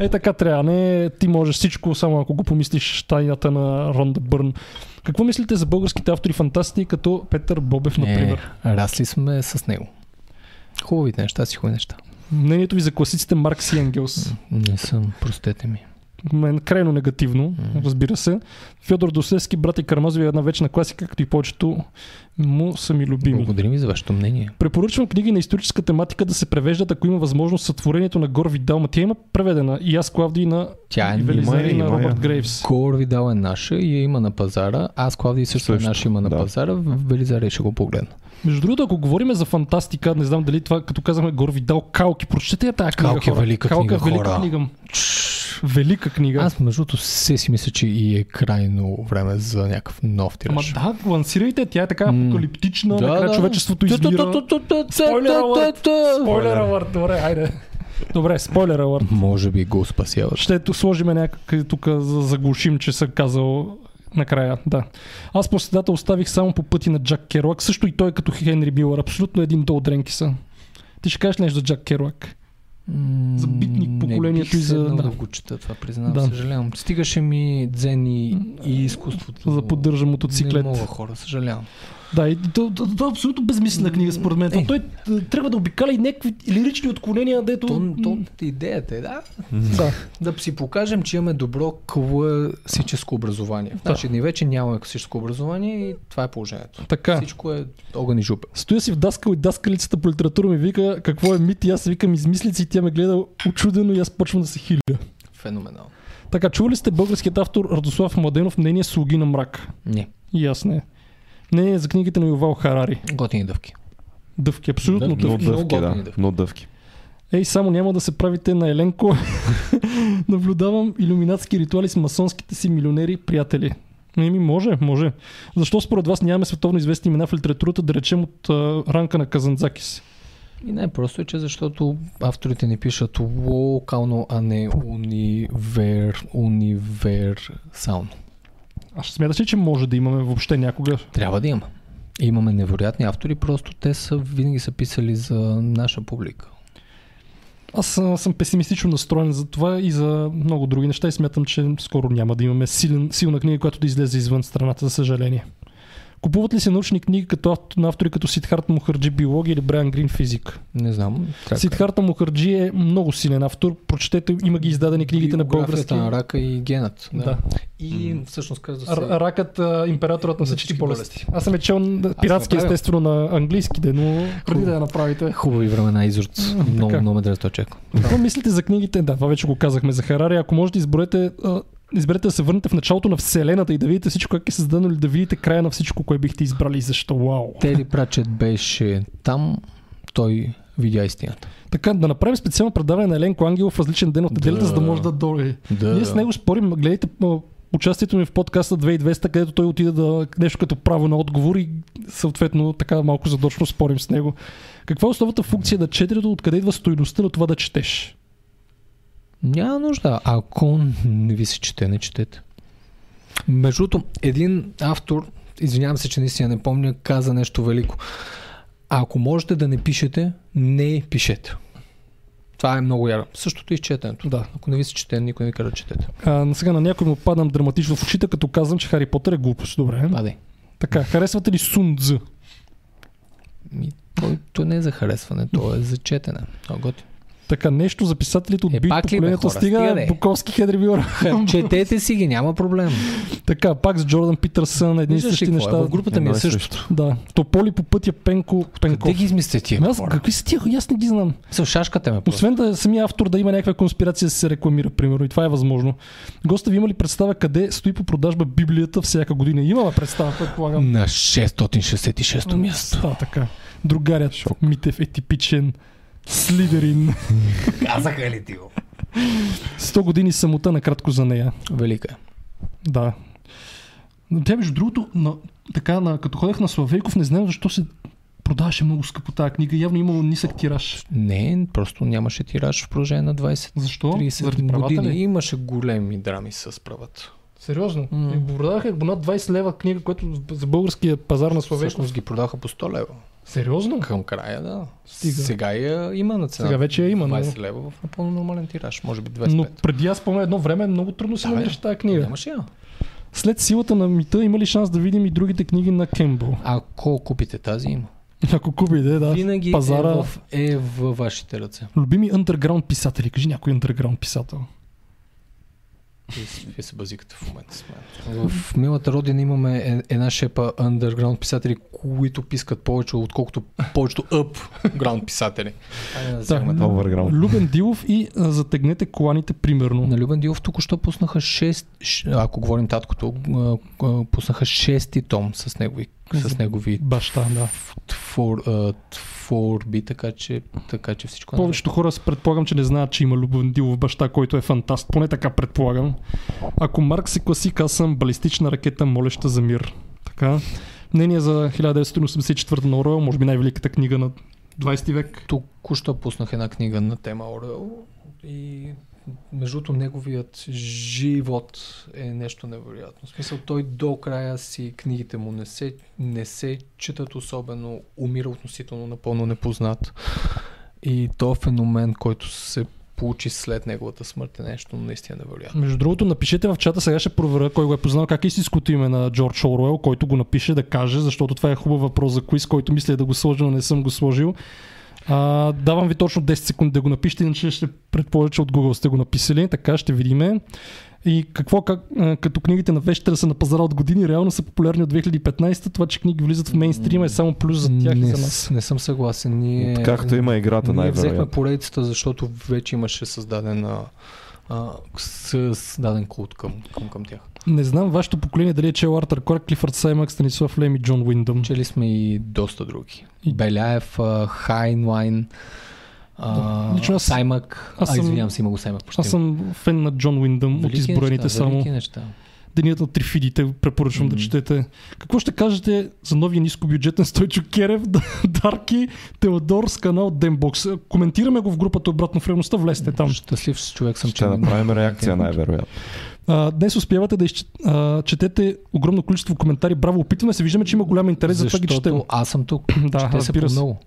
Е така трябва. Не ти можеш всичко, само ако го помислиш тайната на Ронда Бърн. Какво мислите за българските автори фантастики, като Петър Бобев, например? Е, расли сме с него. Хубавите неща си хубави неща. Мнението ви за класиците Маркс и Енгелс? Не съм, простете ми. Мен крайно негативно, разбира се. Фьодор Достоевски, брат и Карамазови е една вечна класика, както и повечето му са ми любими. Благодарим ви за вашето мнение. Препоръчвам книги на историческа тематика да се превеждат, ако има възможност сътворението на Гор Видал. Тя има преведена. И аз Клавдий на Тя е и Има я, на. Робърт Грейвс. Гор ви дал е наша и я има на пазара. Аз Клавдий също, Също, е наша има на да. пазара. В Белизария ще го погледна. Между другото, ако говорим за фантастика, не знам дали това, като казахме Гор Видал, Калки, прочетете я тази книга, Калки е хора. велика Калка книга, е велика хора. книга. Велика книга. Аз между другото се си мисля, че и е крайно време за някакъв нов Ама тираж. да, лансирайте, тя е така апокалиптична, накрая човечеството Ту- ту- измира. Спойлер алърт. Спойлер алърт, добре, айде. Добре, спойлер алърт. Може би го спасяваш. Ще ето сложиме някак тук за заглушим, че съм казал накрая. Да. Аз по средата оставих само по пъти на Джак Керуак, също и той като Хенри Билър. Абсолютно един долу дренки са. Ти ще кажеш нещо за Джак Керуак? За битник поколението не и за- седнал да. го чета, това признавам, Да. съжалявам. Стигаше ми дзен и, и изкуството. За да поддържа мотоциклет. Не мога хора, съжалявам. Да, и то, то, то, е абсолютно безмислена книга според мен. Е. той е, тръгва да обикаля и някакви лирични отклонения, дето... То, то, идеята е, да, Да. да си покажем, че имаме добро класическо образование. Да. наши дни вече нямаме класическо образование и това е положението. Така. Всичко е огън и жупа. Стоя си в даскал и даскалицата по литература ми вика какво е мит и аз викам измислици и тя ме гледа очудено и аз почвам да се хиля. Феноменално. Така, чували сте българският автор Радослав Младенов мнение Слуги на мрак? Не, И аз не. Мнение за книгите на Ювал Харари. готини дъвки. Дъвки, абсолютно Дъвки. Но дъвки. Много дъвки, да. дъвки. Но дъвки. Ей, само няма да се правите на Еленко. Наблюдавам иллюминатски ритуали с масонските си милионери приятели. Не ми може, може. Защо според вас нямаме световно известни имена в литературата, да речем от а, ранка на Казанзакис? И най-просто е, че защото авторите ни пишат локално, а не универ, универсално. Аз ще смяташ ли, че може да имаме въобще някога? Трябва да има. Имаме невероятни автори, просто те са винаги са писали за наша публика. Аз съм, съм песимистично настроен за това и за много други неща и смятам, че скоро няма да имаме силен, силна книга, която да излезе извън страната, за съжаление. Купуват ли се научни книги като на автори като Сидхарт Мухарджи биология или Брайан Грин физик? Не знам. Как... Сидхарта Мухарджи е много силен автор. Прочетете, има ги издадени книгите на български. на рака и генът. Да. Да. И всъщност казва се... Р- Ракът, а, императорът на всички всички болести. Аз съм е чел на- пиратски, естествено, на английски, де, но преди да я направите. Хубави времена, изрод. Много, много ме човек. Какво мислите за книгите? Да, това вече го казахме за Харари. Ако можете, изберете, а, изберете да се върнете в началото на Вселената и да видите всичко как е създадено или да видите края на всичко, кое бихте избрали и защо. Вау! Тери Прачет беше там, той видя истината. Така, да направим специално предаване на Еленко Ангелов в различен ден от неделята, Да. за да може да дойде. Да, Ние с него спорим, гледайте, участието ми в подкаста 2200, където той отиде да нещо като право на отговор и съответно така малко задочно спорим с него. Каква е основната функция на четенето, откъде идва стоеността на това да четеш? Няма нужда. Ако не ви се чете, не четете. Между другото, един автор, извинявам се, че наистина не помня, каза нещо велико. Ако можете да не пишете, не пишете. Това е много яро. Същото и с четенето. Да. Ако не ви се чете, никой не кара да четете. А, сега на някой му падам драматично в очите, като казвам, че Хари Потър е глупост. Добре. Падай. Така, харесвате ли Сун Цзъ? Ми, той, той не е за харесване, то е за четене. Това е готино. Така, нещо за писателите от Е, бит пак ли, бе, поколението хора? стига, Стига, де. Буковски хедревюр. Четете си ги, няма проблем. така, пак с Джордан Питърсън, едни и същи какво неща. е? В групата ми е също. Да. Тополи по пътя Пенко Пенков. Къде ги измислят тия Ами Аз, какви са тия? Аз не ги знам. Са шашката ме просто. Освен да е самия автор да има някаква конспирация да се рекламира, примерно, и това е възможно. Госта ви има ли представа къде стои по продажба Библията всяка година? Имаме представа, предполагам. На 666-то място. Да, така. Другарят Митев е типичен Слидерин. Казаха ли ти го? 100 години самота накратко за нея. Велика е. Да. Но Тя, между другото, на, така, на, като ходех на Славейков, не знам защо се продаваше много скъпо тази книга. Явно имало нисък тираж. Не, просто нямаше тираж в продължение на 20 Защо? 30 Заради правата години. ли? Имаше големи драми с правата. Сериозно? Го продадаха го над 20 лева книга, което за българския пазар на Славейков. Всъщност ги продаха по 100 лева. Сериозно? Към края, да. Стига. Сега я има на цена. Сега вече я има, но- 20 лева в напълно нормален тираж. Може би 25. Но преди аз помня едно време много трудно се намираше тази книга. Нямаше я. След силата на мита има ли шанс да видим и другите книги на Кембъл? Ако купите тази, има. Ако купите, да. Винаги пазара... е, в, е във вашите ръце. Любими underground писатели. Кажи някой underground писател. Вие се базикате в момента с мен. В милата родина имаме е-, една шепа underground писатели, които пискат повече, отколкото повечето upground писатели. да, Любен Дилов и затегнете коланите примерно. На Любен Дилов тук що пуснаха 6, ако говорим таткото, пуснаха 6 том с негови, с негови баща, да. 4B, така че, така че всичко... Е Повечето хора се предполагам, че не знаят, че има Любен Дилов баща, който е фантаст. Поне така предполагам. Ако Марк се класи, аз съм балистична ракета, молеща за мир. Така. Мнение за 1984 на Орел, може би най-великата книга на 20 век. Тук що пуснах една книга на тема Орел и между другото неговият живот е нещо невероятно. В смисъл той до края си книгите му не се, не се четат особено, умира относително напълно непознат. И то феномен, който се получи след неговата смърт е нещо наистина невероятно. Между другото, напишете в чата, сега ще проверя кой го е познал, как е истинското име на Джордж Оруел, който го напише да каже, защото това е хубав въпрос за квиз, който мисля да го сложа, но не съм го сложил. А, давам ви точно 10 секунди да го напишете, иначе ще предположа, че от Google сте го написали, така ще видиме. И какво, как, като книгите на вещера са на пазара от години, реално са популярни от 2015, това, че книги влизат в мейнстрима е само плюс за тях и не, за нас. не съм съгласен. Ние, Както има играта, Ние взехме най-вероятно. поредицата, защото вече имаше създаден, а, създаден култ към, към, към тях. Не знам вашето поколение дали е чел Артър Корк, Клифърд Саймак, Станислав Лем и Джон Уиндъм. Чели сме и доста други. И- Беляев, а, Хайнлайн, а, Да. Лично аз- Саймак. аз а, съм- извинявам се, има го Саймак. почти. Аз съм фен на Джон Уиндъм от Велики изброените неща, само. Неща. Денят на трифидите, препоръчвам да Мгм. четете. Какво ще кажете за новия нискобюджетен Стойчо Керев, Дарки, Теодор с канал Дембокс? Коментираме го в групата обратно в реалността, влезте там. Щастлив човек съм, Ще направим реакция най-вероятно. А, днес успявате да изчет, а, четете огромно количество коментари. Браво, опитваме се, виждаме, че има голям интерес, затова ги четем. Аз съм тук. Да, Чете разбира се. много.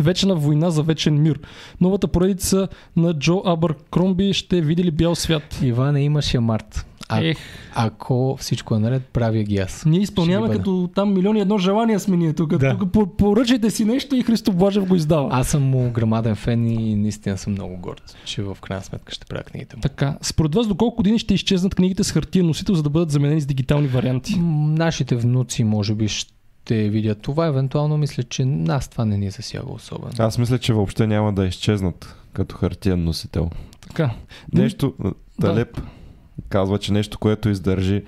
Вечна война за вечен мир. Новата поредица на Джо Абър Кромби ще види ли бял свят? Иване, имаше март. А, Ех, ако всичко е наред, правя ги аз. ние изпълняваме Ще като там милиони едно желания сме ние тук. Да. Тук поръчайте си нещо и Христо Блажев го издава. Аз съм му грамаден фен и наистина съм много горд, че в крайна сметка ще правя книгите му. Така, според вас до колко години ще изчезнат книгите с хартиен носител, за да бъдат заменени с дигитални варианти? Нашите внуци може би ще видят това. Евентуално мисля, че нас това не ни засяга особено. Аз мисля, че въобще няма да изчезнат като хартиен носител. Така. Нещо, Да. Казва, че нещо, което издържи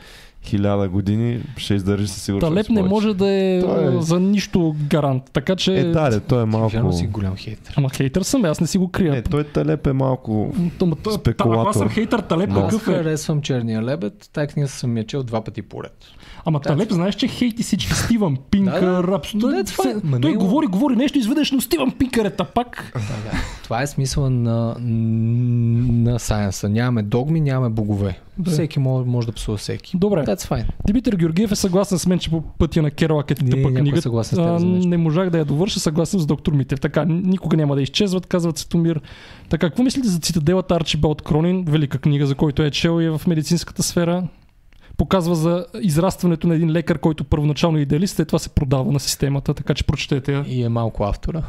хиляда години ще издържи със сигурност. Талеп не може да е, Той е- за нищо гарант. Така че... Е, да, де, той е малко... Вярно си голям хейтер. Ама хейтър съм, аз не си го крия. Не, той Талеп е малко... Ама той- спекулатор. Ако аз съм хейтър, Талеп Да. Какъв е? харесвам Черния лебед. Тая книга съм я чел два пъти поред. Ама Талеп, знаеш, че хейти всички Стивън Пинкър, Да, да. абсолютно. That's fine. Ма Той не- говори, говори нещо, изведнъж, но Стивън Пинкър е тапак. Да, да. Това е смисъла на, на сайенса. Нямаме догми, нямаме богове. Да. Всеки може, може да псува всеки. Добре. That's fine. Димитър Георгиев е съгласен с мен, че по пътя на Кералак е Не, тъпа някой книга. съгласен с теб А, за нещо. не можах да я довърша, съгласен с доктор Митев. Така, никога няма да изчезват, казва Цветомир. Така, какво мислите за цитаделата Арчибалд Кронин, велика книга, за който е чел и е в медицинската сфера? Показва за израстването на един лекар, който първоначално е идеалист, след това се продава на системата, така че прочетете я. И е малко автора.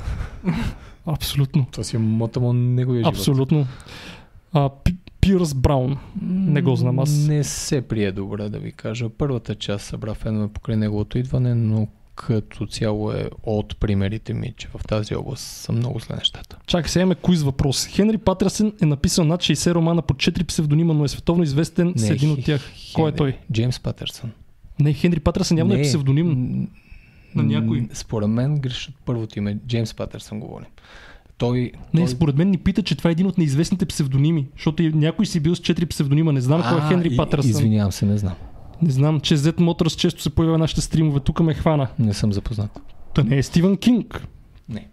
Абсолютно. Това си мота му неговия живот. Абсолютно. А, Пирс Браун. Не го знам аз. Не се прие добре да ви кажа. Първата част събра фенове покрай неговото идване, но като цяло е от примерите ми, че в тази област са много зле нещата. Чакай, сега имаме куиз въпрос. Хенри Патерсън е написал над 60 романа по 4 псевдонима, но е световно известен с един от тях. Кой е той? Джеймс Патърсън. Не, Хенри Патерсън явно е Не, псевдоним. м, на някой. Според мен грешат първото име. Джеймс Патърсън говорим. Той, Не, той... според мен ни пита, че това е един от неизвестните псевдоними, защото някой си бил с 4 псевдонима. Не знам кой е А, Хенри Патерсън. Извинявам се, не знам. Не знам, че Z Motors често се появява на нашите стримове. Тук ме хвана. Не съм запознат. Та не е Стивън Кинг. Не.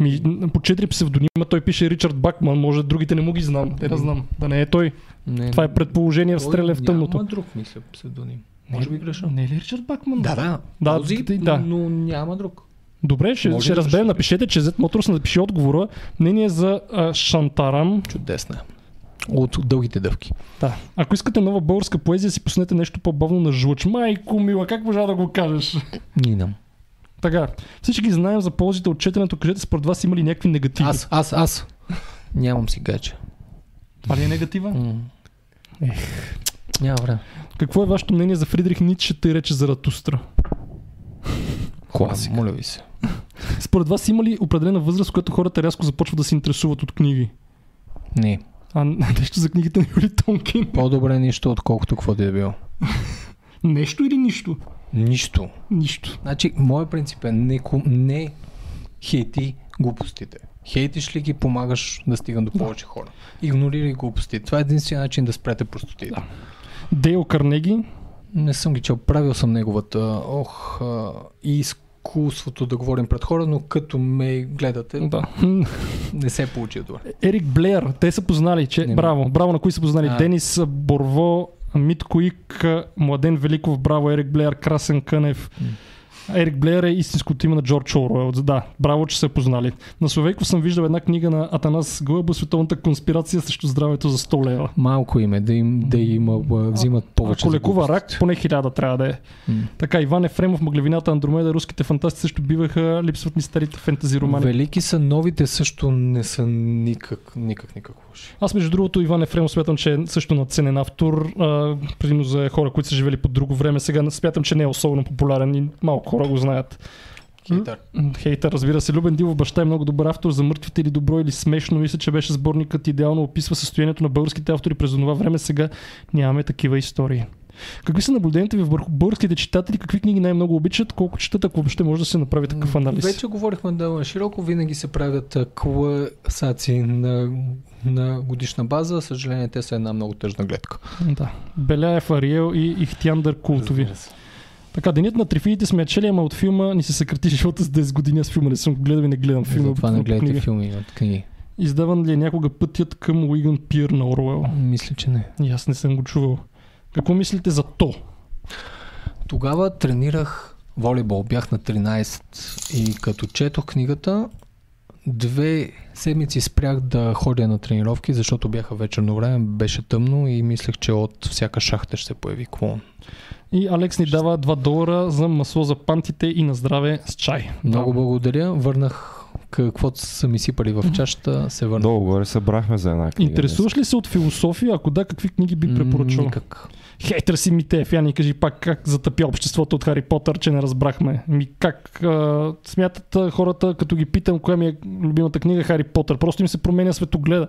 Ми, по 4 псевдонима той пише Ричард Бакман. Може другите не му ги знам. Те да знам. Да не е той. не Това е предположение в стреля в тъмното. Няма друг, мисля, псевдоним. Може би греша. Не е ли Ричард Бакман? Да, да. Да, Този, да, да. но няма друг. Добре, ще, Може ще да разберем. Напишете, че Z Motors напиши отговора. Мнение за а, Шантарам. Чудесна. От дългите дъвки. Да. Ако искате нова българска поезия, си пуснете нещо по-бавно на жлъч. Майко мила, как можа да го кажеш? Нинам. Така, всички знаем за ползите от четенето. Кажете според вас има ли някакви негативи? Аз, аз, аз. Нямам си гадже. Това ли е негатива? М. Няма време. Какво е вашето мнение за Фридрих Ницше, тъй рече Заратустра? Класик. Моля ви се. Според вас има ли определена възраст, в която хората рязко започват да се интересуват от книги? Не. А нещо за книгите на Юли Тонкин? По-добре нищо, отколкото каквото и да било. Нещо или нищо? Нищо. Нищо. Значи, моят принцип е не, не хейти глупостите. Хейтиш ли ги, помагаш да стигам до повече хора. Игнорирай глупостите. Това е единствения начин да спрете простотите. Да. Дейл Карнеги. Не съм ги чел. Правил съм неговата. Ох, а, и изкуството да говорим пред хора, но като ме гледате, Да. не се е получи добре. Ерик Блеер. Те са познали, че... Не, браво. Браво на кои са познали. А. Денис Борво, Митко Ик, Младен Великов, браво, Ерик Блеер, Красен Кънев. М. Ерик Блеер е истинското име на Джордж Оруел. Да, браво, че са познали. На Словейко съм виждал една книга на Атанас Глъба, Световната конспирация срещу здравето за 100 лева. Малко име, да, им, да има, взимат повече. Ако лекува рак, поне хиляда трябва да е. М. Така, Иван Ефремов, Мъглевината, Андромеда, руските фантасти също биваха, липсват ни старите фентази романи. Велики са, новите също не са никак, никак, никак лоши. Аз между другото Иван Ефремов смятам, че е също надценен автор, а, предимно за хора, които са живели по друго време. Сега смятам, че не е особено популярен и малко хора го знаят. Хейтър. Хейтър, разбира се. Любен Дилов баща е много добър автор за мъртвите или добро или смешно. Мисля, че беше сборникът идеално описва състоянието на българските автори през това време. Сега нямаме такива истории. Какви са наблюденията ви върху българските читатели? Какви книги най-много обичат? Колко четат, ако въобще може да се направи такъв анализ? Вече говорихме да широко винаги се правят класации на, на годишна база. Съжаление, те са една много тъжна гледка. Да. Беляев, Ариел и Ихтяндър Култови. Разбира се. Така, денят на трифидите сме чели, ама от филма ни се съкрати живота с 10 години. Аз филма не съм го гледал и не гледам филма. Затова не гледате книга. филми от книги. Издаван ли е някога пътят към Уиган Пир на Оруел? Мисля, че не. И аз не съм го чувал. Какво мислите за то? Тогава тренирах волейбол. Бях на 13 и като четох книгата, две седмици спрях да ходя на тренировки, защото бяха вечерно време, беше тъмно и мислех, че от всяка шахта ще се появи клон. И Алекс ни дава 2 долара за масло за пантите и на здраве с чай. Много Да. благодаря. Върнах каквото са ми сипали в чашата, се върна. Долу горе събрахме за една книга. Интересуваш ли се от философия? Ако да, какви книги би препоръчал? Никак. Хейтър си Митеев, я ни кажи пак как затъпя обществото от Хари Потър, че не разбрахме. Ми как а, смятат хората, като ги питам коя ми е любимата книга Хари Потър. Просто им се променя светогледа.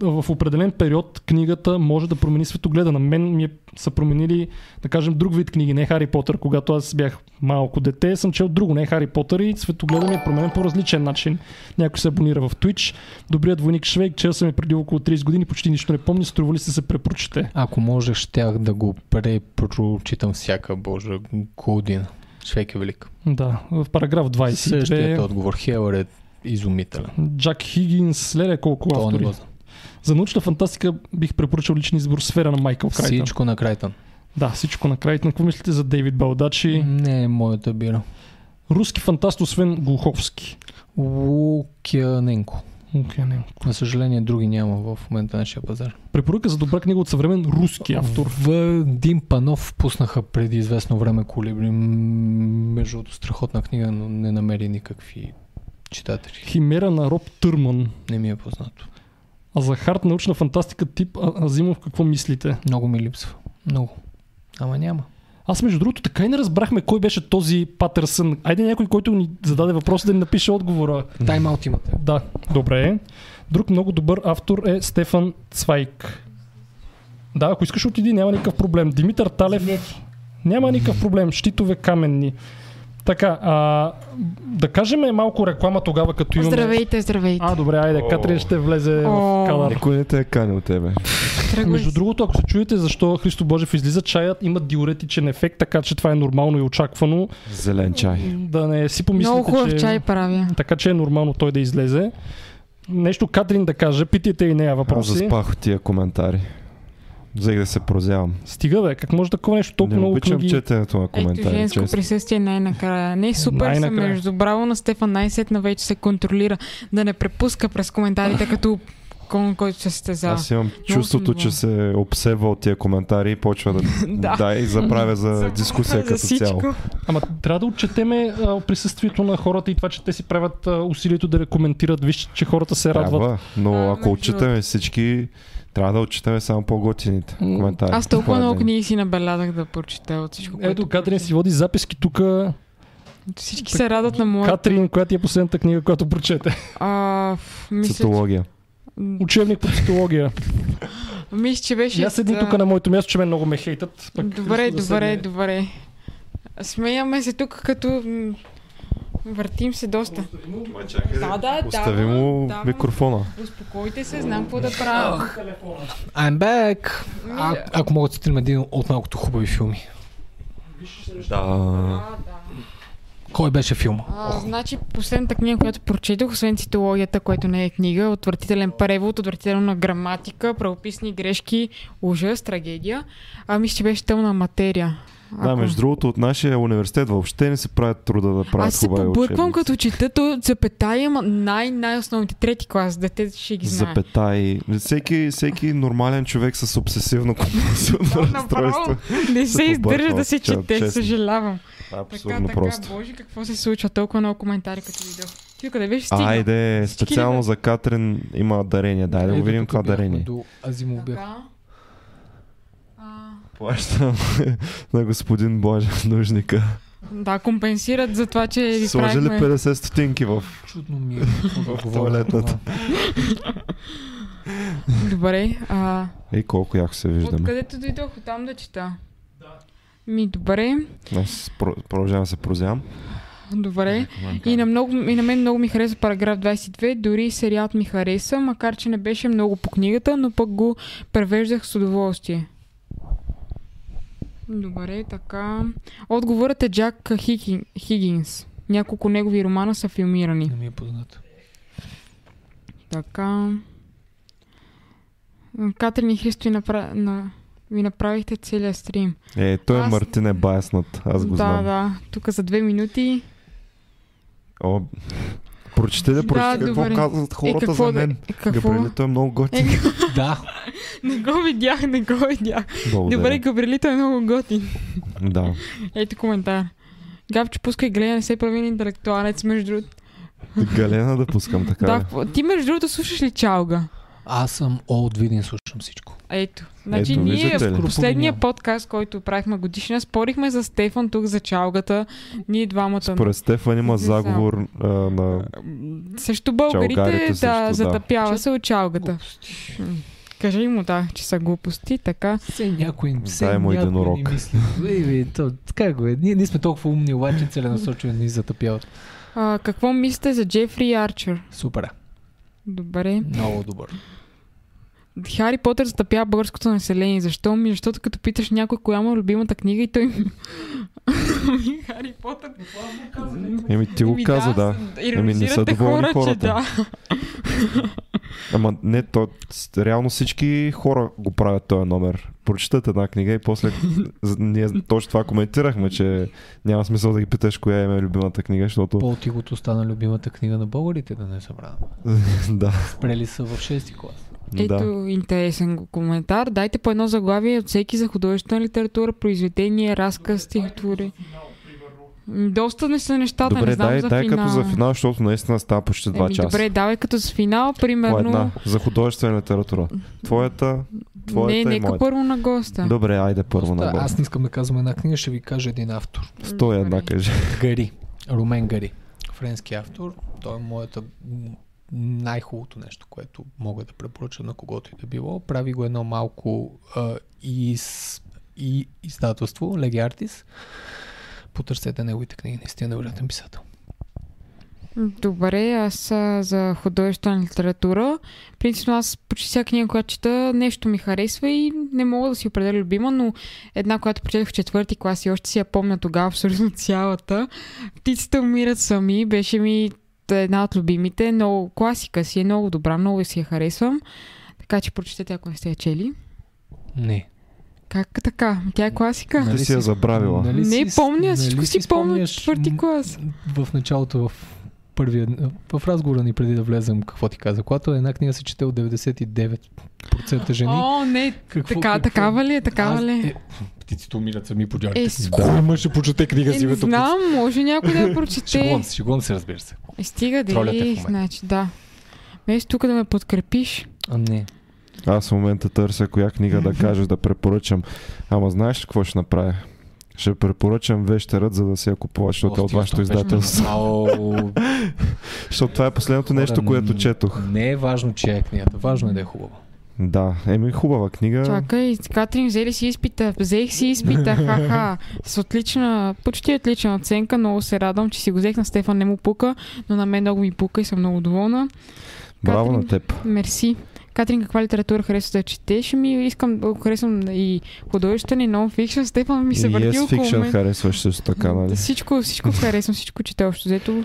В определен период книгата може да промени светогледа. На мен ми е, са променили, да кажем, друг вид книги, не Хари Потър. Когато аз бях малко дете, съм чел друго, не Хари Потър и светогледа ми е променен по различен начин. Някой се абонира в Twitch. Добрият войник Швейк, чел съм я преди около 30 години, почти нищо не помня, струва ли се се препрочете. Ако можех, щях да го препрочитам всяка божа година. Швейк е велик. Да, в параграф 22. Същият отговор. Хелър е изумителен. Джак Хигинс, леле колко автори. За научна фантастика бих препоръчал личен избор сфера на Майкъл Крайтън. Всичко на Крайтън. Да, всичко на Крайтън. Какво мислите за Дейвид Балдачи? Не е моята бира. Руски фантаст, освен Глуховски. Лукяненко. Не. За съжаление, други няма в момента на нашия пазар. Препоръка за добра книга от съвремен руски автор. Вадим Панов пуснаха преди известно време Колибри. Между другото, страхотна книга, но не намери никакви читатели. Химера на Роб Търман. Не ми е познато. А за хард научна фантастика тип Азимов какво мислите? Много ми липсва. Много. Ама няма. Аз между другото така и не разбрахме кой беше този Патърсън. Айде някой, който ни зададе въпрос да ни напише отговора. Тайм-аут имате. Да, добре. Друг много добър автор е Стефан Цвайк. Да, ако искаш отиди, няма никакъв проблем. Димитър Талев. Няма никакъв проблем. Щитове каменни. Така, а, да кажем малко реклама тогава, като имаме... Здравейте, здравейте. А, добре, айде, О. Катрин ще влезе О. в кадър. Никой не те е канил тебе. Между другото, ако се чуете защо Христо Божев излиза, чаят има диуретичен ефект, така че това е нормално и очаквано. Зелен чай. Да не си помислите, Много хубав че... чай правя. Така че е нормално той да излезе. Нещо Катрин да каже, питайте и нея Аз въпроси. заспах от тия коментари. Взех да се прозявам. Стига бе, как може такова нещо толкова не много обичам книги? четенето на Ето коментари. женско честно. присъствие най-накрая. Не, супер съм Най-накрая. между. Браво на Стефан, най-сетна вече се контролира. Да не препуска през коментарите като кон, който се състезава. Аз имам съм чувството, че се обсева от тия коментари и почва да, Да. да и забравя за дискусия За като всичко. цяло. Ама трябва да отчетеме а, присъствието на хората и това, че те си правят а, усилието да коментират. Виж, че хората се радват. Трябва, но А, ако отчитаме всички, трябва да отчитаме само по-готините коментари. Аз толкова много книги си набелязах да прочета от всичко, Ето, Катрин си води записки тук. Всички се радват на моя... Катрин, коя ти е последната книга, която прочете? А, мисля. Цитология. Учебник по психология. мисля, че беше... Аз седни а, тук на моето място, че мен много ме хейтат. Пък Добре, добре, седне. добре. Смеяме се тук, като въртим се доста. Да, да, Остави да. му да, микрофона. Успокойте се, знам какво да правя. I'm back! А, ако мога да цитирам един от малкото хубави филми. Да. Кой беше филма? А, значи последната книга, която прочетох, освен цитологията, което не е книга, отвратителен превод, отвратителна граматика, правописни грешки, ужас, трагедия. А мисля, че беше тъмна материя. Да, Ако- между другото, от нашия университет въобще не се правят труда да правят Аз се побърквам като чета то запетая, ама най- най-основните трети клас, дете ще ги знае. Запетай. Всеки, всеки нормален човек с обсесивно компулсивно Направо разстройство. не се се издържа да се честно. чете, съжалявам. Така, Абсурдно така, просто. боже, какво се случва? Толкова много коментари, като видях. Ти къде беше стигнал? Айде, специално за Катрин има дарение. Дай да го видим това дарение. До Азимов бях. Плащам на господин Боже нужника. Да, компенсират за това, че ви Сложи ли правихме... 50 стотинки в, Чудно ми е. в туалетната? Добре, а... Ей, колко яко се виждаме. Откъдето дойдох? Там да чета. Ми, добре, Аз про- продължавам да се прозявам. добре. И на, много, и на мен много ми хареса параграф 22, дори сериалът ми хареса, макар че не беше много по книгата, но пък го превеждах с удоволствие. Добре, така. Отговорът е Джак Хигин, Хигинс. Няколко негови романа са филмирани. Не ми е познато. Така. Катрин и Христо ви, напра... на... ви направихте целият стрим. Е, той Аз- Мартин е баяснат. Аз го да, знам. да. Тук за две минути. О, прочете да прочете какво добре. казват хората какво за да- мен. е, какво? Габриелито е много готин. Е, Да, не го видях, не го видях. Благодаря. Добре, Габриелито е много готин. Да. Ето коментар. Габчо, пускай гледа, не се прави на интелектуалец, между другото. Галена да пускам така. Да, ти между другото слушаш ли чалга? Аз съм от Видин, слушам всичко. Ето. Значи Ето, ние в последния подкаст, който правихме годишна, спорихме за Стефан тук за чалгата. Ние двамата. Според Стефан има знам. заговор а, на... Също българите, да, също, да. затъпява се от чалгата. М. Кажи му, да, че са глупости, така. Все някой, все Дай му някой единорог. ни мисли. То, как го е? Ние, ние сме толкова умни, обаче целенасочено ни затъпяват. А, какво мислите за Джефри Арчер? Супер. е. Добре. Много добър. Хари Потър затъпява българското население. Защо ми? Защото като питаш някой коя му е любимата книга и той... Ми, Хари Потър. Еми ти го каза, да. Еми, не са доволни хората. да. Ама не, то реално всички хора го правят този номер. Прочитат една книга и после ние точно това коментирахме, че няма смисъл да ги питаш коя е любимата книга, защото Пол Тигото стана любимата книга на българите, да не забравям. да, Спрели са в 6 клас. Ето да. интересен коментар. Дайте по едно заглавие от всеки за художествена литература, произведение, разказ, стихотвори. Доста не са нещата, Добре, не знам дай, за дай финал. като за финал, защото наистина става почти 2 Еми, часа. добре, давай като за финал, примерно... Една, за художествена литература. Твоята, твоята не, и нека моята. първо на госта. Добре, айде първо Доста- на Аз не искам да казвам една книга, ще ви кажа един автор. Сто и една кажи. Гари. Румен Гари. Френски автор. Той е моята най-хубавото нещо, което мога да препоръча на когото и да било. Прави го едно малко а, из, и издателство, Леги Артис. Потърсете неговите книги, наистина невероятен писател. Добре, аз а, за художествена литература. Принципно аз почти всяка книга, която чета, нещо ми харесва и не мога да си определя любима, но една, която прочетох в четвърти клас и още си я помня тогава абсолютно цялата. Птиците умират сами, беше ми една от любимите, много класика си е много добра, много си я харесвам. Така че прочетете, ако не сте я чели. Не. Как така? Тя е класика. Ти си я забравила. Нали не си- помня, всичко нали си помня четвърти клас. В началото в първия, в разговора ни преди да влезем, какво ти каза? Когато една книга се чете от 99% жени, О, не, какво, така, какво? такава ли е, такава Аз- ли е? Е, птиците умират сами по Е, джарите. с- Кой мъж ще почете книга Е, с не знам, може някой да я прочете. Шегон се, се, разбира се. Е, стига да е е, момента. значи, да. Без тук да ме подкрепиш. А, не. Аз в момента търся коя книга да кажеш да препоръчам. Ама знаеш какво ще направя? Ще препоръчам вещерът, за да си я купуваш, защото е от вашето издателство. Защото това е последното нещо, което четох. Не е важно, че е книгата. Важно е да е хубава. Да, еми хубава книга. Чакай, Катрин, взели си изпита. Взех си изпита, ха-ха. С отлична, почти отлична оценка. Много се радвам, че си го взех на Стефан. Не му пука, но на мен много ми пука и съм много доволна. Браво Катрин, на теб. Мерси. Катрин, каква литература харесва да четеш? Ми искам да харесвам и художествен и нон-фикшн. Стефан ми се върти yes около мен. харесваш също така, нали? Всичко, всичко харесвам, всичко чета общо. Взето.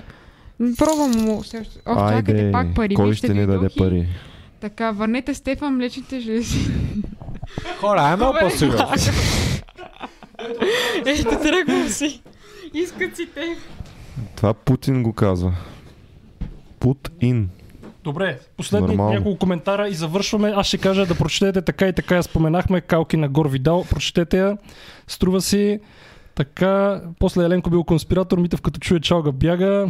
Пробвам му. още- чакайте, Айде, пак пари. кой ще ни даде пари? Така, върнете Стефан млечните жлези. Хора, ай много по-сериозно. Ето, тръгвам си. Искат си те. Това Путин го казва. Пут ин. Добре, последни Нормално. няколко коментара и завършваме. Аз ще кажа да прочетете така и така. Я споменахме Калки на Гор Видал. Прочетете я. Струва си. Така, после Еленко бил конспиратор, Митев като чуе чалга бяга.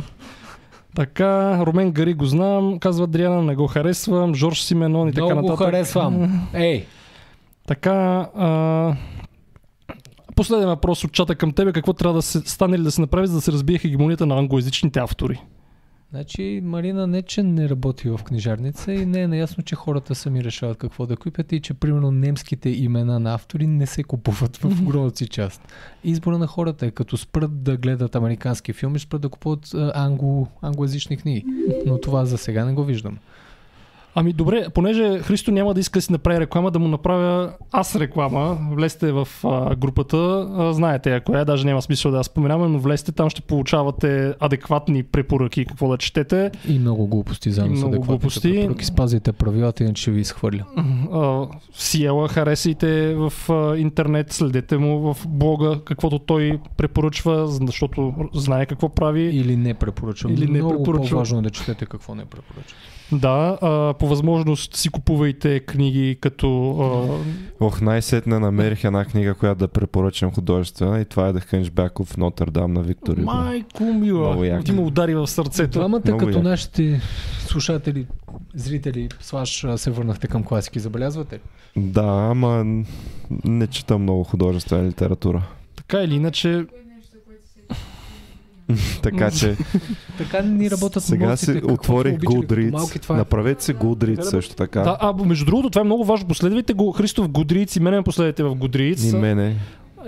Така, Ромен Гари го знам, казва Адриана, не го харесвам, Жорж Сименон и така Много го нататък. харесвам. Ей, Така, а... последен въпрос от чата към тебе. Какво трябва да се стане или да се направи, за да се разбие хегемонията на англоязичните автори? Значи Марина не, че не работи в книжарница и не е наясно, че хората сами решават какво да купят и че примерно немските имена на автори не се купуват в огромната си част. Избора на хората е като спрат да гледат американски филми, спрат да купуват англо, англоязични книги. Но това за сега не го виждам. Ами добре, понеже Христо няма да иска да си направи реклама, да му направя аз реклама. Влезте в а, групата, а, знаете я коя е, даже няма смисъл да я споменаваме, но влезте, там ще получавате адекватни препоръки какво да четете. И много глупости заедно с адекватните глупости. препоръки. Спазите правилата, иначе ви изхвърля. А, Сиела харесайте в а, интернет, следете му в блога, каквото той препоръчва, защото знае какво прави. Или не препоръчвам. Или не много препоръчвам. по-важно е да четете какво не препоръчвам. Да, а, по възможност си купувайте книги като... А, Ох, най-сетне намерих една книга, която да препоръчам художествена и това е The Hunchback of Notre Dame на Виктор Юго. майко мила, ти ме удари в сърцето. Двамата Много като яко. нашите слушатели, зрители, слаш а, се върнахте към класики, забелязвате ли? Да, ама не чета много художествена литература. Така или иначе, така че Така ни работят сега мозъците, си отворих Goodreads. това е. Направете си Goodreads също така. да, а между другото, това е много важно. Последвайте го Христо в Гудриц и мене ме последвайте в Гудриц. И мене.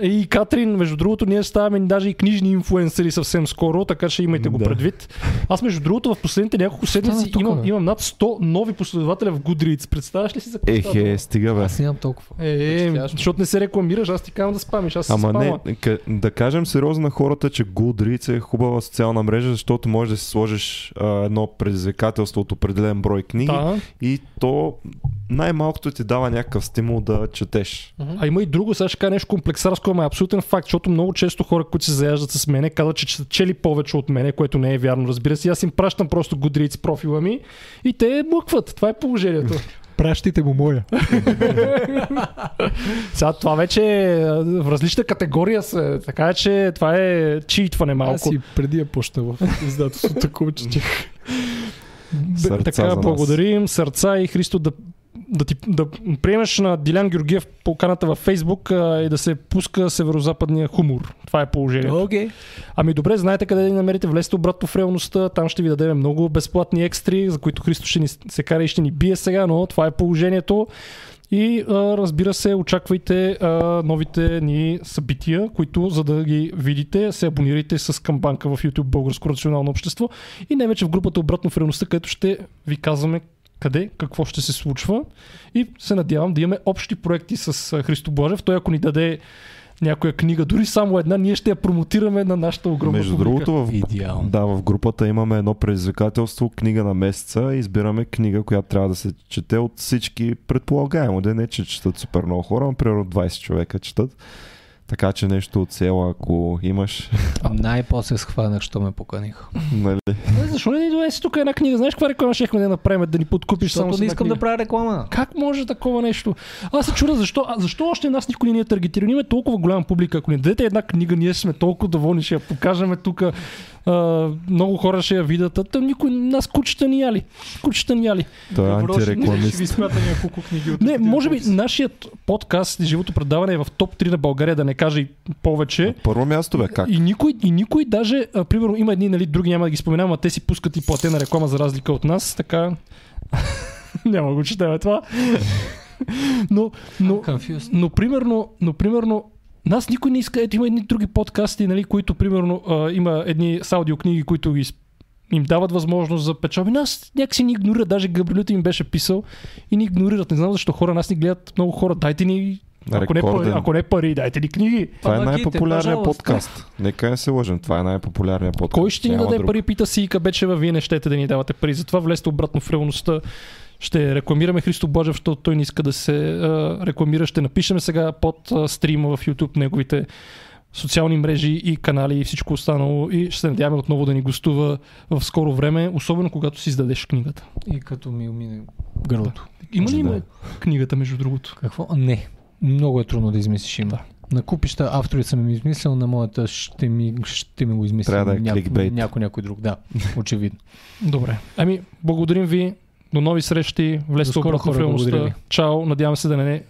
И Катрин, между другото, ние ставаме даже и книжни инфуенсъри съвсем скоро, така че имайте го Да. предвид. Аз, между другото, в последните няколко седмици тук, имам, бе? имам над 100 нови последователя в Goodreads. Представяш ли си за какво Ехе, дума? стига бе. Аз нямам толкова. Е, е, Впечатляващо. защото не се рекламираш, аз ти казвам да спамиш, аз Ама спама. не, къ- да кажем сериозно на хората, че Goodreads е хубава социална мрежа, защото можеш да си сложиш а, едно предизвикателство от определен брой книги Да. и то най-малкото ти дава някакъв стимул да четеш. А има и друго, сега ще кажа нещо комплексарско, ама е абсолютен факт, защото много често хора, които се заяждат с мене, казват, че са чели повече от мене, което не е вярно, разбира се. Аз им пращам просто Goodreads профила ми и те мъкват. Това е положението. Пращайте му моя. Сега това вече е в различна категория са, така е, че това е чиитване малко. Аз и преди я почна в издателството, Сърца за така, благодарим. Сърца и Христо да, да, ти, да приемеш на Дилян Георгиев поканата във Фейсбук а, и да се пуска северо-западния хумор. Това е положението. Окей. Ами добре, знаете къде да ни намерите. Влезте обратно в реалността. Там ще ви дадем много безплатни екстри, за които Христо ще ни се кара и ще ни бие сега, но това е положението. И а, разбира се, очаквайте а, новите ни събития, които за да ги видите, се абонирайте с камбанка в YouTube Българско рационално общество и не вече в групата обратно в реалността, където ще ви казваме къде, какво ще се случва и се надявам да имаме общи проекти с Христо Блажев. Той ако ни даде някоя книга, дори само една, ние ще я промотираме на нашата огромна Между публика. другото, в, Идеално. да, в групата имаме едно предизвикателство, книга на месеца. Избираме книга, която трябва да се чете от всички, предполагаемо, да не че четат супер много хора, но примерно 20 човека четат. Така че нещо от села, ако имаш, Най-после схванах, що ме поканих. нали? Е, Защо не донеси тук една книга? Знаеш каква реклама щехме да направим, да ни подкупиш само Защото с не искам книга? да правя реклама. Как може такова нещо? Аз се чудя защо, а защо още нас никой не ни е таргетирал. Ние имаме толкова голяма публика. Ако ни дадете една книга, ние сме толкова доволни, ще я покажем тук. Много хора ще я видят. А там никой, нас кучета ни яли. Кучета ни яли. Той е Добро, ще- ви антирекламист. смята няколко книги от Е, тези нали, Е, може би нашият подкаст, живото предаване е в топ 3 на България, да не каже и повече. Първо място бе, как? И никой, и никой даже, а, примерно има едни, нали, други няма да ги споменавам, а те си пускат и платена реклама за разлика от нас, така... няма го четеме това. но, но, но, примерно, но, примерно, нас никой не иска, ето има едни други подкасти, нали, които, примерно, а, има едни с аудиокниги, които ги, им дават възможност за печалби. Нас някакси ни игнорират, даже Габрилюта им беше писал и ни игнорират. Не знам защо хора, нас ни гледат много хора. Дайте ни, ако не, пари, ако не пари, дайте ни книги. Това е най-популярният подкаст. Нека не се лъжем, това е най-популярният подкаст. Кой ще ни Няма даде друг. пари, пита Сийка Бечева, вие не щете да ни давате пари. Затова влезте обратно в реалността. Ще рекламираме Христо Божев, защото той не иска да се а, рекламира. Ще напишем сега под а, стрима в YouTube неговите социални мрежи и канали и всичко останало и ще се надяваме отново да ни гостува в скоро време, особено когато си издадеш книгата. И като ми умине гърлото. Има ли Да. има книгата, между другото? Какво? Не. Много е трудно да измислиш има. На купища автори съм ми измислил, на моята ще ми, ще ми го измисля Трябва да е някой, кликбейт. някой, някой друг. Да, очевидно. Добре. Ами, благодарим ви. До нови срещи. Влезте обратно в реалността. Чао. Надявам се да не